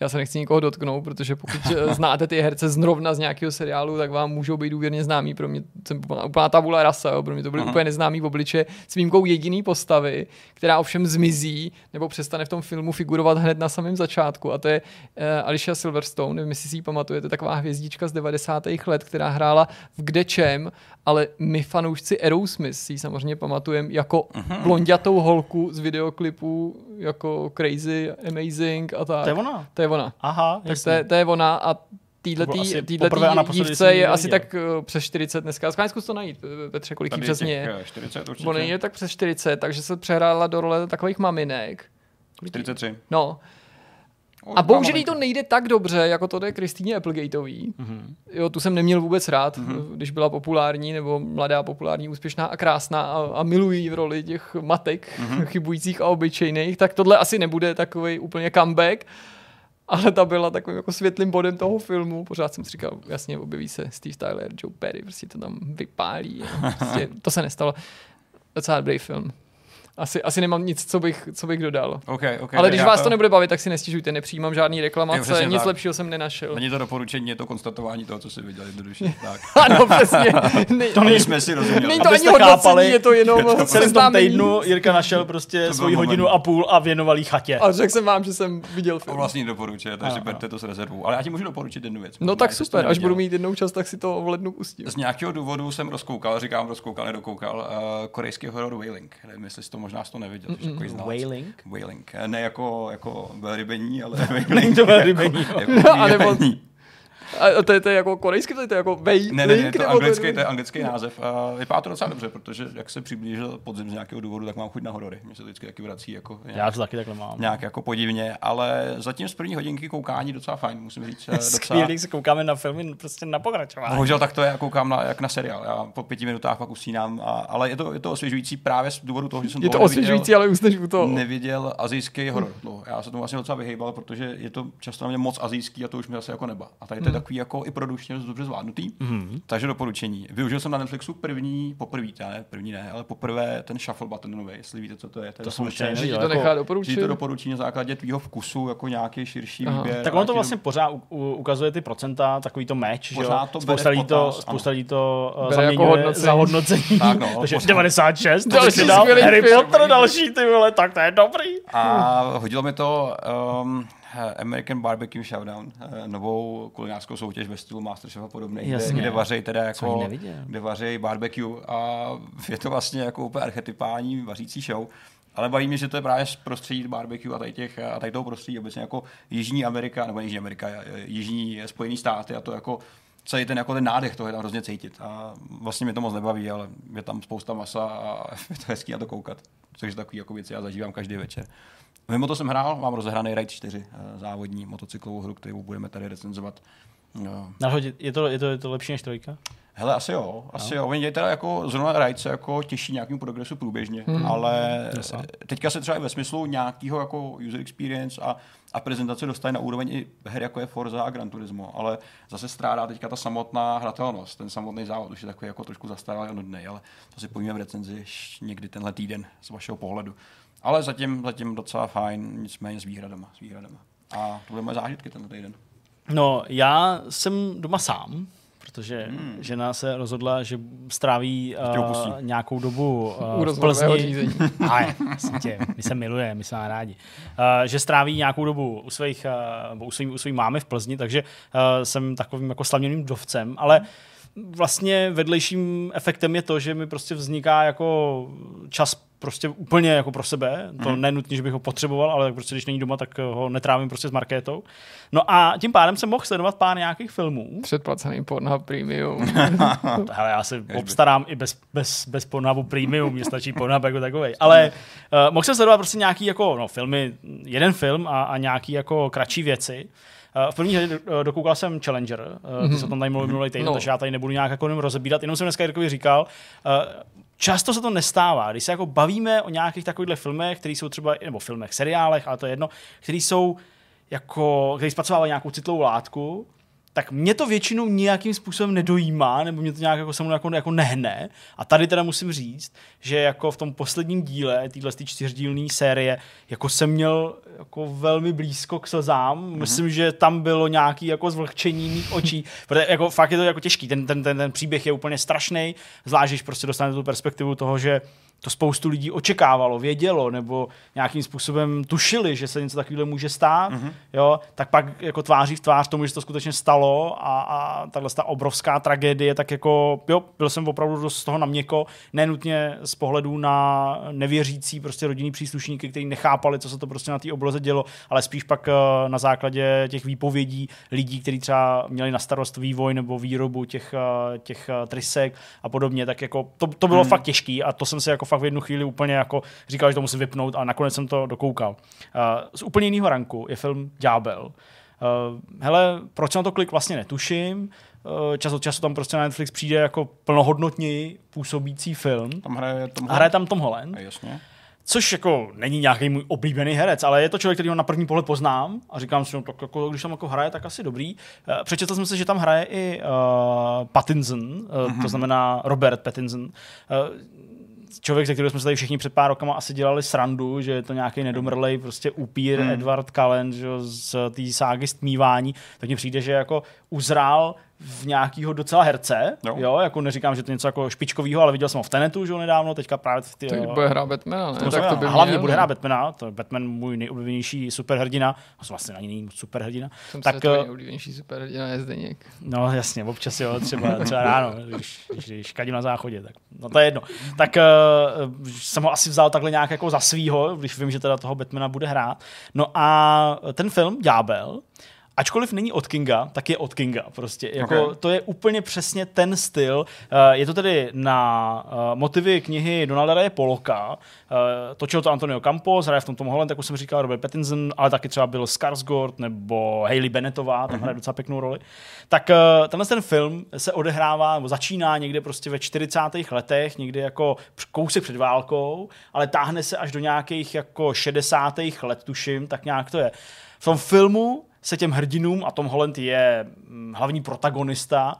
Já se nechci nikoho dotknout, protože pokud eh, znáte ty herce zrovna z nějakého seriálu, tak vám můžou být důvěrně známí. Pro mě jsem úplná, tabula rasa, jo. pro mě to byly Aha. úplně neznámý v obliče s výjimkou jediný postavy, která ovšem zmizí nebo přestane v tom filmu figurovat hned na samém začátku. A to je uh, Alicia Silverstone, nevím, jestli si ji pamatujete, taková hvězdička z 90. let, která hrála v kde čem, ale my fanoušci Aerosmith si samozřejmě pamatujeme jako Mhm. blondětou holku z videoklipu jako Crazy, Amazing a tak. To je ona. To je ona. Aha, Tak to je, to je ona a týhletý, týhletý dívce je asi tak uh, přes 40 dneska. Schválně zkus to najít, eh, Petře, kolik jí přesně je. eh, 40 určitě. Ona je tak přes 40, takže se přehrála do role takových maminek. Kolik jí- 43. No. A bohužel jí to nejde tak dobře, jako to jde Kristýně Applegateový. Mhm. Jo, tu jsem neměl vůbec rád, Mhm. když byla populární, nebo mladá, populární, úspěšná a krásná a, a milují v roli těch matek Mhm. chybujících a obyčejných, tak tohle asi nebude takový úplně comeback. Ale ta byla takovým jako světlým bodem toho filmu. Pořád jsem si říkal, jasně, objeví se Steve Tyler, Joe Perry, prostě to tam vypálí. Prostě, to se nestalo. Docela dobrý film. Asi, asi nemám nic, co bych, co bych dodal. Okay, okay, Ale když já vás to nebude bavit, tak si nestěžujte, nepřijímám žádný reklamace, přesně nic tak. lepšího jsem nenašel. Není to doporučení, je to konstatování toho, co jsi viděl jednoduše. Tak. ano, přesně. Ne, To nejsme si rozuměli. Není to ani hodnocení, je to jenom V celém tom týdnu Jirka našel prostě To svoji hodinu moment. a půl a věnoval jí chatě. A řekl jsem vám, že jsem viděl To film. vlastně doporučuje, takže berte to s rezervou. Ale já ti můžu doporučit jednu věc. No tak super, až budu mít jednou čas, tak si to v lednu pustím. Z nějakého důvodu jsem rozkoukal, říkám rozkoukal, nedokoukal, uh, korejský horor Wailing. Nevím, jestli to možná jsi to neviděl. Mm-mm. Takový znalec. Wailing? Wailing. Eh, Ne jako, jako velrybení, ale Wailing. to velrybení, jo. jako A nebo-. A to je, to je jako korejský, to je, jako Wei Ne, ne, ne, to, anglický, to je anglický název. Uh, vypadá to docela dobře, protože jak se přiblížil podzim z nějakého důvodu, tak mám chuť na horory. Mně se to vždycky taky vrací jako nějak, Já to taky takhle mám. nějak jako podivně, ale zatím z první hodinky koukání docela fajn, musím říct. eh, docela, Skvělý, se koukáme na filmy prostě na pokračování. Bohužel tak to je, já koukám na, jak na seriál. Já po pěti minutách pak usínám, a, ale je to, je to osvěžující právě z důvodu toho, že jsem Je to osvěžující, ale usneš u toho. neviděl azijský horor. No, já se tomu vlastně docela vyhejbal, protože je to často na mě moc azijský a to už mi zase jako neba. A tady to je takový jako i produkčně dobře zvládnutý. Mhm. Takže doporučení. Využil jsem na Netflixu první, poprvé, ne, první ne, ale poprvé ten shuffle button nový, jestli víte, co to je. To jsem ještě doporučení. Že neviděl. to nechá doporučit. to doporučí na základě tvýho vkusu, jako nějaký širší Aha. výběr. Tak ono to vlastně pořád u- u- ukazuje ty procenta, takový to match, že jo? Pořád to bere Spousta lidí to, potaz, spousta lidí to uh, Bere jako zaměňuje hodnocení. za hodnocení. Tak no, Takže pořád. 96, to Další dal Harry. Potter další, ty vole, tak to je dobrý. A hodilo mi to um, American Barbecue Showdown, eh, novou kulinářskou soutěž ve stylu Masterchef a podobně, kde, kde vaří teda jako, kde vaří barbecue a je to vlastně jako úplně archetypální vařící show. Ale baví mě, že to je právě z prostředí barbecue a tady, těch, a tady toho prostředí obecně jako Jižní Amerika, nebo ne Jižní Amerika, eh, Jižní Spojený státy a to jako celý ten, jako ten nádech toho je tam hrozně cítit. A vlastně mě to moc nebaví, ale je tam spousta masa a je to hezký na to koukat. Což takový jako věci já zažívám každý večer. Mimo to jsem hrál, mám rozehraný Ride 4, eh, závodní motocyklovou hru, kterou budeme tady recenzovat. No. Nahodit, je to, je, to, je to lepší než trojka? Hele, asi jo, asi jo. Oni teda jako zrovna Ride se jako těší nějakým progresu průběžně, hmm. ale Jasně. teďka se třeba i ve smyslu nějakého jako user experience a, a prezentace dostane na úroveň i her jako je Forza a Gran Turismo, ale zase strádá teďka ta samotná hratelnost, ten samotný závod už je takový jako trošku zastaralý a nudný, ale to si povíme v recenzi až někdy tenhle týden z vašeho pohledu. Ale zatím, zatím docela fajn, nicméně s výhradama, s výhradama. A to byly moje zážitky tenhle týden. No, já jsem doma sám, protože hmm. žena se rozhodla, že stráví uh, nějakou dobu U uh, v Plzni. Ale, tě, my se milujeme, my se máme rádi. Uh, že stráví nějakou dobu u, svých, uh, u, svý, u svý mámy v Plzni, takže uh, jsem takovým jako slavněným dovcem, ale vlastně vedlejším efektem je to, že mi prostě vzniká jako čas prostě úplně jako pro sebe. To mm. nenutně, že bych ho potřeboval, ale tak prostě když není doma, tak ho netrávím prostě s Markétou. No a tím pádem jsem mohl sledovat pár nějakých filmů. Předplacený Pornhub Premium. Hele, já se obstarám i bez, bez, bez Pornhubu Premium, mě stačí Pornhub jako takový. Ale uh, mohl jsem sledovat prostě nějaký jako no, filmy, jeden film a, a nějaký jako kratší věci. Uh, v první řadě do- dokoukal jsem Challenger, ty se tam tady mluvil minulý týden, No. takže já tady nebudu nějak jako rozebírat, jenom jsem dneska Jirkovi říkal, často se to nestává, když se jako bavíme o nějakých takovýchhle filmech, které jsou třeba, nebo filmech, seriálech, ale to je jedno, které jsou jako, který zpracovávají nějakou citlivou látku, tak mě to většinou nějakým způsobem nedojímá, nebo mě to nějak jako se mnou jako, jako nehne. A tady teda musím říct, že jako v tom posledním díle, téhle čtyřdílné série, jako jsem měl jako velmi blízko k slzám. Mm-hmm. Myslím, že tam bylo nějaký jako zvlhčení mých očí, protože jako fakt je to jako těžký. Ten, ten, ten, ten příběh je úplně strašný, zvlášť když prostě dostanete tu perspektivu toho, že to spoustu lidí očekávalo, vědělo, nebo nějakým způsobem tušili, že se něco takového může stát, mm-hmm. jo, tak pak jako tváří v tvář tomu, že se to skutečně stalo a, a tahle ta obrovská tragédie, tak jako, jo, byl jsem opravdu dost z toho na měko, nenutně z pohledu na nevěřící prostě rodinný příslušníky, kteří nechápali, co se to prostě na té obloze dělo, ale spíš pak eh, na základě těch výpovědí lidí, kteří třeba měli na starost vývoj nebo výrobu těch, eh, těch eh, trysek a podobně, tak jako to, to bylo hmm. fakt těžký a to jsem se jako fakt v jednu chvíli úplně jako říkal, že to musím vypnout a nakonec jsem to dokoukal. Uh, z úplně jiného ranku je film Ďábel. Uh, hele, proč na to klik vlastně netuším. Uh, čas od času tam prostě na Netflix přijde jako plnohodnotněji působící film. Tam hraje Tom A hraje tam Tom Holland. A jasně. Což jako není nějaký můj oblíbený herec, ale je to člověk, který ho na první pohled poznám a říkám si, no, tak jako, když tam jako hraje, tak asi dobrý. Eh, Přečetl jsem si, že tam hraje i uh, Pattinson, uh, mm-hmm. to znamená Robert Pattinson. Uh, člověk, se kterým jsme se tady všichni před pár rokama asi dělali srandu, že je to nějaký nedomrlej prostě upír hmm. Edward Cullen že, z té ságy stmívání, tak mně přijde, že jako uzrál v nějakého docela herce, jo. jo. jako neříkám, že to je něco jako špičkového, ale viděl jsem ho v Tenetu, že ho nedávno, teďka právě v ty, Tak bude hrát Batmana, ne? To tak to by hlavně měl, bude hrát Batmana, to je Batman můj nejoblíbenější superhrdina, to vlastně ani není superhrdina. Jsem tak to nejoblíbenější superhrdina je Zdeněk. No jasně, občas jo, třeba, třeba ráno, když, když, když kadím na záchodě, tak no to je jedno. Tak uh, jsem ho asi vzal takhle nějak jako za svýho, když vím, že teda toho Batmana bude hrát. No a ten film, Ďábel, ačkoliv není od Kinga, tak je od Kinga prostě. Jako, okay. To je úplně přesně ten styl. Eh, je to tedy na eh, motivy knihy Donalda Raye Poloka. Eh, točil to Antonio Campos, hraje v tom Tom Holland, jak už jsem říkal, Robert Pattinson, ale taky třeba byl Skarsgård nebo Hailey Bennettová, tam mm-hmm. hraje docela pěknou roli. Tak tenhle ten film se odehrává, nebo začíná někde prostě ve 40. letech, někdy jako kousek před válkou, ale táhne se až do nějakých jako 60. let, tuším, tak nějak to je. V tom filmu se těm hrdinům, a Tom Holland je mm, hlavní protagonista,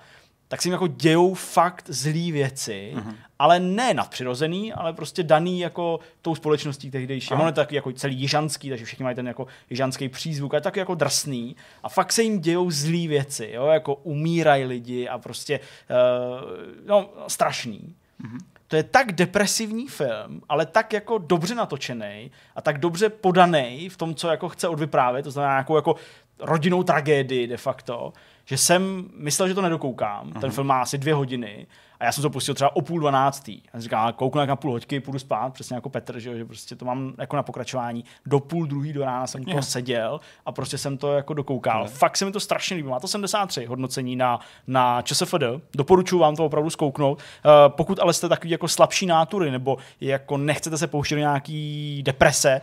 tak se jim jako dějou fakt zlý věci, mm-hmm. ale ne nadpřirozený, ale prostě daný jako tou společností tehdejší. On je taky jako celý jižanský, takže všichni mají ten jako jižanský přízvuk, ale taky jako drsný. A fakt se jim dějou zlý věci, jo? jako umírají lidi a prostě uh, no, strašný. Mm-hmm to je tak depresivní film, ale tak jako dobře natočený a tak dobře podaný v tom, co jako chce odvyprávět, to znamená nějakou jako rodinnou tragédii de facto, že jsem myslel, že to nedokoukám. Ten mhm. film má asi dvě hodiny a já jsem to pustil třeba o půl dvanáctý. A říkám, kouknu na půl hoďky, půjdu spát, přesně jako Petr, že, že prostě to mám jako na pokračování. Do půl druhý do rána jsem to seděl a prostě jsem to jako dokoukal. Yeah. Fakt se mi to strašně líbí. Má to 73 hodnocení na, na ČSFD. Doporučuji vám to opravdu zkouknout. Uh, pokud ale jste takový jako slabší nátury nebo jako nechcete se pouštět do nějaký deprese,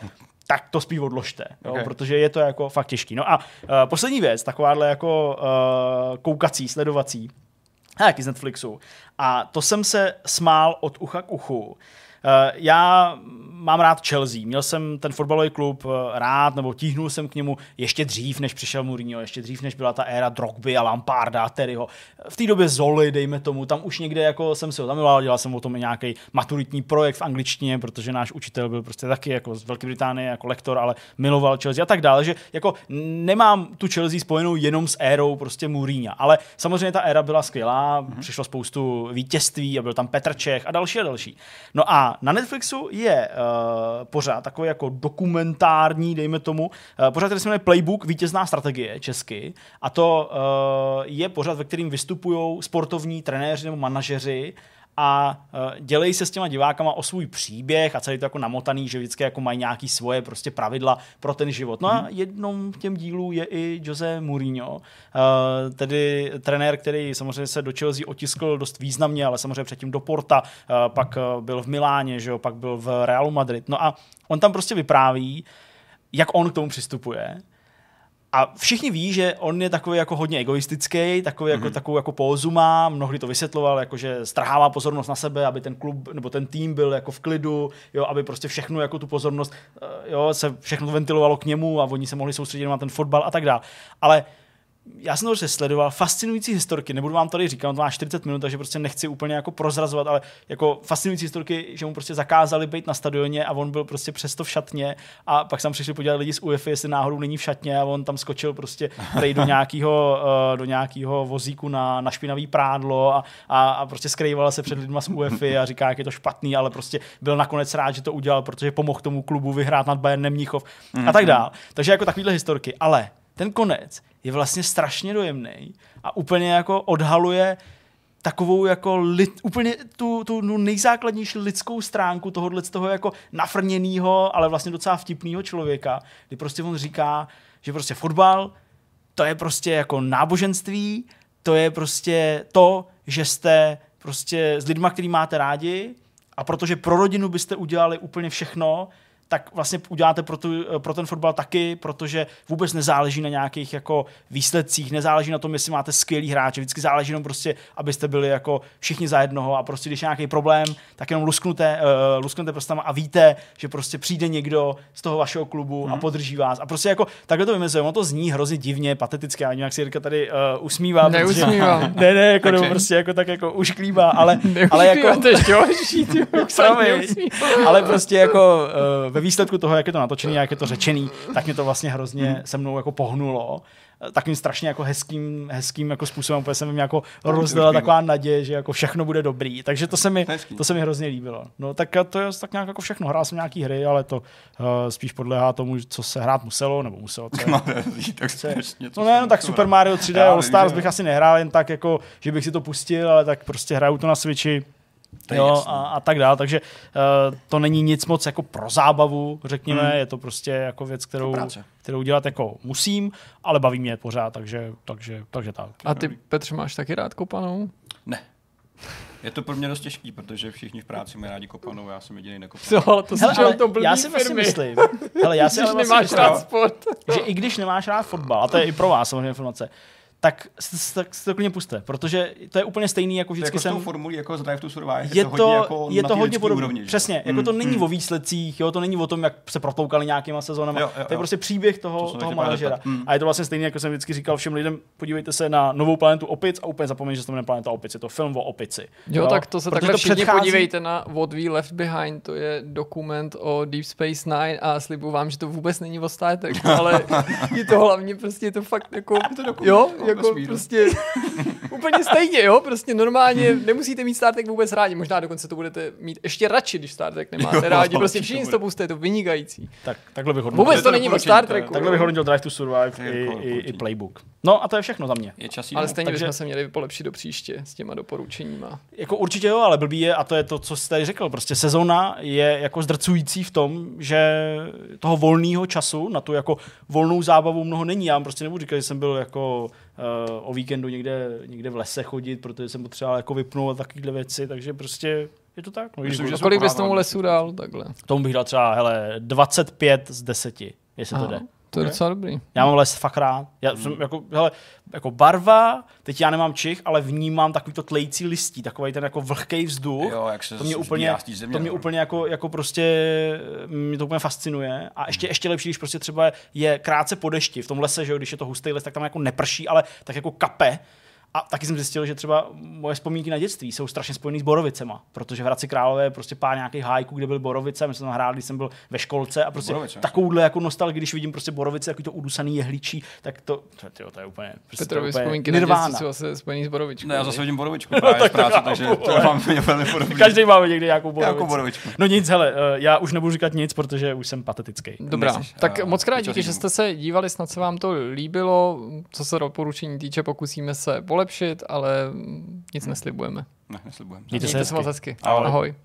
tak to spíš odložte, jo, okay. protože je to jako fakt těžký. No a uh, poslední věc, takováhle jako uh, koukací, sledovací, taky z Netflixu. A to jsem se smál od ucha k uchu. Eh, já mám rád Chelsea. Měl jsem ten fotbalový klub eh, rád, nebo tíhnul jsem k němu ještě dřív, než přišel Mourinho, ještě dřív, než byla ta éra Drogby a Lamparda a Terryho. V té době Zoli, dejme tomu, tam už někde jako jsem si ho zamiloval, dělal jsem o tom nějaký maturitní projekt v angličtině, protože náš učitel byl prostě taky jako z Velké Británie jako lektor, ale miloval Chelsea a tak dále, že jako nemám tu Chelsea spojenou jenom s érou prostě Mourinho, ale samozřejmě ta éra byla skvělá, mm-hmm. přišlo spoustu vítězství a byl tam Petr Čech a další a další. No a na Netflixu je uh, pořád takový jako dokumentární, dejme tomu, uh, pořád, který se jmenuje Playbook, vítězná strategie česky. A to uh, je pořád, ve kterým vystupují sportovní trenéři nebo manažeři a uh, dělejí se s těma divákama o svůj příběh a celý to jako namotaný, že vždycky jako mají nějaký svoje prostě pravidla pro ten život. No a mhm. jednou těm dílů je i Jose Mourinho, uh, tedy trenér, který samozřejmě se do Chelsea otiskl dost významně, ale samozřejmě předtím do Porta, uh, pak byl v Miláně, že jo, pak byl v Realu Madrid. No a on tam prostě vypráví, jak on k tomu přistupuje a všichni ví, že on je takový jako hodně egoistický, takový mm-hmm. jako, takovou jako pózu má, mnohdy to vysvětloval, jako že strhává pozornost na sebe, aby ten klub nebo ten tým byl jako v klidu, jo, aby prostě všechno jako tu pozornost, eh, jo, se všechno ventilovalo k němu a oni se mohli soustředit na ten fotbal a tak dále. Ale já jsem to prostě sledoval, fascinující historky, nebudu vám tady říkat, on to má 40 minut, takže prostě nechci úplně jako prozrazovat, ale jako fascinující historky, že mu prostě zakázali být na stadioně a on byl prostě přesto v šatně a pak jsem přišli podívat lidi z UEFA, jestli náhodou není v šatně a on tam skočil prostě do nějakého, eh, do nějakého vozíku na, na špinavý prádlo a, a, a prostě skrýval se před lidma z UEFA a říká, jak je to špatný, ale prostě byl nakonec rád, že to udělal, protože pomohl tomu klubu vyhrát nad Bayernem Mnichov a tak dál. Takže jako takovýhle historky, ale ten konec je vlastně strašně dojemný a úplně jako odhaluje takovou jako lid, úplně tu, tu no nejzákladnější lidskou stránku tohohle z toho jako nafrněného, ale vlastně docela vtipného člověka, kdy prostě on říká, že prostě fotbal to je prostě jako náboženství, to je prostě to, že jste prostě s lidma, který máte rádi a protože pro rodinu byste udělali úplně všechno, tak vlastně uděláte pro, tu, pro ten fotbal taky, protože vůbec nezáleží na nějakých jako výsledcích, nezáleží na tom, jestli máte skvělý hráče, vždycky záleží jenom prostě, abyste byli jako všichni za jednoho a prostě když je nějaký problém, tak jenom lusknete, uh, lusknete prostama a víte, že prostě přijde někdo z toho vašeho klubu hmm. a podrží vás. A prostě jako takhle to vymezuje. Ono to zní hrozně divně, pateticky, a nějak si Jirka tady uh, usmívá. Neusmívám. Protože, ne, ne, jako nebo prostě jako tak jako už klíbá, ale, ale jako... to ještě horší, ale prostě jako uh, ve výsledku toho, jak je to natočený, jak je to řečený, tak mě to vlastně hrozně se mnou jako pohnulo takým strašně jako hezkým, hezkým jako způsobem, protože se mi jako rozdala taková naděje, že jako všechno bude dobrý. Takže to se mi, to se mi hrozně líbilo. No tak to je tak nějak jako všechno. Hrál jsem nějaký hry, ale to uh, spíš podléhá tomu, co se hrát muselo, nebo muselo. Co, no, tak co, no ne, no tak Super Mario 3D All Stars bych asi nehrál jen tak jako, že bych si to pustil, ale tak prostě hraju to na Switchi jo, a, a tak dále. Takže uh, to není nic moc jako pro zábavu, řekněme, hmm. je to prostě jako věc, kterou, kterou dělat jako musím, ale baví mě pořád, takže, takže, takže tak. A ty, Petře, máš taky rád kopanou? Ne. Je to pro mě dost těžký, protože všichni v práci mají rádi kopanou, já jsem jediný nekopanou. Co, to hele, ale to já si vlastně myslím, hele, já si ale vlastně nemáš rád sport. že i když nemáš rád fotbal, a to je i pro vás samozřejmě informace, tak, tak si to klidně puste, protože to je úplně stejný, jako vždycky jako jsem... formulí jako z Drive to Survive, je, je to, hodně jako je to hodně podobné. Úrovni, Přesně, jako to mm, není mm. o výsledcích, jo, to není o tom, jak se protloukali nějakýma sezónama, jo, jo, to je prostě příběh toho, to toho manažera. Mm. A je to vlastně stejné, jako jsem vždycky říkal všem lidem, podívejte se na novou planetu opic a úplně zapomeňte, že to jmenuje planeta opic, je to film o opici. Jo, jo? tak to se takhle to všichni předchází... podívejte na What We Left Behind, to je dokument o Deep Space Nine a slibuju vám, že to vůbec není o Star ale je to hlavně prostě je to fakt jako, jo, jako prostě úplně stejně, jo, prostě normálně nemusíte mít Star Trek vůbec rádi, možná dokonce to budete mít ještě radši, když Star Trek nemáte jo, rádi, prostě všichni to, to puste, je to vynikající. Tak, takhle bych hodnotil. Vůbec to, to není o Star Treku. Takhle bych hodnotil Drive to Survive i, i, i, Playbook. No a to je všechno za mě. Je čas ale stejně takže... bychom se měli polepšit do příště s těma doporučeníma. Jako určitě jo, ale blbý je, a to je to, co jste tady řekl, prostě sezóna je jako zdrcující v tom, že toho volného času na tu jako volnou zábavu mnoho není. Já vám prostě nebudu říkat, že jsem byl jako o víkendu někde, někde v lese chodit, protože jsem potřeboval jako vypnout takovéhle věci, takže prostě je to tak. No, Myslím, že kolik bys tomu lesu dal takhle? Tomu bych dal třeba, hele, 25 z 10, jestli Aha. to jde. To je okay. docela dobrý. Já mám les fakt rád. Já jsem hmm. jako, hele, jako barva, teď já nemám čich, ale vnímám takový to tlející listí, takový ten jako vlhký vzduch. Jo, jak se to mě úplně, země, to mě no. úplně jako, jako prostě, mě to úplně fascinuje. A ještě, ještě lepší, když prostě třeba je krátce po dešti v tom lese, že jo, když je to hustý les, tak tam jako neprší, ale tak jako kape a taky jsem zjistil, že třeba moje vzpomínky na dětství jsou strašně spojené s Borovicema, protože v Hradci Králové je prostě pár nějakých hájků, kde byl Borovice, my jsme tam hráli, když jsem byl ve školce a prostě Borovice, takovouhle jako nostalgii, když vidím prostě Borovice, jako to udusaný jehličí, tak to, to, to, to je úplně, prostě Petrovi to je úplně vzpomínky jsou asi spojený s Borovičkou. Ne, já zase vidím Borovičku právě no, práce, takže to mám velmi podobně. Každý máme někdy nějakou Borovičku. Nějakou borovičku. No nic, hele, eh, já už nebudu říkat nic, protože už jsem patetický. Dobrá, Nechceš, tak moc krát díky, že jste se dívali, snad se vám to líbilo, co se doporučení týče, pokusíme se polepšit, ale nic neslibujeme. Ne, neslibujeme. Mějte se moc hezky. Ahoj. Ahoj.